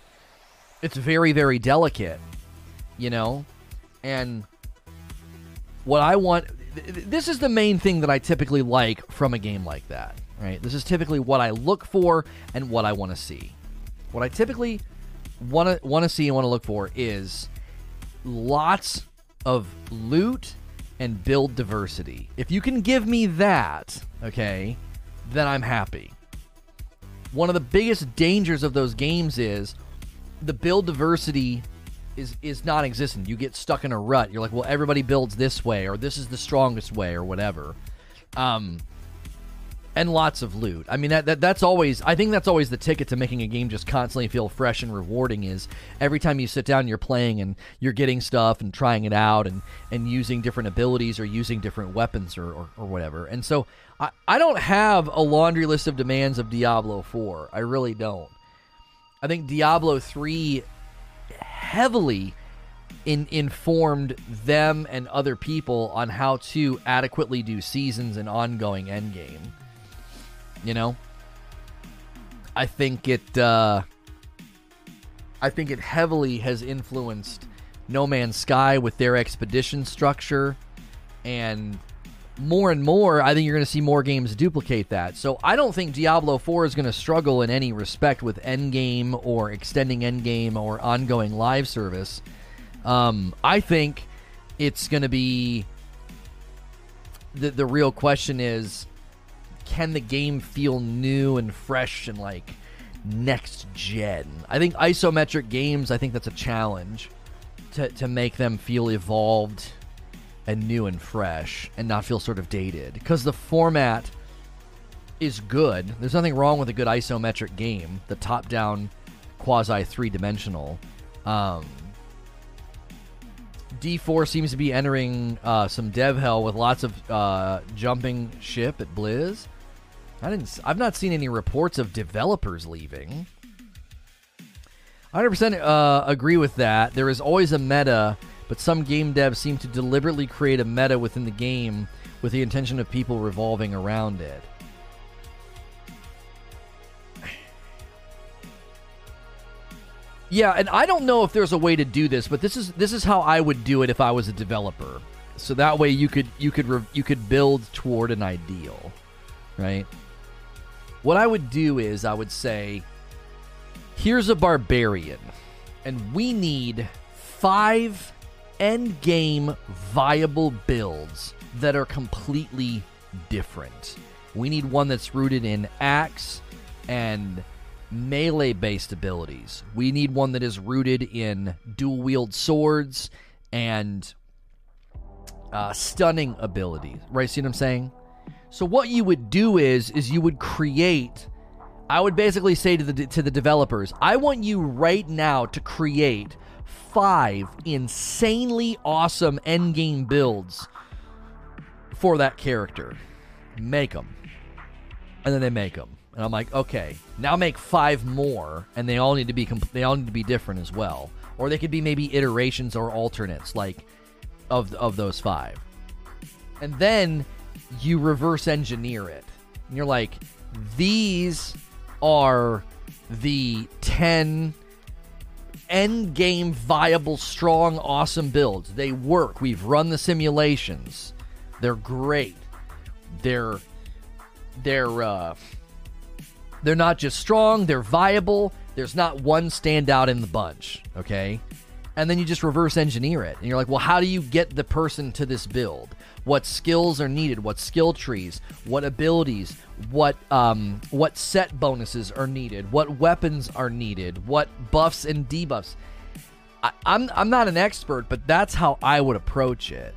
It's very, very delicate, you know, and what I want. This is the main thing that I typically like from a game like that right? This is typically what I look for and what I want to see. What I typically want to want to see and want to look for is lots of loot and build diversity. If you can give me that, okay, then I'm happy. One of the biggest dangers of those games is the build diversity is is non-existent. You get stuck in a rut. You're like, well, everybody builds this way, or this is the strongest way, or whatever. Um, and lots of loot. I mean that, that that's always I think that's always the ticket to making a game just constantly feel fresh and rewarding is every time you sit down you're playing and you're getting stuff and trying it out and and using different abilities or using different weapons or, or, or whatever. And so I, I don't have a laundry list of demands of Diablo 4. I really don't. I think Diablo 3 heavily in, informed them and other people on how to adequately do seasons and ongoing endgame. You know, I think it. Uh, I think it heavily has influenced No Man's Sky with their expedition structure, and more and more, I think you're going to see more games duplicate that. So I don't think Diablo 4 is going to struggle in any respect with endgame or extending endgame or ongoing live service. Um, I think it's going to be the the real question is can the game feel new and fresh and like next gen? I think isometric games, I think that's a challenge to, to make them feel evolved and new and fresh and not feel sort of dated because the format is good. There's nothing wrong with a good isometric game, the top down quasi three dimensional. Um, D4 seems to be entering uh, some dev hell with lots of uh, jumping ship at Blizz. I didn't. I've not seen any reports of developers leaving. 100% uh, agree with that. There is always a meta, but some game devs seem to deliberately create a meta within the game with the intention of people revolving around it. Yeah, and I don't know if there's a way to do this, but this is this is how I would do it if I was a developer. So that way you could you could re- you could build toward an ideal, right? What I would do is I would say, here's a barbarian, and we need five end game viable builds that are completely different. We need one that's rooted in axe and melee based abilities. We need one that is rooted in dual wield swords and uh, stunning abilities. Right? See what I'm saying? So what you would do is is you would create I would basically say to the to the developers, I want you right now to create five insanely awesome endgame builds for that character. Make them. And then they make them. And I'm like, "Okay, now make five more and they all need to be comp- they all need to be different as well. Or they could be maybe iterations or alternates like of of those five. And then you reverse engineer it. And you're like, these are the 10 end game viable, strong, awesome builds. They work. We've run the simulations. They're great. They're they're uh they're not just strong, they're viable. There's not one standout in the bunch, okay? And then you just reverse engineer it. And you're like, well, how do you get the person to this build? What skills are needed? What skill trees? What abilities? What um, what set bonuses are needed? What weapons are needed? What buffs and debuffs? I, I'm I'm not an expert, but that's how I would approach it.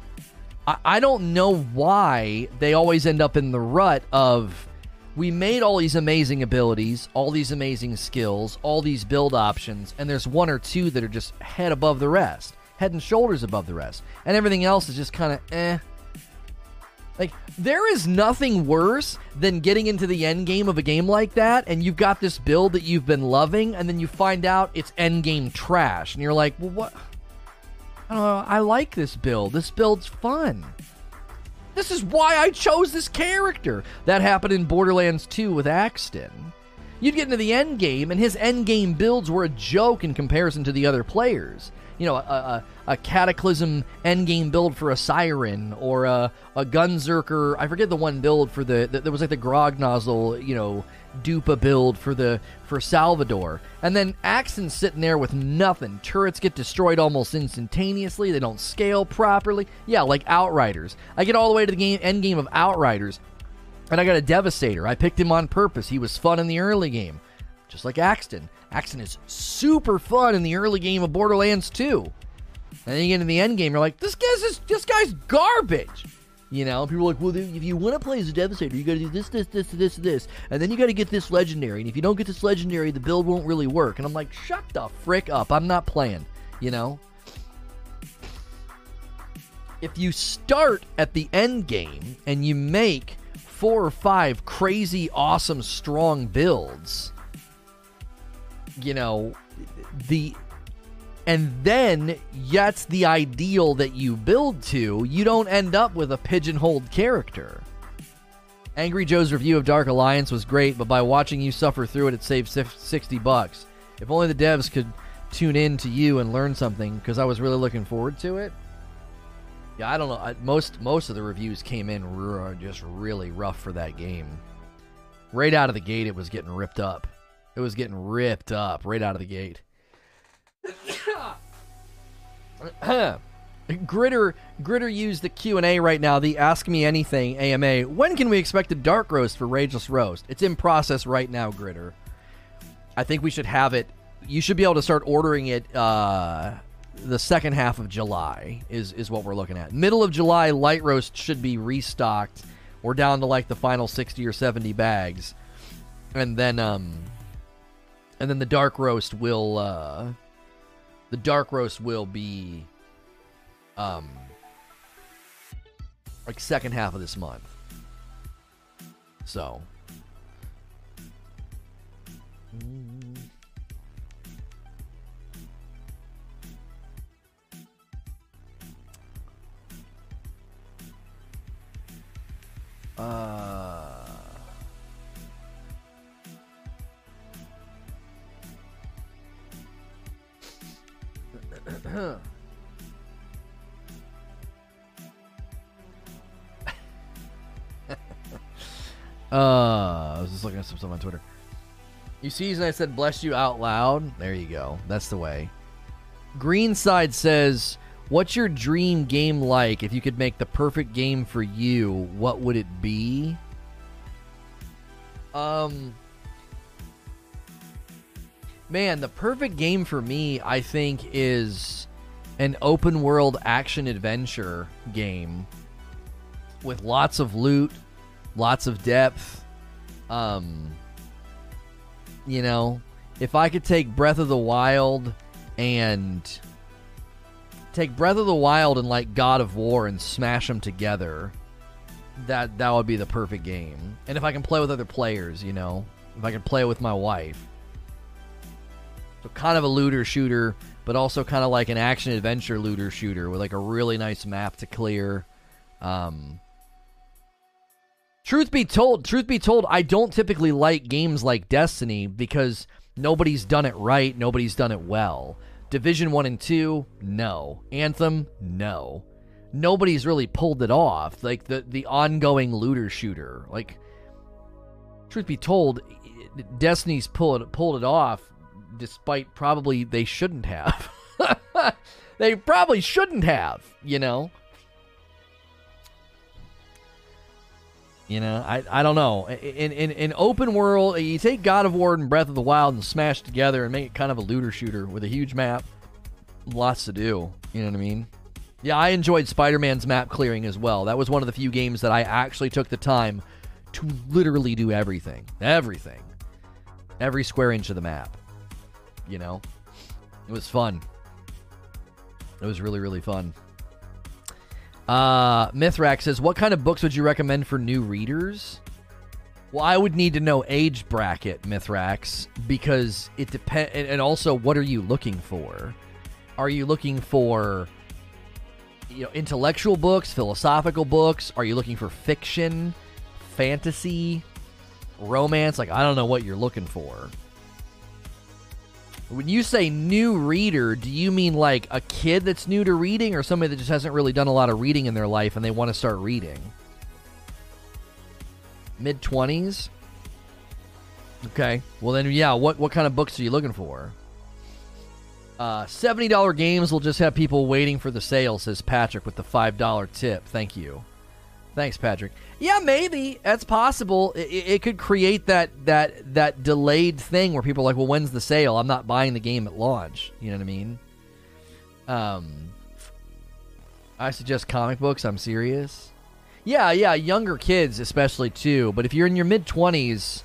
I, I don't know why they always end up in the rut of we made all these amazing abilities, all these amazing skills, all these build options, and there's one or two that are just head above the rest, head and shoulders above the rest, and everything else is just kind of eh. Like there is nothing worse than getting into the end game of a game like that, and you've got this build that you've been loving, and then you find out it's end game trash, and you're like, well, what? I don't know. I like this build. This build's fun. This is why I chose this character. That happened in Borderlands 2 with Axton. You'd get into the end game, and his end game builds were a joke in comparison to the other players. You know, a, a, a Cataclysm end game build for a Siren, or a, a Gunzerker. I forget the one build for the. the there was like the Grog nozzle, you know, Dupa build for the for Salvador. And then Axton's sitting there with nothing. Turrets get destroyed almost instantaneously. They don't scale properly. Yeah, like Outriders. I get all the way to the game end game of Outriders, and I got a Devastator. I picked him on purpose. He was fun in the early game, just like Axton. Axton is super fun in the early game of Borderlands 2. And then you get into the end game, you're like, this guy's this guy's garbage. You know, people are like, well, if you want to play as a Devastator, you got to do this, this, this, this, this, and then you got to get this legendary. And if you don't get this legendary, the build won't really work. And I'm like, shut the frick up. I'm not playing. You know. If you start at the end game and you make four or five crazy, awesome, strong builds, you know, the and then that's the ideal that you build to, you don't end up with a pigeonholed character. Angry Joe's review of Dark Alliance was great, but by watching you suffer through it, it saved 60 bucks. If only the devs could tune in to you and learn something, because I was really looking forward to it. Yeah, I don't know. I, most most of the reviews came in r- just really rough for that game. Right out of the gate, it was getting ripped up. It was getting ripped up right out of the gate. <coughs> Gritter Gritter used the Q and A right now. The Ask Me Anything AMA. When can we expect a dark roast for Rageous Roast? It's in process right now, Gritter. I think we should have it. You should be able to start ordering it. Uh, the second half of July is is what we're looking at. Middle of July, light roast should be restocked. We're down to like the final sixty or seventy bags, and then um, and then the dark roast will uh the dark roast will be um like second half of this month. So uh uh, I was just looking at some stuff on Twitter. You see, and I said bless you out loud. There you go. That's the way. Greenside says, "What's your dream game like? If you could make the perfect game for you, what would it be?" Um, man, the perfect game for me, I think, is an open world action adventure game with lots of loot, lots of depth. Um, you know, if I could take Breath of the Wild and take Breath of the Wild and like God of War and smash them together, that that would be the perfect game. And if I can play with other players, you know, if I can play with my wife. So kind of a looter shooter, but also kind of like an action adventure looter shooter with like a really nice map to clear. Um, truth be told, truth be told, I don't typically like games like Destiny because nobody's done it right, nobody's done it well. Division 1 and 2, no. Anthem, no. Nobody's really pulled it off. Like the the ongoing looter shooter. Like truth be told, Destiny's pulled pulled it off despite probably they shouldn't have. <laughs> they probably shouldn't have, you know. You know, I, I don't know. In, in in open world, you take God of War and Breath of the Wild and smash together and make it kind of a looter shooter with a huge map. Lots to do. You know what I mean? Yeah, I enjoyed Spider Man's map clearing as well. That was one of the few games that I actually took the time to literally do everything. Everything. Every square inch of the map. You know? It was fun. It was really, really fun. Uh, Mithrax says, What kind of books would you recommend for new readers? Well, I would need to know age bracket, Mithrax, because it depends. And also, what are you looking for? Are you looking for you know intellectual books, philosophical books? Are you looking for fiction, fantasy, romance? Like I don't know what you're looking for. When you say new reader, do you mean like a kid that's new to reading or somebody that just hasn't really done a lot of reading in their life and they want to start reading? Mid 20s? Okay. Well then yeah, what what kind of books are you looking for? Uh, $70 games will just have people waiting for the sale, says Patrick with the $5 tip. Thank you. Thanks, Patrick. Yeah, maybe that's possible. It, it, could create that that that delayed thing where people are like, "Well, when's the sale? I'm not buying the game at launch." You know what I mean? Um, I suggest comic books. I'm serious. Yeah, yeah, younger kids especially too. But if you're in your mid twenties,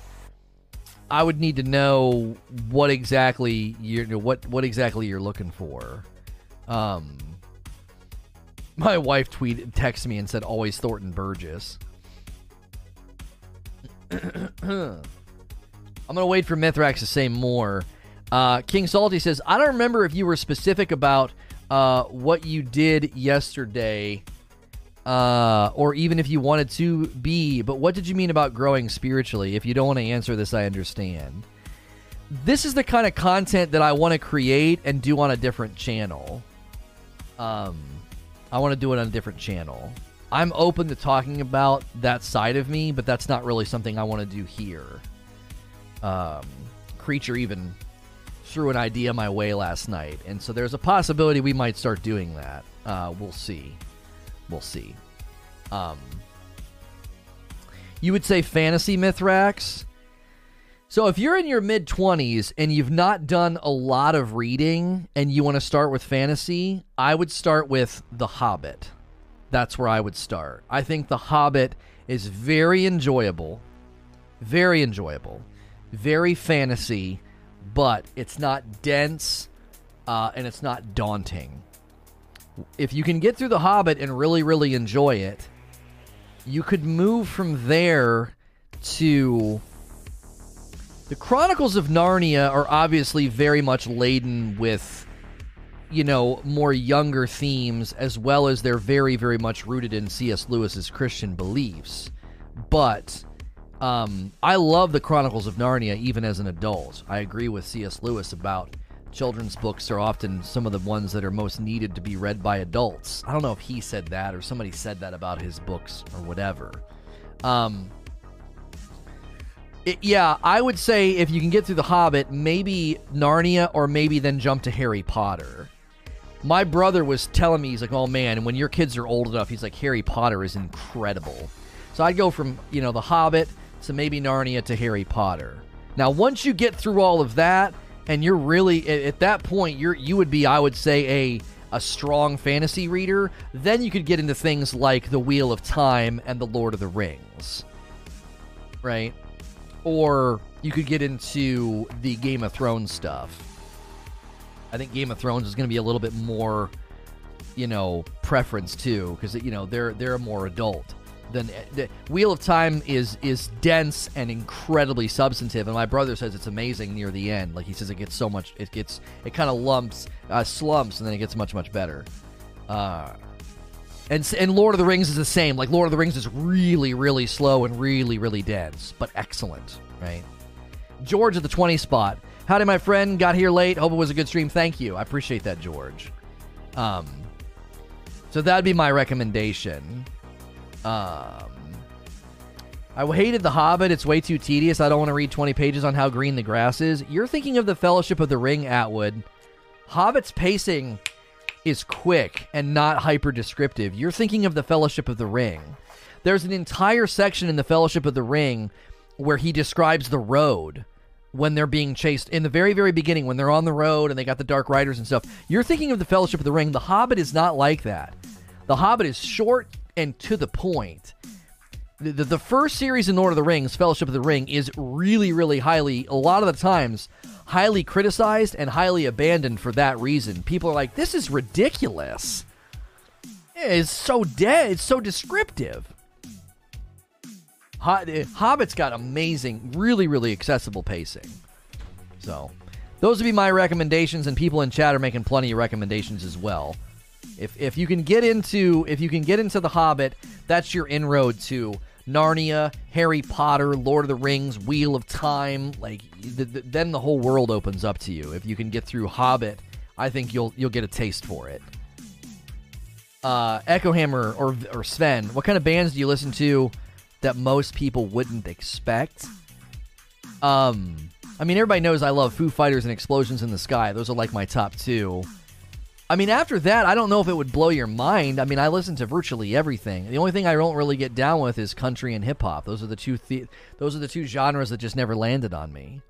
I would need to know what exactly you're what what exactly you're looking for. Um, my wife tweeted, texted me and said, "Always Thornton Burgess." <clears throat> I'm gonna wait for Mithrax to say more. Uh, King Salty says, "I don't remember if you were specific about uh, what you did yesterday, uh, or even if you wanted to be. But what did you mean about growing spiritually? If you don't want to answer this, I understand. This is the kind of content that I want to create and do on a different channel. Um, I want to do it on a different channel." I'm open to talking about that side of me, but that's not really something I want to do here. Um, Creature even threw an idea my way last night, and so there's a possibility we might start doing that. Uh, we'll see. We'll see. Um, you would say fantasy Mithrax? So if you're in your mid 20s and you've not done a lot of reading and you want to start with fantasy, I would start with The Hobbit that's where I would start. I think The Hobbit is very enjoyable, very enjoyable, very fantasy, but it's not dense uh, and it's not daunting. If you can get through The Hobbit and really, really enjoy it, you could move from there to. The Chronicles of Narnia are obviously very much laden with you know, more younger themes, as well as they're very, very much rooted in C.S. Lewis's Christian beliefs. But um, I love the Chronicles of Narnia even as an adult. I agree with C.S. Lewis about children's books are often some of the ones that are most needed to be read by adults. I don't know if he said that or somebody said that about his books or whatever. Um, it, yeah, I would say if you can get through The Hobbit, maybe Narnia or maybe then jump to Harry Potter my brother was telling me he's like, "Oh man, when your kids are old enough, he's like Harry Potter is incredible." So I'd go from you know The Hobbit to maybe Narnia to Harry Potter. Now, once you get through all of that, and you're really at that point, you're you would be, I would say, a a strong fantasy reader. Then you could get into things like The Wheel of Time and The Lord of the Rings, right? Or you could get into the Game of Thrones stuff I think Game of Thrones is going to be a little bit more, you know, preference too, because you know they're they're more adult. Than the Wheel of Time is is dense and incredibly substantive, and my brother says it's amazing near the end. Like he says, it gets so much, it gets it kind of lumps, uh, slumps, and then it gets much much better. Uh, and and Lord of the Rings is the same. Like Lord of the Rings is really really slow and really really dense, but excellent, right? George at the twenty spot Howdy, my friend. Got here late. Hope it was a good stream. Thank you. I appreciate that, George. Um, so that'd be my recommendation. Um, I hated The Hobbit. It's way too tedious. I don't want to read 20 pages on how green the grass is. You're thinking of The Fellowship of the Ring, Atwood. Hobbit's pacing is quick and not hyper descriptive. You're thinking of The Fellowship of the Ring. There's an entire section in The Fellowship of the Ring where he describes the road when they're being chased in the very very beginning when they're on the road and they got the dark riders and stuff you're thinking of the fellowship of the ring the hobbit is not like that the hobbit is short and to the point the, the, the first series in lord of the rings fellowship of the ring is really really highly a lot of the times highly criticized and highly abandoned for that reason people are like this is ridiculous it's so dead it's so descriptive eh, Hobbit's got amazing, really, really accessible pacing. So, those would be my recommendations, and people in chat are making plenty of recommendations as well. If if you can get into if you can get into the Hobbit, that's your inroad to Narnia, Harry Potter, Lord of the Rings, Wheel of Time. Like the, the, then the whole world opens up to you. If you can get through Hobbit, I think you'll you'll get a taste for it. Uh, Echo Hammer or or Sven, what kind of bands do you listen to? that most people wouldn't expect. Um, I mean, everybody knows I love Foo Fighters and Explosions in the Sky. Those are like my top two. I mean, after that, I don't know if it would blow your mind. I mean, I listen to virtually everything. The only thing I don't really get down with is country and hip hop. Those are the two the- those are the two genres that just never landed on me.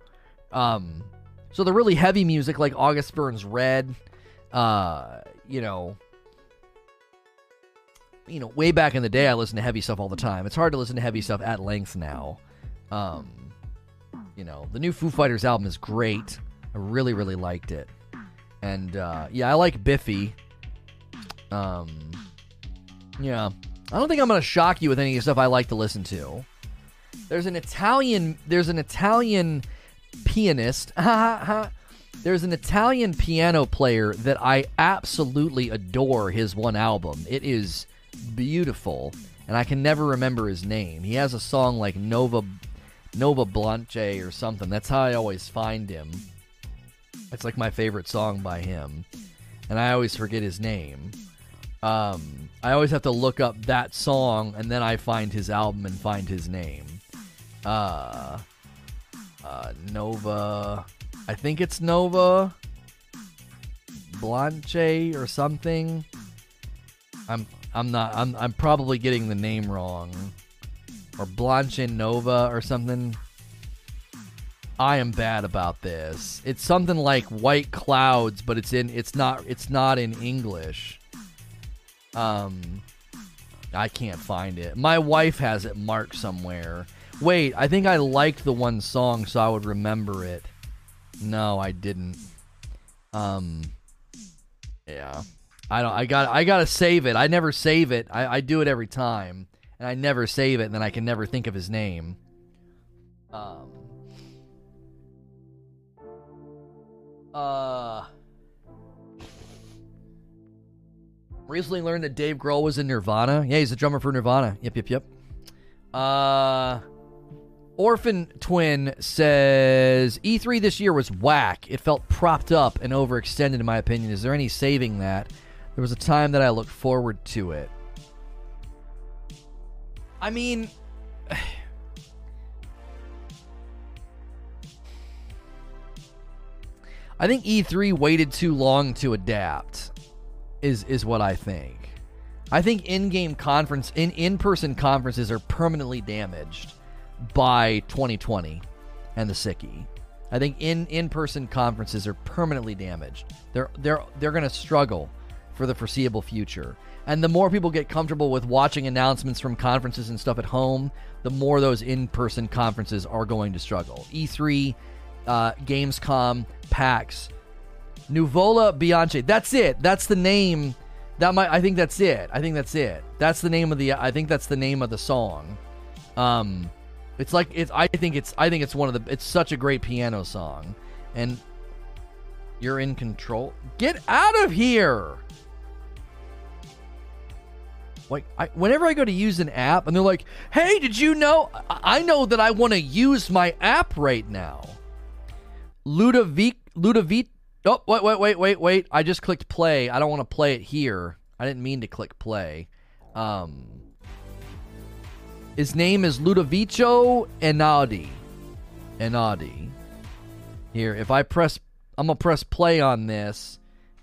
Um, so the really heavy music like August Burns Red, uh, you know, you know, way back in the day, I listened to heavy stuff all the time. It's hard to listen to heavy stuff at length now. Um, you know, the new Foo Fighters album is great. I really, really liked it. And uh, yeah, I like Biffy. Um, yeah, I don't think I'm gonna shock you with any of the stuff I like to listen to. There's an Italian. There's an Italian pianist. <laughs> there's an Italian piano player that I absolutely adore. His one album. It is beautiful, and I can never remember his name. He has a song like Nova Nova Blanche or something. That's how I always find him. It's like my favorite song by him, and I always forget his name. Um, I always have to look up that song, and then I find his album and find his name. Uh, uh, Nova. I think it's Nova Blanche or something. I'm I'm not. I'm. I'm probably getting the name wrong, or Blanche Nova or something. I am bad about this. It's something like White Clouds, but it's in. It's not. It's not in English. Um, I can't find it. My wife has it marked somewhere. Wait, I think I liked the one song, so I would remember it. No, I didn't. Um, yeah. I don't. I got. I gotta save it. I never save it. I, I do it every time, and I never save it, and then I can never think of his name. Um. Uh. Recently learned that Dave Grohl was in Nirvana. Yeah, he's the drummer for Nirvana. Yep, yep, yep. Uh. Orphan Twin says E3 this year was whack. It felt propped up and overextended, in my opinion. Is there any saving that? There was a time that I looked forward to it. I mean, <sighs> I think E3 waited too long to adapt. Is is what I think. I think in-game conference in in-person conferences are permanently damaged by 2020 and the Sicky. I think in in-person conferences are permanently damaged. They're they're they're going to struggle for the foreseeable future. And the more people get comfortable with watching announcements from conferences and stuff at home, the more those in person conferences are going to struggle. E3, uh, Gamescom, PAX, Nuvole Bianche. That's it. That's the name. That might. I think that's it. I think that's it. That's the name of the. I think that's the name of the song. Um, it's like it's. I think it's. I think it's one of the. It's such a great piano song, and you're in control. Get out of here. Like, I, whenever I go to use an app and they're like, hey, did you know? I know that I want to use my app right now. Ludovic Ludovic. Oh, wait, wait, wait, wait, wait. I just clicked play. I don't want to play it here. I didn't mean to click play. Um, his name is Ludovico Einaudi. Einaudi. Here, if I press, I'm gonna press play on this,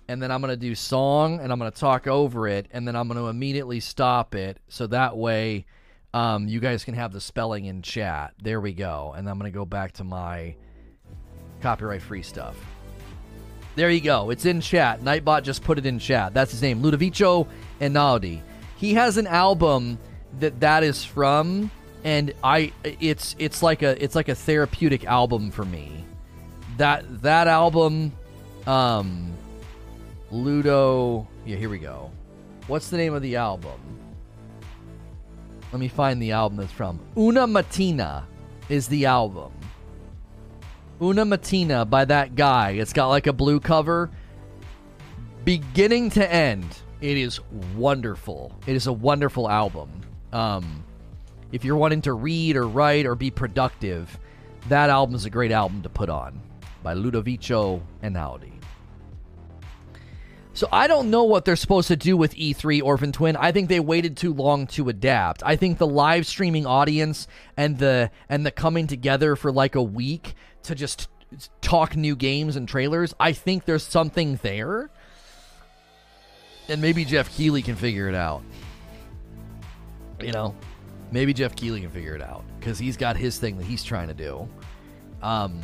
and then I'm gonna do song, and I'm gonna talk over it, and then I'm gonna immediately stop it, so that way, um, you guys can have the spelling in chat. There we go, and I'm gonna go back to my copyright free stuff. There you go. It's in chat. Nightbot just put it in chat. That's his name, Ludovico Einaudi. He has an album that that is from, and I it's it's like a it's like a therapeutic album for me. That that album, um, Ludo. Yeah, here we go. What's the name of the album? Let me find the album that's from. Una Mattina is the album. Una Mattina by that guy. It's got like a blue cover. Beginning to end, it is wonderful. It is a wonderful album. Um, if you're wanting to read or write or be productive, that album is a great album to put on by Ludovico Einaudi. So I don't know what they're supposed to do with E3 Orphan Twin. I think they waited too long to adapt. I think the live streaming audience and the and the coming together for like a week to just talk new games and trailers, I think there's something there. And maybe Geoff Keighley can figure it out. You know, maybe Geoff Keighley can figure it out because he's got his thing that he's trying to do. Um,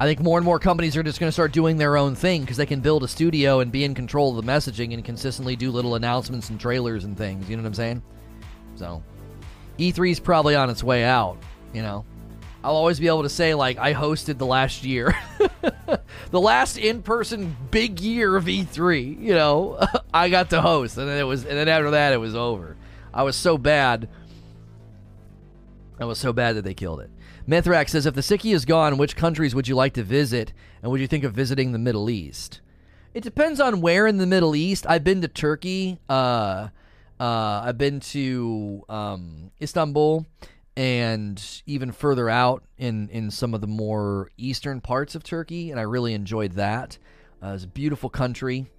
I think more and more companies are just going to start doing their own thing because they can build a studio and be in control of the messaging and consistently do little announcements and trailers and things. You know what I'm saying? So, E3 is probably on its way out. You know, I'll always be able to say like I hosted the last year, <laughs> the last in-person big year of E3. You know, <laughs> I got to host, and then it was, and then after that it was over. I was so bad. I was so bad that they killed it. Mithrax says, if the Siki is gone, which countries would you like to visit, and would you think of visiting the Middle East? It depends on where in the Middle East. I've been to Turkey. Uh, uh, I've been to um, Istanbul, and even further out in in some of the more eastern parts of Turkey, and I really enjoyed that. Uh, it's a beautiful country,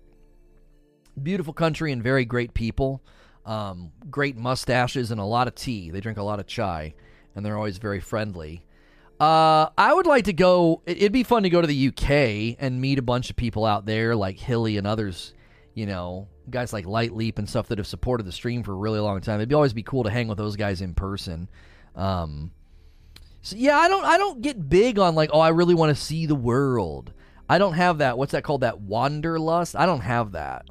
beautiful country, and very great people. Um, great mustaches and a lot of tea. They drink a lot of chai and they're always very friendly. Uh, I would like to go. It'd be fun to go to the UK and meet a bunch of people out there, like Hilly and others. You know, guys like Light Leap and stuff that have supported the stream for a really long time. It'd be always be cool to hang with those guys in person. Um, so yeah, I don't. I don't get big on like, oh, I really want to see the world. I don't have that. What's that called? That wanderlust. I don't have that.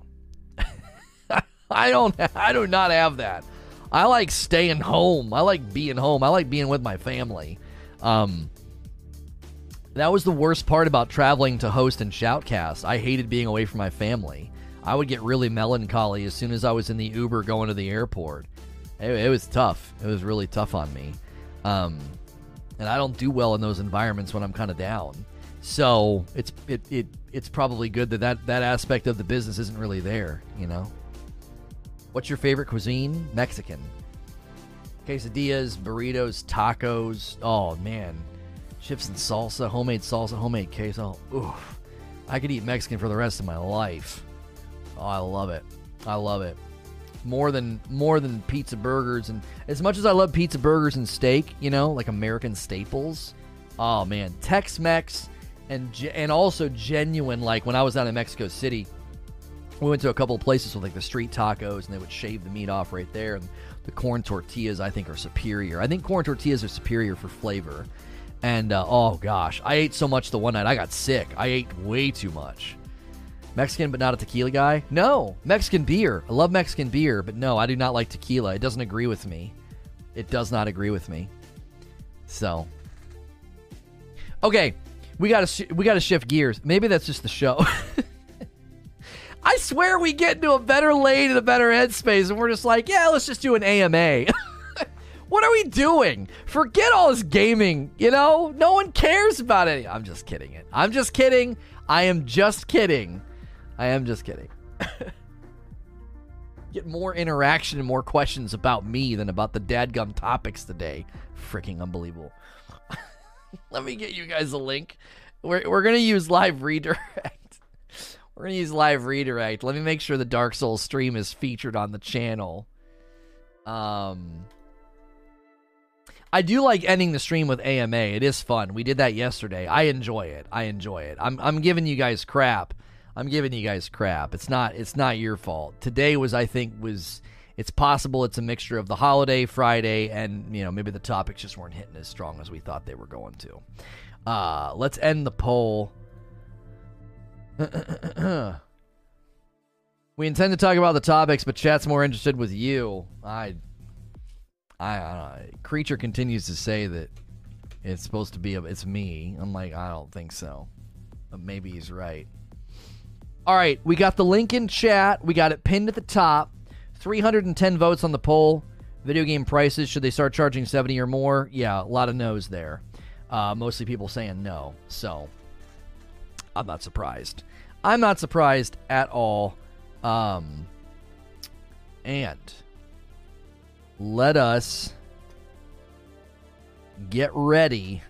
<laughs> I don't. I do not have that. I like staying home. I like being home. I like being with my family. Um, that was the worst part about traveling to host and shoutcast. I hated being away from my family. I would get really melancholy as soon as I was in the Uber going to the airport. It, it was tough. It was really tough on me. Um, and I don't do well in those environments when I'm kind of down. So it's it, it it's probably good that, that that aspect of the business isn't really there. You know. What's your favorite cuisine? Mexican. Quesadillas, burritos, tacos. Oh man, chips and salsa, homemade salsa, homemade queso. Oof. I could eat Mexican for the rest of my life. Oh, I love it. I love it. More than more than pizza burgers. And as much as I love pizza burgers and steak, you know, like American staples. Oh man, Tex-Mex and and also genuine like when I was out in Mexico City, we went to a couple of places with like the street tacos and they would shave the meat off right there. And the corn tortillas i think are superior. I think corn tortillas are superior for flavor. And uh, oh gosh i ate so much the one night i got sick. I ate way too much mexican but not a tequila guy no mexican beer i love mexican beer but no i do not like tequila it doesn't agree with me it does not agree with me so okay we gotta sh- we gotta shift gears maybe that's just the show <laughs> I swear we get into a better lane and a better headspace, and we're just like, yeah, let's just do an AMA. <laughs> what are we doing? Forget all this gaming, you know? No one cares about it. I'm just kidding it. I'm just kidding. I am just kidding. I am just kidding. <laughs> Get more interaction and more questions about me than about the dadgum topics today. Freaking unbelievable. <laughs> Let me get you guys a link. We're we're gonna use live redirect. <laughs> We're gonna use live redirect. Let me make sure the Dark Souls stream is featured on the channel. Um, I do like ending the stream with AMA. It is fun. We did that yesterday. I enjoy it. I enjoy it. I'm I'm giving you guys crap. I'm giving you guys crap. It's not it's not your fault. Today was I think was it's possible it's a mixture of the holiday Friday and you know maybe the topics just weren't hitting as strong as we thought they were going to. Uh, let's end the poll. <clears throat> we intend to talk about the topics, but chat's more interested with you. I, I, I creature continues to say that it's supposed to be a, it's me. I'm like I don't think so, but maybe he's right. All right, we got the link in chat. We got it pinned at the top. 310 votes on the poll. Video game prices, should they start charging 70 or more? Yeah, a lot of no's there. Uh, mostly people saying no. So I'm not surprised. I'm not surprised at all. Um, and let us get ready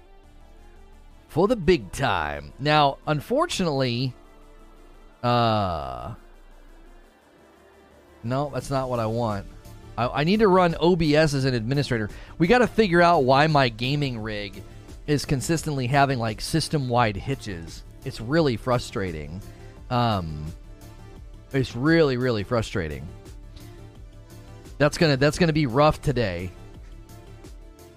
for the big time. Now, unfortunately, uh, no, that's not what I want. I, I need to run OBS as an administrator. We got to figure out why my gaming rig is consistently having like system wide hitches. It's really frustrating. Um, it's really really frustrating. That's gonna that's gonna be rough today.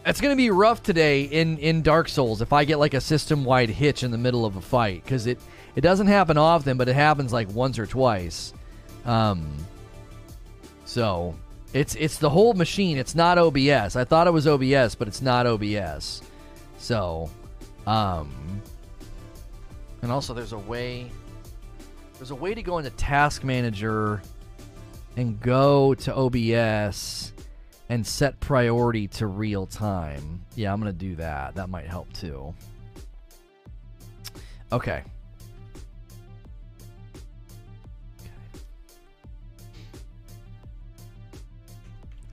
It's gonna be rough today in in Dark Souls if I get like a system wide hitch in the middle of a fight because it it doesn't happen often, but it happens like once or twice. Um, so it's it's the whole machine. It's not OBS. I thought it was OBS, but it's not OBS. So, um, and also there's a way there's a way to go into Task Manager and go to OBS and set priority to real time. Yeah, I'm gonna do that. That might help too. Okay.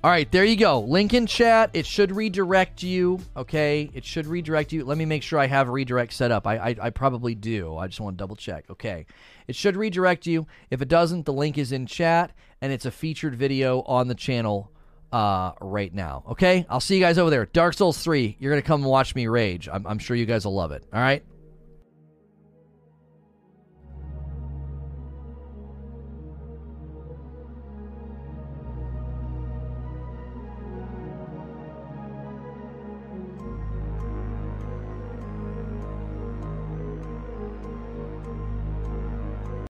All right, there you go. Link in chat. It should redirect you. Okay, it should redirect you. Let me make sure I have a redirect set up. I, I, I probably do. I just want to double check. Okay, it should redirect you. If it doesn't, the link is in chat, and it's a featured video on the channel uh, right now. Okay, I'll see you guys over there. Dark Souls 3. You're gonna come and watch me rage. I'm, I'm sure you guys will love it. All right.